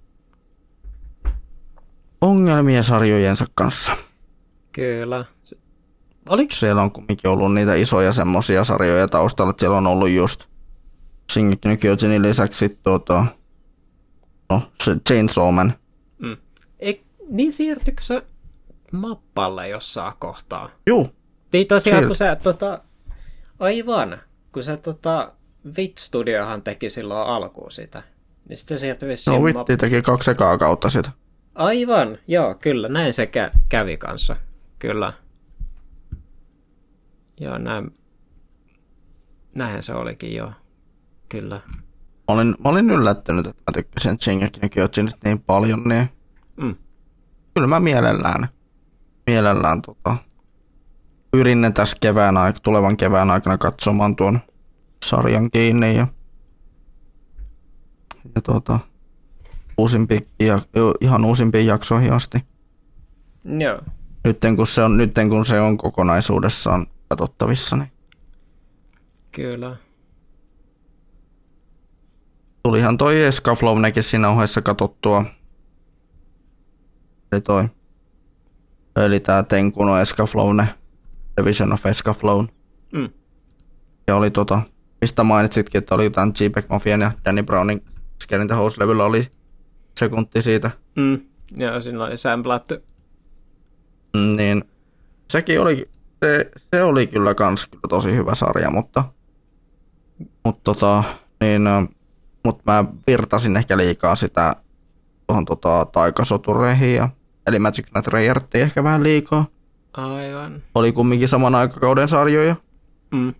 Speaker 1: ongelmia sarjojensa kanssa.
Speaker 2: Kyllä.
Speaker 1: Oliko? Siellä on kumminkin ollut niitä isoja semmosia sarjoja taustalla, että siellä on ollut just Shingeki no Kyojinin lisäksi tuota, no, Chainsaw Man.
Speaker 2: Mm. Ei, niin siirtyykö se mappalle jossain kohtaa?
Speaker 1: Juu.
Speaker 2: Niin tosiaan, Siir- kun sä tota, aivan, kun sä tota, Wit Studiohan teki silloin alkuun sitä. Niin sitten sieltä vissiin...
Speaker 1: No Witti teki kaksi ekaa kautta sitä.
Speaker 2: Aivan, joo, kyllä, näin se kä- kävi kanssa, kyllä. Joo, näin, näinhän se olikin, joo, kyllä.
Speaker 1: Mä olin, mä olin yllättynyt, että mä tykkäsin Shingeki no Kyojinista niin paljon, niin mm. kyllä mä mielellään, mielellään tota, pyrin tässä kevään aik- tulevan kevään aikana katsomaan tuon sarjan kiinni ja, ja tuota, uusimpi, ja, ihan uusimpiin jaksoihin asti.
Speaker 2: Joo.
Speaker 1: Nytten kun se on, nytten kun se on kokonaisuudessaan katsottavissa. Niin.
Speaker 2: Kyllä.
Speaker 1: Tulihan toi Escaflownekin siinä ohessa katsottua. Eli toi. Eli tää Tenkuno Escaflowne. Division of Escaflown. Mm. Ja oli tota, mistä mainitsitkin, että oli jotain J-Back Mafian ja Danny Brownin Scare the House-levyllä oli sekunti siitä.
Speaker 2: Mm. Ja siinä oli sämplätty.
Speaker 1: Mm, niin sekin oli, se, se oli kyllä kans kyllä tosi hyvä sarja, mutta, mutta tota, niin, mutta mä virtasin ehkä liikaa sitä tuohon tota, taikasotureihin ja eli Magic Knight Rayertiin ehkä vähän liikaa.
Speaker 2: Aivan.
Speaker 1: Oli kumminkin saman aikakauden sarjoja. Mm.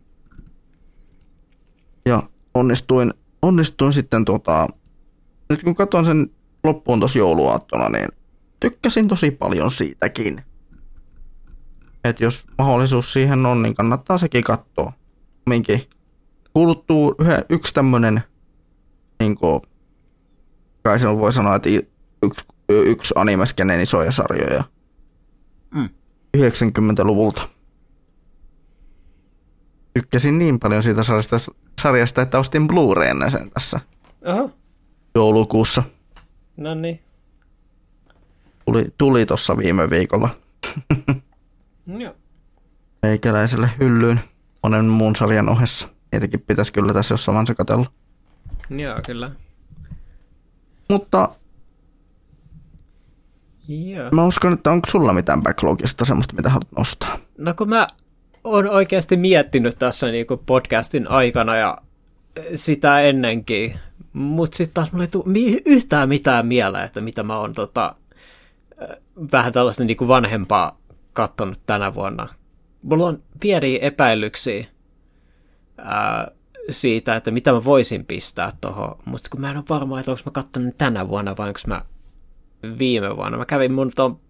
Speaker 1: Ja onnistuin, onnistuin sitten tota, nyt kun katson sen loppuun tuossa jouluaattona, niin tykkäsin tosi paljon siitäkin. Että jos mahdollisuus siihen on, niin kannattaa sekin katsoa. Minkin kuluttuu yhä, yksi tämmönen, niin kuin, kai voi sanoa, että yksi, yksi animeskeneen isoja sarjoja. Mm. 90-luvulta. Tykkäsin niin paljon siitä sarjasta, sarjasta että ostin Blu-rayna sen tässä Aha. joulukuussa.
Speaker 2: No niin.
Speaker 1: Tuli, tuli tuossa viime viikolla. <laughs>
Speaker 2: Joo.
Speaker 1: Meikäläiselle hyllyyn monen muun sarjan ohessa. Tietenkin pitäisi kyllä tässä jossain vaiheessa katella.
Speaker 2: Joo, kyllä.
Speaker 1: Mutta
Speaker 2: Joo.
Speaker 1: Mä uskon, että onko sulla mitään backlogista semmoista, mitä haluat nostaa?
Speaker 2: No kun mä oon oikeasti miettinyt tässä niinku podcastin aikana ja sitä ennenkin, mutta sitten taas mulle ei tule yhtään mitään mieleen, että mitä mä oon tota, vähän tällaista niinku vanhempaa kattonut tänä vuonna. Mulla on pieniä epäilyksiä ää, siitä, että mitä mä voisin pistää tuohon, mutta kun mä en ole varma, että onko mä kattonut tänä vuonna vai onko mä viime vuonna. Mä kävin mun tuon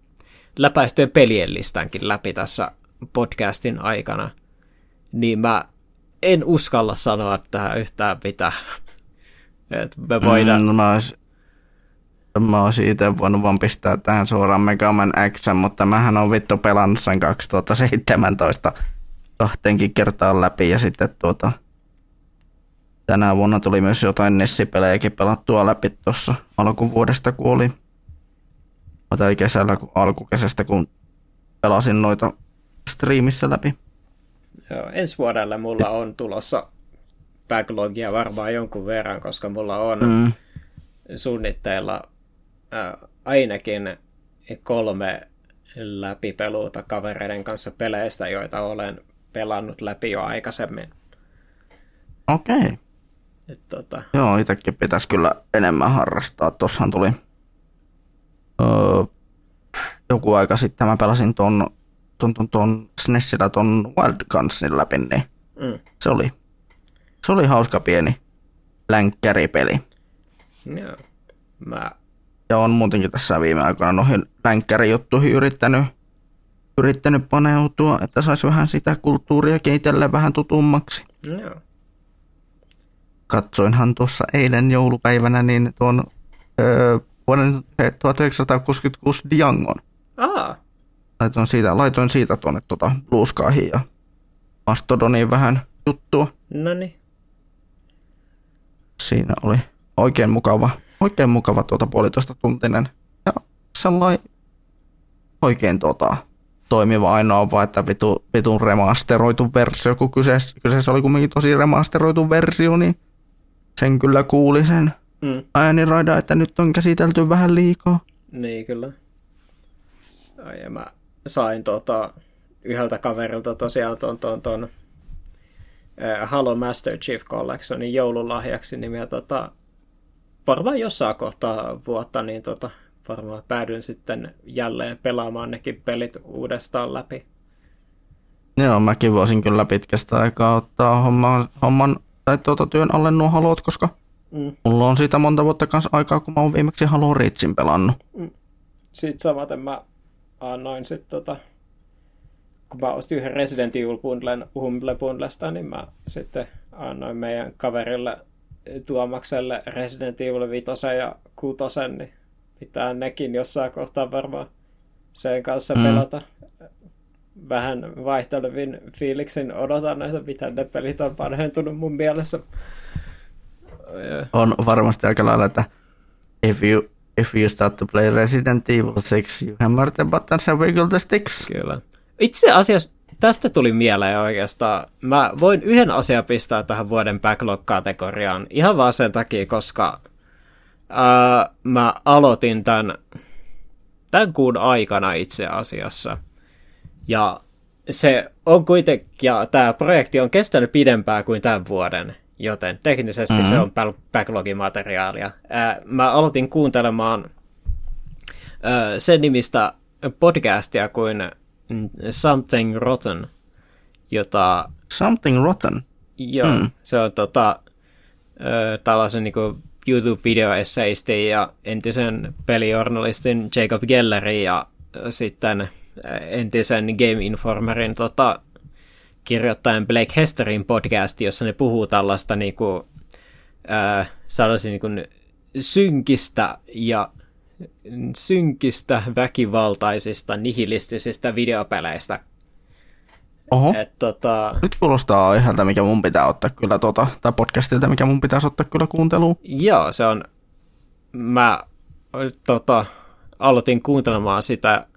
Speaker 2: läpäistyjen pelien listankin läpi tässä podcastin aikana, niin mä en uskalla sanoa tähän yhtään mitään. <laughs> Et me voidaan...
Speaker 1: Mm, mä, ois, mä olisin itse voinut vaan pistää tähän suoraan Mega Man X, mutta mähän on vittu pelannut sen 2017 kahteenkin kertaan läpi ja sitten tuota, tänä vuonna tuli myös jotain Nessi-pelejäkin pelattua läpi tuossa alkuvuodesta, kun oli tai kesällä, kun alkukesästä, kun pelasin noita striimissä läpi.
Speaker 2: Joo, ensi vuodelle mulla on tulossa backlogia varmaan jonkun verran, koska mulla on mm. suunnitteilla äh, ainakin kolme läpipeluuta kavereiden kanssa peleistä, joita olen pelannut läpi jo aikaisemmin.
Speaker 1: Okei. Okay.
Speaker 2: Et, tota...
Speaker 1: Joo, itsekin pitäisi kyllä enemmän harrastaa. Tuossahan tuli öö, joku aika sitten mä pelasin ton, ton, ton, ton SNESillä ton Wild Gunsin läpi, niin mm. se, oli, se oli hauska pieni länkkäripeli.
Speaker 2: Joo. Mä...
Speaker 1: Ja on muutenkin tässä viime aikoina noihin länkkärijuttuihin yrittänyt, yrittänyt paneutua, että saisi vähän sitä kulttuuria keitellä vähän tutummaksi.
Speaker 2: Joo.
Speaker 1: Katsoinhan tuossa eilen joulupäivänä niin tuon öö, vuoden 1966 Diangon.
Speaker 2: Aa.
Speaker 1: Laitoin siitä, laitoin siitä tuonne tuota Blueskaihin ja Mastodoniin vähän juttua.
Speaker 2: No niin.
Speaker 1: Siinä oli oikein mukava, oikein mukava tuota puolitoista tuntinen ja sellainen oikein tuota, toimiva ainoa vaan, että vitu, vitun remasteroitu versio, kun kyseessä, kyseessä oli kumminkin tosi remasteroitu versio, niin sen kyllä kuuli sen mm. ääniraida, että nyt on käsitelty vähän liikaa.
Speaker 2: Niin kyllä. Ai, ja mä sain tota, yhdeltä kaverilta tosiaan ton, ton, ton äh, Halo Master Chief Collectionin joululahjaksi, niin mä tota, varmaan jossain kohtaa vuotta, niin tota, varmaan päädyin sitten jälleen pelaamaan nekin pelit uudestaan läpi.
Speaker 1: Joo, mäkin voisin kyllä pitkästä aikaa ottaa homman, homman tai tuota työn alle nuo halot, koska mm. mulla on siitä monta vuotta kanssa aikaa, kun mä oon viimeksi Halo Reachin pelannut. Mm.
Speaker 2: Sitten samaten mä annoin sitten tota, kun mä ostin yhden Resident Evil bundlen Humble Bundlesta, niin mä sitten annoin meidän kaverille Tuomakselle Resident Evil 5 ja 6, niin pitää nekin jossain kohtaa varmaan sen kanssa mm. pelata. Vähän vaihtelevin fiiliksin odotan, että mitä ne pelit on vanhentunut mun mielessä.
Speaker 1: On varmasti aika lailla, että if you If you start to play Resident Evil 6, you hammer the buttons and wiggle the sticks.
Speaker 2: Kyllä. Itse asiassa tästä tuli mieleen oikeastaan. Mä voin yhden asian pistää tähän vuoden backlog-kategoriaan ihan vaan sen takia, koska ää, mä aloitin tämän, tämän kuun aikana itse asiassa. Ja se on kuitenkin, ja tämä projekti on kestänyt pidempään kuin tämän vuoden joten teknisesti mm-hmm. se on backlogimateriaalia. Ää, mä aloitin kuuntelemaan ää, sen nimistä podcastia kuin Something Rotten, jota...
Speaker 1: Something Rotten?
Speaker 2: Joo, mm. se on tota, ää, tällaisen niin YouTube-videoesseisti ja entisen pelijournalistin Jacob Gellerin ja sitten entisen Game Informerin tota, kirjoittajan Blake Hesterin podcasti, jossa ne puhuu tällaista niin kuin, äh, niin kuin synkistä ja synkistä, väkivaltaisista, nihilistisistä videopeleistä.
Speaker 1: Oho.
Speaker 2: Et, tota...
Speaker 1: Nyt kuulostaa aiheelta, mikä mun pitää ottaa kyllä, tota, tai podcastilta, mikä mun pitäisi ottaa kyllä kuunteluun.
Speaker 2: Joo, se on, mä tota, aloitin kuuntelemaan sitä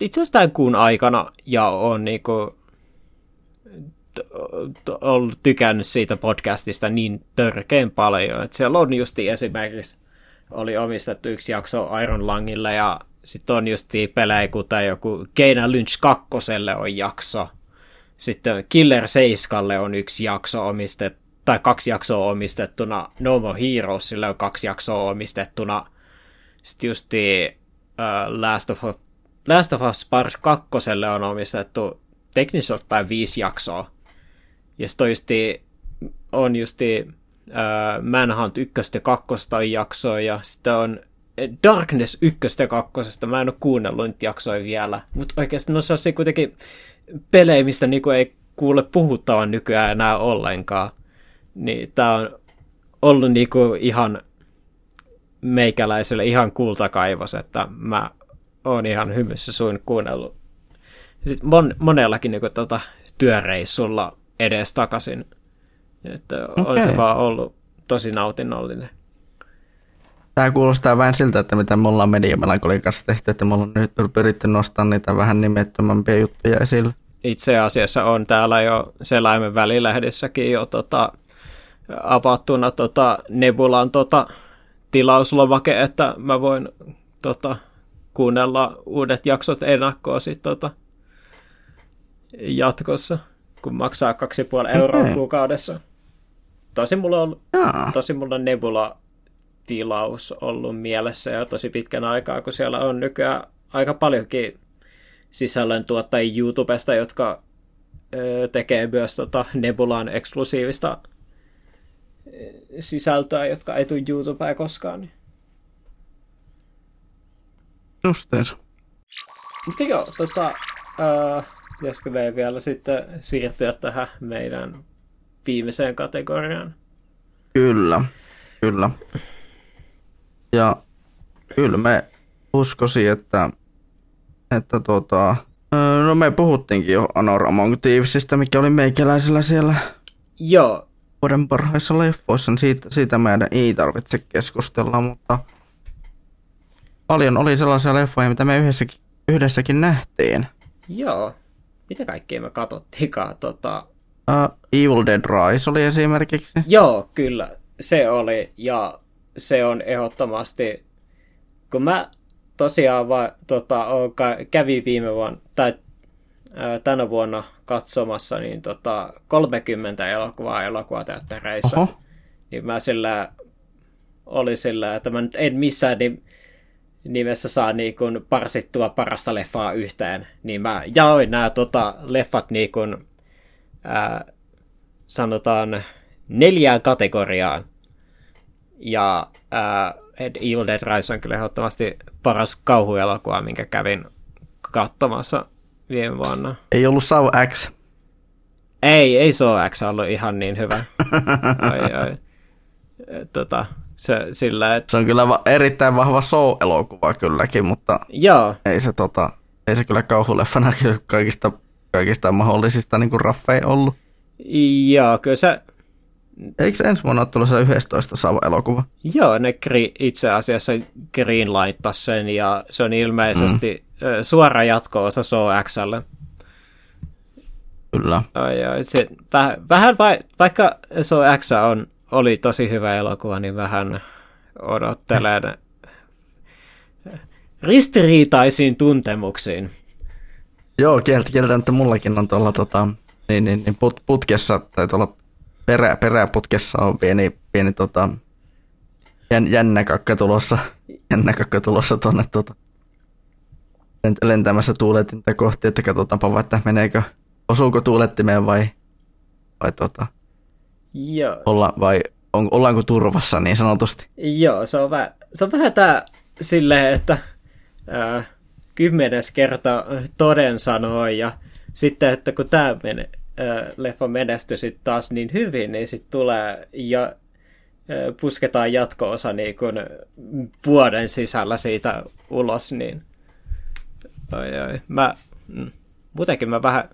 Speaker 2: itse asiassa tämän kuun aikana, ja on niinku ollut tykännyt siitä podcastista niin törkeen paljon, että siellä on justi esimerkiksi oli omistettu yksi jakso Iron Langille ja sitten on justi pelejä, kuten joku Keina Lynch 2 on jakso. Sitten Killer 7 on yksi jakso omistettu, tai kaksi jaksoa omistettuna. No More Heroesille on kaksi jaksoa omistettuna. Sitten justi uh, Last, of, Last of Us Part 2 on omistettu teknisesti ottaen viisi jaksoa. Ja sitten justi, on justi äh, Manhunt 1 ja 2 jaksoa ja sitten on Darkness 1 ja 2. Mä en ole kuunnellut niitä jaksoja vielä, mutta oikeasti no se on se kuitenkin pelejä, mistä niinku ei kuule puhuttavan nykyään enää ollenkaan. Niin tää on ollut niinku ihan meikäläiselle ihan kultakaivos, että mä oon ihan hymyssä suin kuunnellut. Sitten mon, monellakin niinku tota, työreissulla edes takaisin. Että okay. on se vaan ollut tosi nautinnollinen.
Speaker 1: Tämä kuulostaa vähän siltä, että mitä me ollaan Mediamelankolin kanssa tehty, että me ollaan nyt pyritty nostamaan niitä vähän nimettömämpiä juttuja esille.
Speaker 2: itse asiassa on täällä jo selaimen välilehdissäkin jo tota, avattuna tota, Nebulan tota, tilauslomake, että mä voin tota, kuunnella uudet jaksot ennakkoon sit, tota, jatkossa, kun maksaa 2,5 euroa okay. kuukaudessa. Tosi mulla on, tosi mulla on Nebula tilaus ollut mielessä ja tosi pitkän aikaa, kun siellä on nykyään aika paljonkin sisällön tuottajia YouTubesta, jotka ö, tekee myös tota Nebulan eksklusiivista sisältöä, jotka ei tule YouTubeen koskaan. Niin.
Speaker 1: Justeessa.
Speaker 2: Mutta joo, tota, äh, pitäisikö me vielä sitten siirtyä tähän meidän viimeiseen kategoriaan?
Speaker 1: Kyllä, kyllä. Ja kyllä me uskoisin, että, että tota, no me puhuttiinkin jo Anor Among Thievesistä, mikä oli meikäläisellä siellä
Speaker 2: Joo.
Speaker 1: vuoden parhaissa leffoissa, niin siitä, siitä meidän ei tarvitse keskustella, mutta paljon oli sellaisia leffoja, mitä me yhdessäkin, yhdessäkin nähtiin.
Speaker 2: Joo. Mitä kaikkea me katsottiinkaan? Tota...
Speaker 1: Uh, Evil Dead Rise oli esimerkiksi.
Speaker 2: Joo, kyllä. Se oli. Ja se on ehdottomasti, kun mä tosiaan va, tota, kävin viime vuonna, tai ää, tänä vuonna katsomassa niin tota, 30 elokuvaa elokuvateattereissa, Oho. niin mä sillä oli sillä, että mä nyt en missään nimessä saa niin kun parsittua parasta leffaa yhteen, niin mä jaoin nämä tota, leffat niin kun, ää, sanotaan neljään kategoriaan. Ja ää, Evil Dead Rise on kyllä ehdottomasti paras kauhuelokuva, minkä kävin katsomassa viime vuonna.
Speaker 1: Ei ollut Saw X.
Speaker 2: Ei, ei Saw X ollut ihan niin hyvä. <laughs> ai, ai. Tota, se, sillä, et...
Speaker 1: se on kyllä va- erittäin vahva Saw-elokuva kylläkin, mutta
Speaker 2: Joo.
Speaker 1: Ei, se, tota, ei se kyllä kauhuleffana kaikista, kaikista mahdollisista niin raffeja ollut.
Speaker 2: Joo, kyllä se
Speaker 1: Eikö ensi vuonna ole tulossa 11 Savo-elokuva?
Speaker 2: Joo, ne gri- itse asiassa greenlightas sen ja se on ilmeisesti mm. suora jatko-osa SOXlle.
Speaker 1: Kyllä.
Speaker 2: Ai, ai, se, väh, vähän vai, vaikka SOX on, oli tosi hyvä elokuva, niin vähän odottelen ristiriitaisiin tuntemuksiin.
Speaker 1: Joo, kieltä, että mullakin on tuolla tota, niin, niin, niin put, putkessa tai tuolla perä, peräputkessa on pieni, pieni tota, jän, jännä kakka tulossa, jännä kakka tulossa tuonne tota, lentämässä tuuletinta kohti, että katsotaanpa, että meneekö, osuuko tuulettimeen vai, vai tota,
Speaker 2: Joo.
Speaker 1: Olla, vai on, ollaanko turvassa niin sanotusti?
Speaker 2: Joo, se on, vähän, se on vähän tää silleen, että ää, kymmenes kerta toden sanoo ja sitten, että kun tämä menee, leffa menestyi sitten taas niin hyvin, niin sitten tulee ja pusketaan jatko-osa niin kun vuoden sisällä siitä ulos, niin oi, oi. Mä, mm, muutenkin mä vähän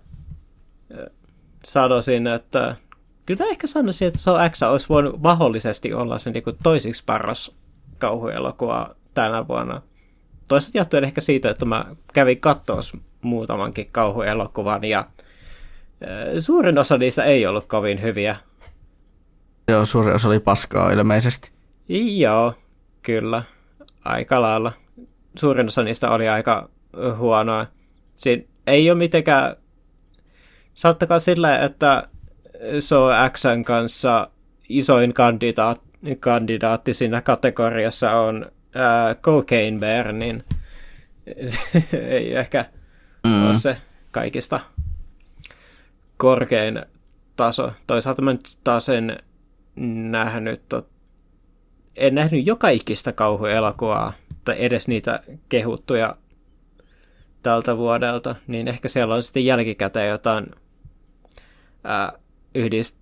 Speaker 2: sanoisin, että kyllä mä ehkä sanoisin, että So X olisi voinut mahdollisesti olla se niin toisiksi paras kauhuelokuva tänä vuonna. Toisaalta johtuen ehkä siitä, että mä kävin katsoa muutamankin kauhuelokuvan ja Suurin osa niistä ei ollut kovin hyviä.
Speaker 1: Joo, suurin osa oli paskaa ilmeisesti.
Speaker 2: Joo, kyllä. Aika lailla. Suurin osa niistä oli aika huonoa. Siinä ei ole mitenkään... Saattakaa sillä, että So Xn kanssa isoin kandidaat, kandidaatti siinä kategoriassa on ää, Cocaine Bear, niin <laughs> ei ehkä mm. ole se kaikista korkein taso. Toisaalta mä nyt taas en nähnyt, tot... en nähnyt joka ikistä kauhuelokuvaa, tai edes niitä kehuttuja tältä vuodelta, niin ehkä siellä on sitten jälkikäteen jotain ää, yhdist...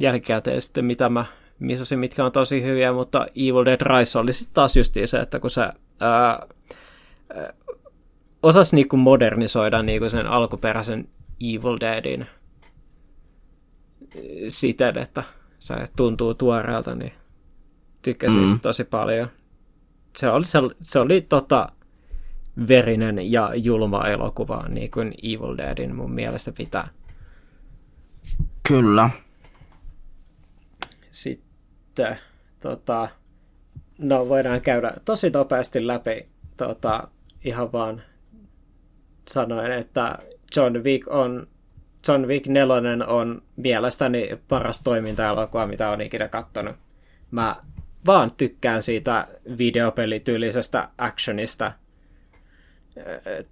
Speaker 2: jälkikäteen sitten, mitä mä missasin, mitkä on tosi hyviä, mutta Evil Dead Rise oli sitten taas justiin se, että kun se ää, ää, osasi niinku modernisoida niinku sen alkuperäisen Evil Deadin siten, että se tuntuu tuoreelta, niin tykkäsin mm. tosi paljon. Se oli, se, se oli tota, verinen ja julma elokuva, niin kuin Evil Deadin mun mielestä pitää.
Speaker 1: Kyllä.
Speaker 2: Sitten, tota, no voidaan käydä tosi nopeasti läpi tota, ihan vaan sanoen, että John Wick on John Wick 4 on mielestäni paras toiminta-elokuva, mitä on ikinä kattonut. Mä vaan tykkään siitä videopelityylisestä actionista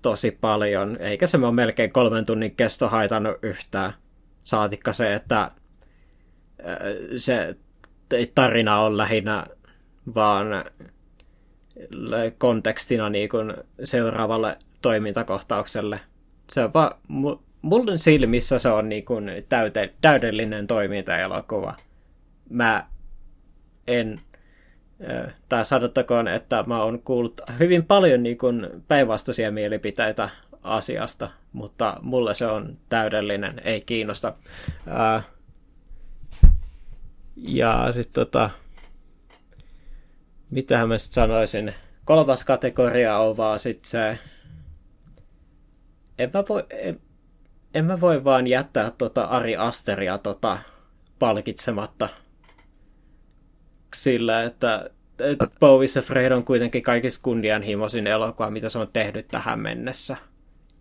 Speaker 2: tosi paljon, eikä se ole melkein kolmen tunnin kesto haitannut yhtään. Saatikka se, että se tarina on lähinnä vaan kontekstina niin kuin seuraavalle toimintakohtaukselle. Se on vaan, mulle silmissä se on niin kuin täyte, täydellinen toimintaelokuva. Mä en, tai sanottakoon, että mä oon kuullut hyvin paljon niin päinvastaisia mielipiteitä asiasta, mutta mulle se on täydellinen, ei kiinnosta. ja sitten tota, mitähän mä sitten sanoisin, kolmas kategoria on vaan sitten se, en mä voi, en, en mä voi vaan jättää tota Ari Asteria tota palkitsematta sillä, että Bowie Fred on kuitenkin kaikista kunnianhimoisin elokuva, mitä se on tehnyt tähän mennessä.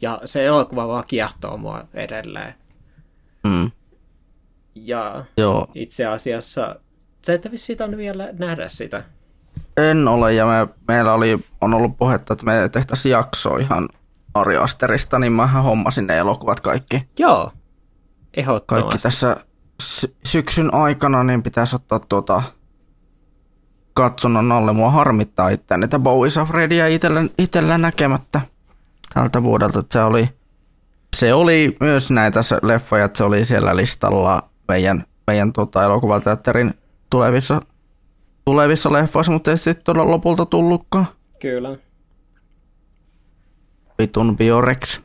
Speaker 2: Ja se elokuva vaan kiehtoo mua edelleen.
Speaker 1: Mm.
Speaker 2: Ja
Speaker 1: Joo.
Speaker 2: itse asiassa, se että siitä on vielä nähdä sitä.
Speaker 1: En ole, ja me, meillä oli, on ollut puhetta, että me tehtäisiin jakso ihan Ari Asterista, niin mä hommasin ne elokuvat kaikki.
Speaker 2: Joo, ehdottomasti.
Speaker 1: Kaikki tässä sy- syksyn aikana, niin pitäisi ottaa tuota katsonnan alle. Mua harmittaa itseään, että Bowie of Fredia itellä, itellä näkemättä tältä vuodelta. Että se oli, se oli myös näitä leffoja, että se oli siellä listalla meidän, meidän tuota, elokuvateatterin tulevissa, tulevissa leffoissa, mutta ei sitten todella lopulta tullutkaan.
Speaker 2: Kyllä.
Speaker 1: Vitun Biorex.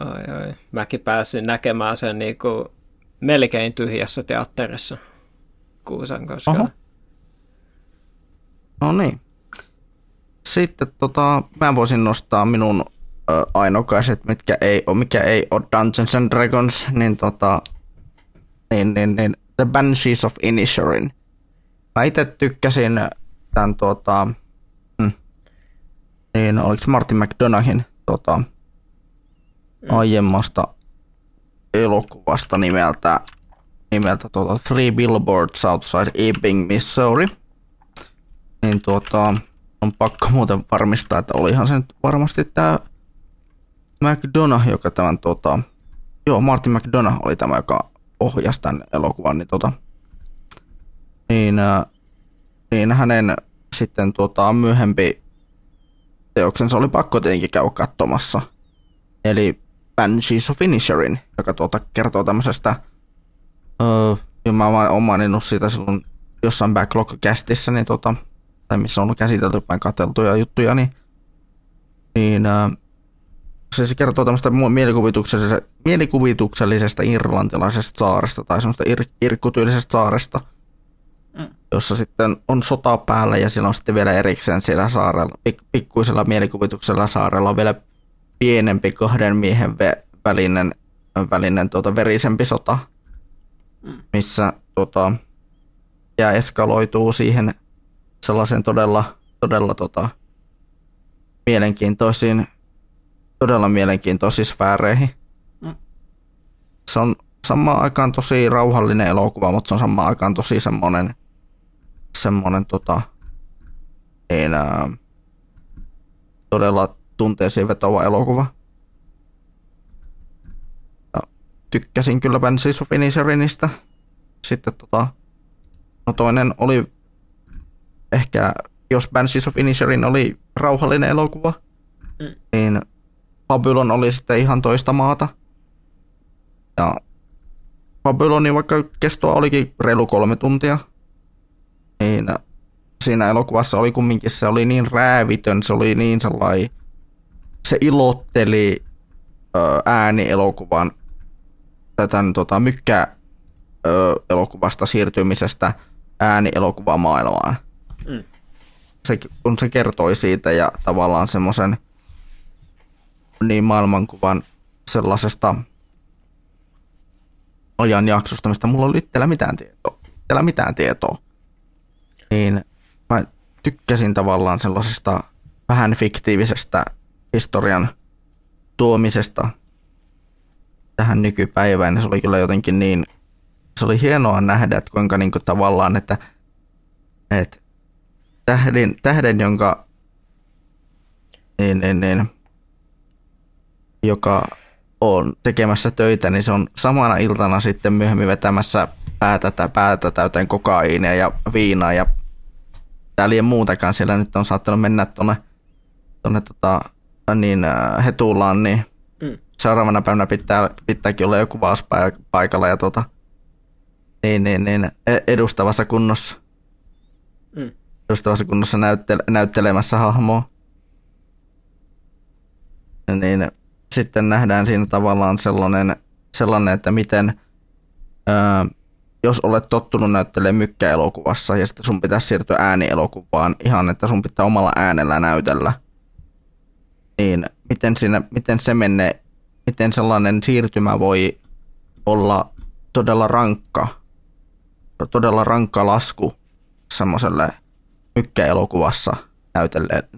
Speaker 2: Ai ai. Mäkin pääsin näkemään sen niinku melkein tyhjässä teatterissa Kuusan koskella. Oho.
Speaker 1: No niin. Sitten tota, mä voisin nostaa minun ainokaiset, mitkä ei ole, mikä ei ole Dungeons and Dragons, niin tota, niin, niin, niin The Banshees of Inisherin. Mä itse tykkäsin tämän tota, hmm, niin oliko Martin McDonaghin tota, mm. aiemmasta elokuvasta nimeltä, nimeltä tota, Three Billboards Outside Ebbing, Missouri – niin tuota, on pakko muuten varmistaa, että olihan se nyt varmasti tämä McDonough, joka tämän tuota, joo, Martin McDonough oli tämä, joka ohjasi tämän elokuvan, niin, tuota, niin, äh, niin hänen sitten tuota, myöhempi teoksensa oli pakko tietenkin käydä katsomassa. Eli Banshees of Finisherin, joka tuota, kertoo tämmöisestä, öö, mä oon maininnut siitä silloin jossain backlog-kästissä, niin tuota, tai missä on käsitelty päin katseltuja juttuja, niin, niin ää, se, se kertoo tämmöistä mielikuvituksellisesta, mielikuvituksellisesta irlantilaisesta saaresta tai semmoista ir, irkkutyylisestä saaresta, mm. jossa sitten on sota päällä ja siellä on sitten vielä erikseen siellä saarella, pik, pikkuisella mielikuvituksella saarella on vielä pienempi kahden miehen ve, välinen, välinen tuota, verisempi sota, mm. missä tuota, ja eskaloituu siihen sellaisen todella, todella tota, mielenkiintoisiin, todella mielenkiintoisiin sfääreihin. Mm. Se on samaan aikaan tosi rauhallinen elokuva, mutta se on samaan aikaan tosi semmoinen, semmoinen tota, niin, ää, todella tunteisiin vetova elokuva. Ja tykkäsin kyllä Banshees of Inisherinistä. Sitten tota, no toinen oli ehkä jos Banshees of Inisherin oli rauhallinen elokuva, mm. niin Babylon oli sitten ihan toista maata. Ja Babylonin vaikka kestoa olikin reilu kolme tuntia, niin siinä elokuvassa oli kumminkin, se oli niin räävitön, se oli niin sellainen, se ilotteli äänielokuvan tämän tota, mykkä elokuvasta siirtymisestä äänielokuvamaailmaan. Mm. Se, kun se kertoi siitä ja tavallaan semmoisen niin maailmankuvan sellaisesta ajanjaksosta, mistä mulla oli itsellä mitään tietoa. Itsellä mitään tietoa. Niin mä tykkäsin tavallaan sellaisesta vähän fiktiivisestä historian tuomisesta tähän nykypäivään. Ja se oli kyllä jotenkin niin, se oli hienoa nähdä, että kuinka niin kuin tavallaan, että, että tähden, tähden jonka niin, niin, niin, joka on tekemässä töitä, niin se on samana iltana sitten myöhemmin vetämässä päätä, päätä täyteen kokaiinia ja viinaa ja täällä muutakaan. Siellä nyt on saattanut mennä tuonne tonne tota, niin, äh, Hetulaan, niin mm. seuraavana päivänä pitää, pitääkin olla joku paikalla ja tota, niin, niin, niin, e-, edustavassa kunnossa. Mm. Edustavassa kunnossa näyttele, näyttelemässä hahmoa. Niin sitten nähdään siinä tavallaan sellainen, sellainen että miten ää, jos olet tottunut näyttelemään mykkäelokuvassa ja sitten sun pitäisi siirtyä äänielokuvaan ihan, että sun pitää omalla äänellä näytellä, niin miten, siinä, miten se menee, miten sellainen siirtymä voi olla todella rankka, todella rankka lasku semmoiselle mykkäelokuvassa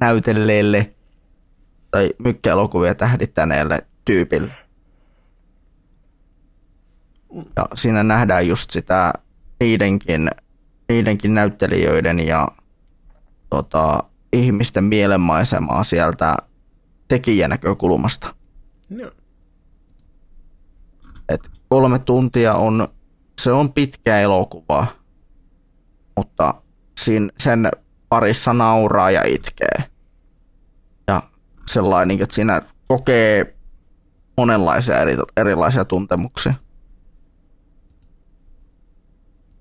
Speaker 1: näytelleelle tai mykkäelokuvia tähdittäneelle tyypille. Ja siinä nähdään just sitä niidenkin, niidenkin näyttelijöiden ja tota, ihmisten mielenmaisemaa sieltä tekijän näkökulmasta. No. Et kolme tuntia on, se on pitkä elokuva, mutta sen parissa nauraa ja itkee sellainen, että siinä kokee monenlaisia eri, erilaisia tuntemuksia.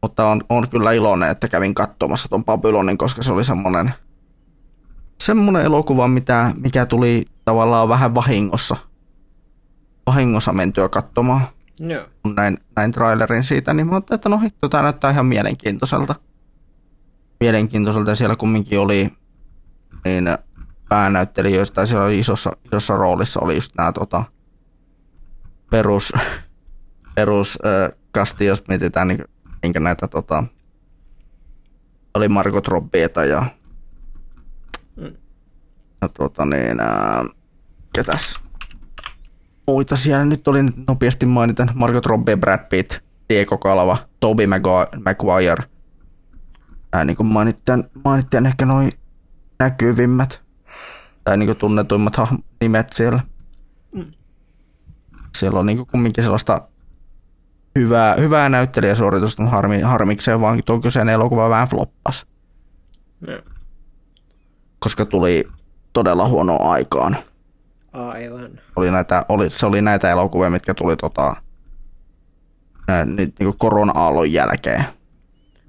Speaker 1: Mutta on, on kyllä iloinen, että kävin katsomassa tuon Babylonin, koska se oli semmoinen, semmoinen elokuva, mitä, mikä tuli tavallaan vähän vahingossa, vahingossa mentyä katsomaan.
Speaker 2: Joo.
Speaker 1: Kun näin, näin trailerin siitä, niin mä ajattelin, että no hitto, tämä näyttää ihan mielenkiintoiselta. Mielenkiintoiselta ja siellä kumminkin oli niin päänäyttelijöistä, siellä oli isossa, isossa roolissa oli just nämä tota, perus, perus äh, kasti, jos mietitään, niin, minkä näitä tota, oli Margot Robbieta ja, mm. ja tota niin, äh, ketäs muita siellä nyt oli nopeasti mainiten Margot Robbie, Brad Pitt, Diego Calva, Toby Maguire. Ää, niin kuin mainittiin, mainittiin ehkä noin näkyvimmät tai niin tunnetuimmat nimet siellä. Mm. Siellä on niin kumminkin sellaista hyvää, hyvää näyttelijäsuoritusta, mutta harmi, harmikseen vaan tuo kyseinen elokuva vähän floppas. Mm. Koska tuli todella huonoa aikaan.
Speaker 2: Aivan.
Speaker 1: Oli näitä, oli, se oli näitä elokuvia, mitkä tuli tota, niin, niin korona-aallon jälkeen.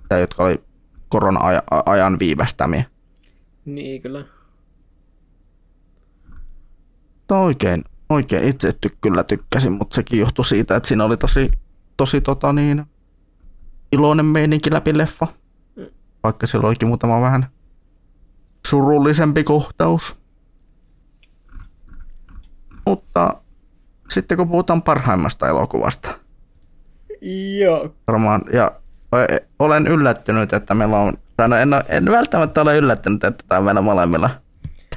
Speaker 1: Tai jotka oli korona-ajan viivästämiä.
Speaker 2: Niin, kyllä
Speaker 1: oikein, oikein itse ty- kyllä tykkäsin, mutta sekin johtui siitä, että siinä oli tosi, tosi tota niin, iloinen meininki läpi leffa. Mm. Vaikka siellä olikin muutama vähän surullisempi kohtaus. Mutta sitten kun puhutaan parhaimmasta elokuvasta.
Speaker 2: Joo.
Speaker 1: Varmaan, ja olen yllättynyt, että meillä on, tai no en, en välttämättä ole yllättynyt, että tämä on meillä molemmilla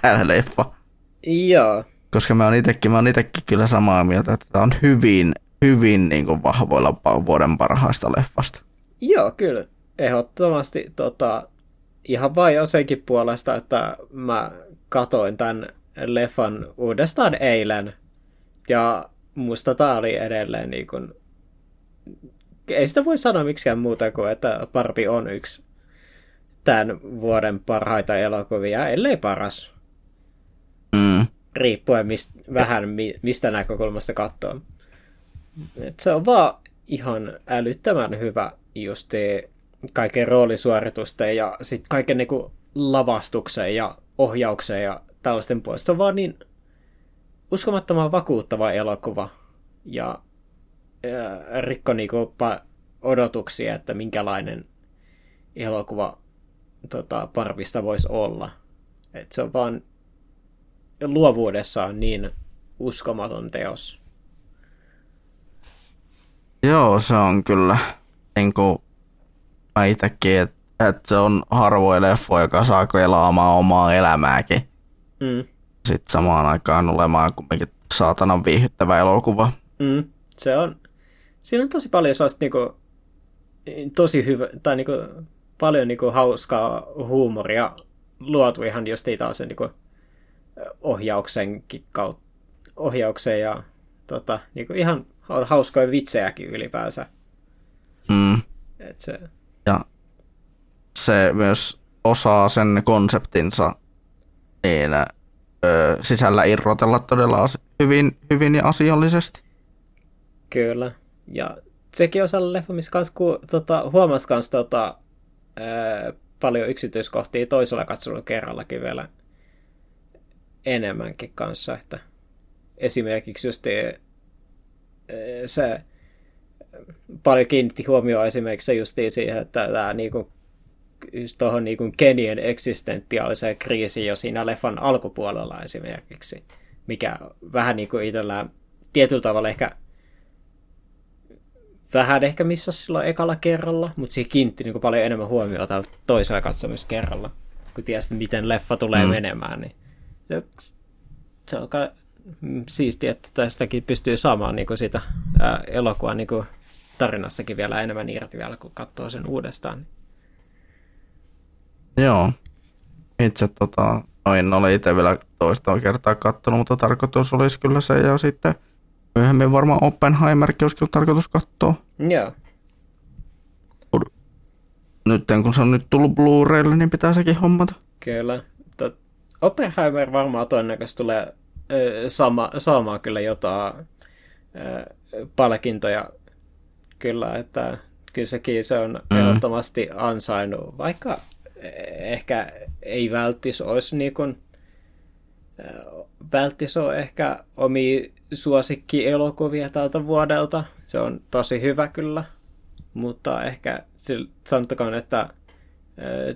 Speaker 1: täällä leffa.
Speaker 2: Joo
Speaker 1: koska mä oon itekin, mä oon itekin kyllä samaa mieltä, että tämä on hyvin, hyvin niin kuin vahvoilla vuoden parhaista leffasta.
Speaker 2: Joo, kyllä. Ehdottomasti tota, ihan vain jo senkin puolesta, että mä katoin tämän leffan uudestaan eilen. Ja musta tää oli edelleen niin kuin, ei sitä voi sanoa miksikään muuta kuin, että Parpi on yksi tämän vuoden parhaita elokuvia, ellei paras.
Speaker 1: Mm
Speaker 2: riippuen mist, vähän mi, mistä näkökulmasta katsoo. Et se on vaan ihan älyttömän hyvä just kaiken roolisuoritusten ja sitten kaiken niinku lavastuksen ja ohjauksen ja tällaisten puolesta. Se on vaan niin uskomattoman vakuuttava elokuva ja, ja rikko niinku odotuksia, että minkälainen elokuva tota, parvista voisi olla. Et se on vaan luovuudessaan niin uskomaton teos.
Speaker 1: Joo, se on kyllä. Niin kuin mä itsekin, että et se on harvoin leffo, joka saa kelaamaan omaa elämääkin.
Speaker 2: Mm.
Speaker 1: Sitten samaan aikaan olemaan kumminkin saatanan viihdyttävä elokuva.
Speaker 2: Mm. Se on, siinä on tosi paljon sellaista niinku, tosi hyvä, tai niinku, paljon niinku hauskaa huumoria luotu ihan just taas niinku, ohjauksenkin kautta, ohjaukseen ja tota, niinku, ihan hauskoja vitsejäkin ylipäänsä.
Speaker 1: Mm.
Speaker 2: Et se...
Speaker 1: Ja se myös osaa sen konseptinsa niin, ö, sisällä irrotella todella as- hyvin, hyvin ja asiallisesti.
Speaker 2: Kyllä. Ja sekin on sellainen leffa, missä kans, ku, tota, huomasi kans tota, ää, paljon yksityiskohtia toisella katsolla kerrallakin vielä enemmänkin kanssa, että esimerkiksi just se paljon kiinnitti huomioon esimerkiksi se justiin siihen, että tämä niinku, tuohon niinku Kenien eksistentiaaliseen kriisiin jo siinä leffan alkupuolella esimerkiksi, mikä vähän niin kuin itsellään tietyllä tavalla ehkä vähän ehkä missä silloin ekalla kerralla, mutta se kiinnitti niin paljon enemmän huomiota toisella katsomiskerralla, kun tiesi, miten leffa tulee mm. menemään. Niin se on siistiä, että tästäkin pystyy saamaan niin sitä ää, elokuvan niin tarinastakin vielä enemmän irti vielä, kun katsoo sen uudestaan.
Speaker 1: Joo. Itse tota, noin olen itse vielä toista kertaa katsonut, mutta tarkoitus olisi kyllä se ja sitten myöhemmin varmaan Oppenheimerkin olisi kyllä tarkoitus katsoa.
Speaker 2: Joo.
Speaker 1: Nyt kun se on nyt tullut Blu-raylle, niin pitää sekin hommata.
Speaker 2: Kyllä. Oppenheimer varmaan todennäköisesti tulee sama, saamaan kyllä jotain palkintoja kyllä, että kyllä sekin se on mm. ehdottomasti ansainnut, vaikka ehkä ei välttis olisi niin kuin, välttis on ehkä omi suosikkielokuvia tältä vuodelta. Se on tosi hyvä kyllä, mutta ehkä sanottakoon, että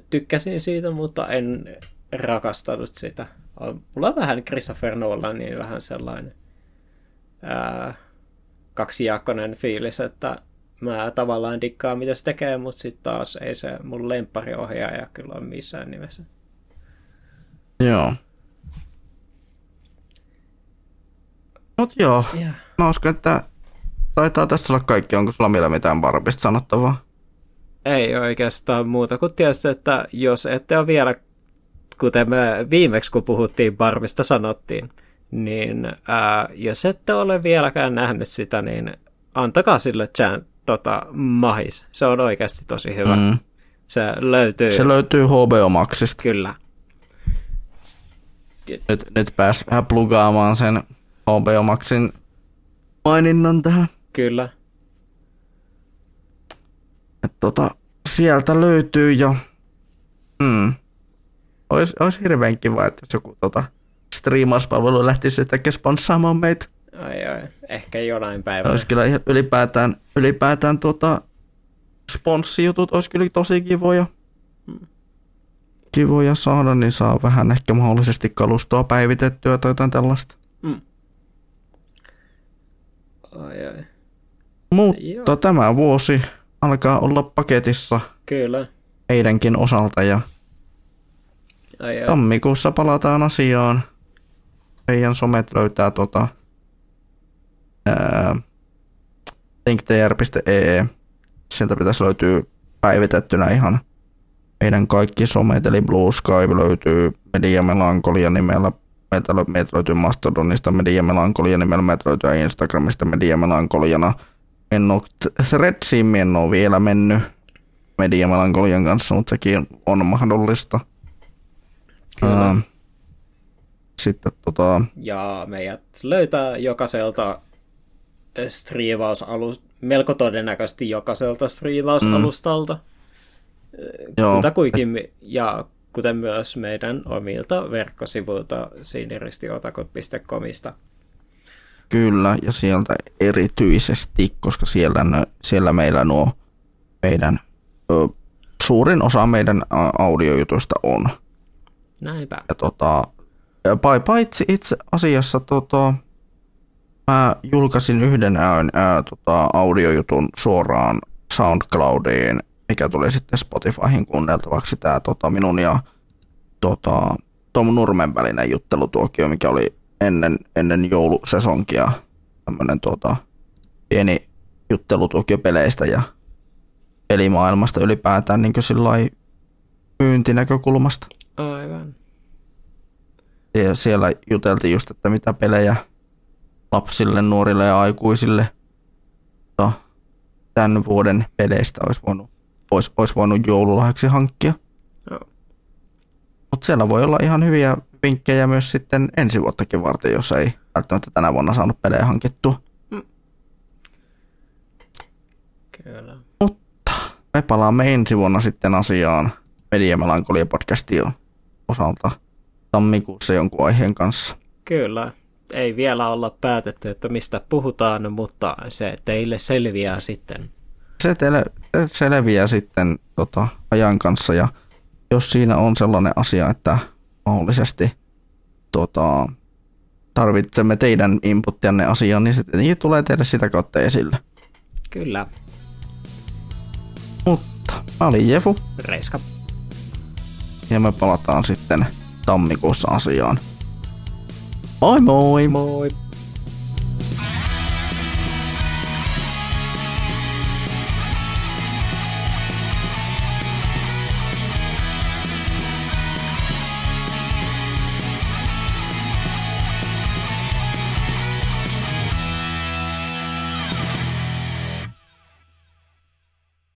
Speaker 2: tykkäsin siitä, mutta en rakastanut sitä. Mulla on vähän Christopher Nolan, niin vähän sellainen ää, kaksijaakkoinen fiilis, että mä tavallaan dikkaan mitä se tekee, mutta sitten taas ei se mun lemppariohjaaja kyllä ole missään nimessä.
Speaker 1: Joo. Mut joo, yeah. mä uskon, että taitaa tässä olla kaikki. Onko sulla vielä mitään Barbista sanottavaa?
Speaker 2: Ei oikeastaan muuta kuin tietysti, että jos ette ole vielä, kuten me viimeksi kun puhuttiin Barbista sanottiin, niin ää, jos ette ole vieläkään nähnyt sitä, niin antakaa sille chan, tota, mahis. Se on oikeasti tosi hyvä. Mm. Se löytyy.
Speaker 1: Se löytyy HBO Maxista.
Speaker 2: Kyllä.
Speaker 1: Nyt, nyt pääs vähän plugaamaan sen HBO Maxin maininnan tähän.
Speaker 2: Kyllä.
Speaker 1: Et tota, sieltä löytyy jo. Hmm. Ois, ois hirveän kiva, että jos joku tota, striimauspalvelu lähtisi tekemään sponssaamaan meitä.
Speaker 2: Ai, ai. Ehkä jonain päivänä.
Speaker 1: Olisi kyllä ylipäätään, ylipäätään tuota, sponssijutut olisi kyllä tosi kivoja. Hmm. Kivoja saada, niin saa vähän ehkä mahdollisesti kalustoa päivitettyä tai jotain tällaista. Hmm.
Speaker 2: Ai, ai.
Speaker 1: Mutta Joo. tämä vuosi alkaa olla paketissa.
Speaker 2: Kyllä.
Speaker 1: Heidänkin osalta ja
Speaker 2: ai, ai.
Speaker 1: tammikuussa palataan asiaan. Heidän somet löytää tota, thinktr.ee. Sieltä pitäisi löytyä päivitettynä ihan meidän kaikki somet, eli Blue Sky löytyy Media Melankolia nimellä, meitä löytyy Mastodonista Media Melankolia nimellä, meitä löytyy Instagramista Media Melankoliana. En ole Threadsiin, en ole vielä mennyt Media Melankolian kanssa, mutta sekin on mahdollista.
Speaker 2: Kyllä.
Speaker 1: sitten tota...
Speaker 2: Ja meidät löytää jokaiselta striivausalus, melko todennäköisesti jokaiselta striivausalustalta. Mm. Kutakuinkin, ja kuten myös meidän omilta verkkosivuilta siniristiotakot.comista.
Speaker 1: Kyllä, ja sieltä erityisesti, koska siellä, siellä meillä nuo meidän ö, suurin osa meidän audiojutuista on.
Speaker 2: Näinpä.
Speaker 1: Ja tota, paitsi itse asiassa tota, mä julkaisin yhden ään, ää, tota, audiojutun suoraan SoundCloudiin, mikä tuli sitten Spotifyhin kuunneltavaksi tämä tota, minun ja tota, Tom Nurmen välinen juttelutuokio, mikä oli ennen, ennen joulusesonkia tämmöinen tota, pieni juttelutuokio peleistä ja pelimaailmasta ylipäätään niin myyntinäkökulmasta.
Speaker 2: Aivan.
Speaker 1: Ja siellä juteltiin just, että mitä pelejä lapsille, nuorille ja aikuisille tämän vuoden peleistä olisi voinut, olisi, olisi voinut joululahjaksi hankkia.
Speaker 2: Joo.
Speaker 1: Mutta siellä voi olla ihan hyviä vinkkejä myös sitten ensi vuottakin varten, jos ei välttämättä tänä vuonna saanut pelejä hankittua.
Speaker 2: Kyllä.
Speaker 1: Mutta me palaamme ensi vuonna sitten asiaan Mediamelankolia podcastin osalta tammikuussa jonkun aiheen kanssa.
Speaker 2: Kyllä. Ei vielä olla päätetty, että mistä puhutaan, mutta se teille selviää sitten.
Speaker 1: Se, teille, se selviää sitten tota, ajan kanssa ja jos siinä on sellainen asia, että mahdollisesti tota, tarvitsemme teidän inputtianne asiaan, niin se tulee teille sitä kautta esille.
Speaker 2: Kyllä.
Speaker 1: Mutta mä olin Jefu
Speaker 2: Reiska.
Speaker 1: Ja me palataan sitten tammikuussa asiaan. Moi moi!
Speaker 2: Moi!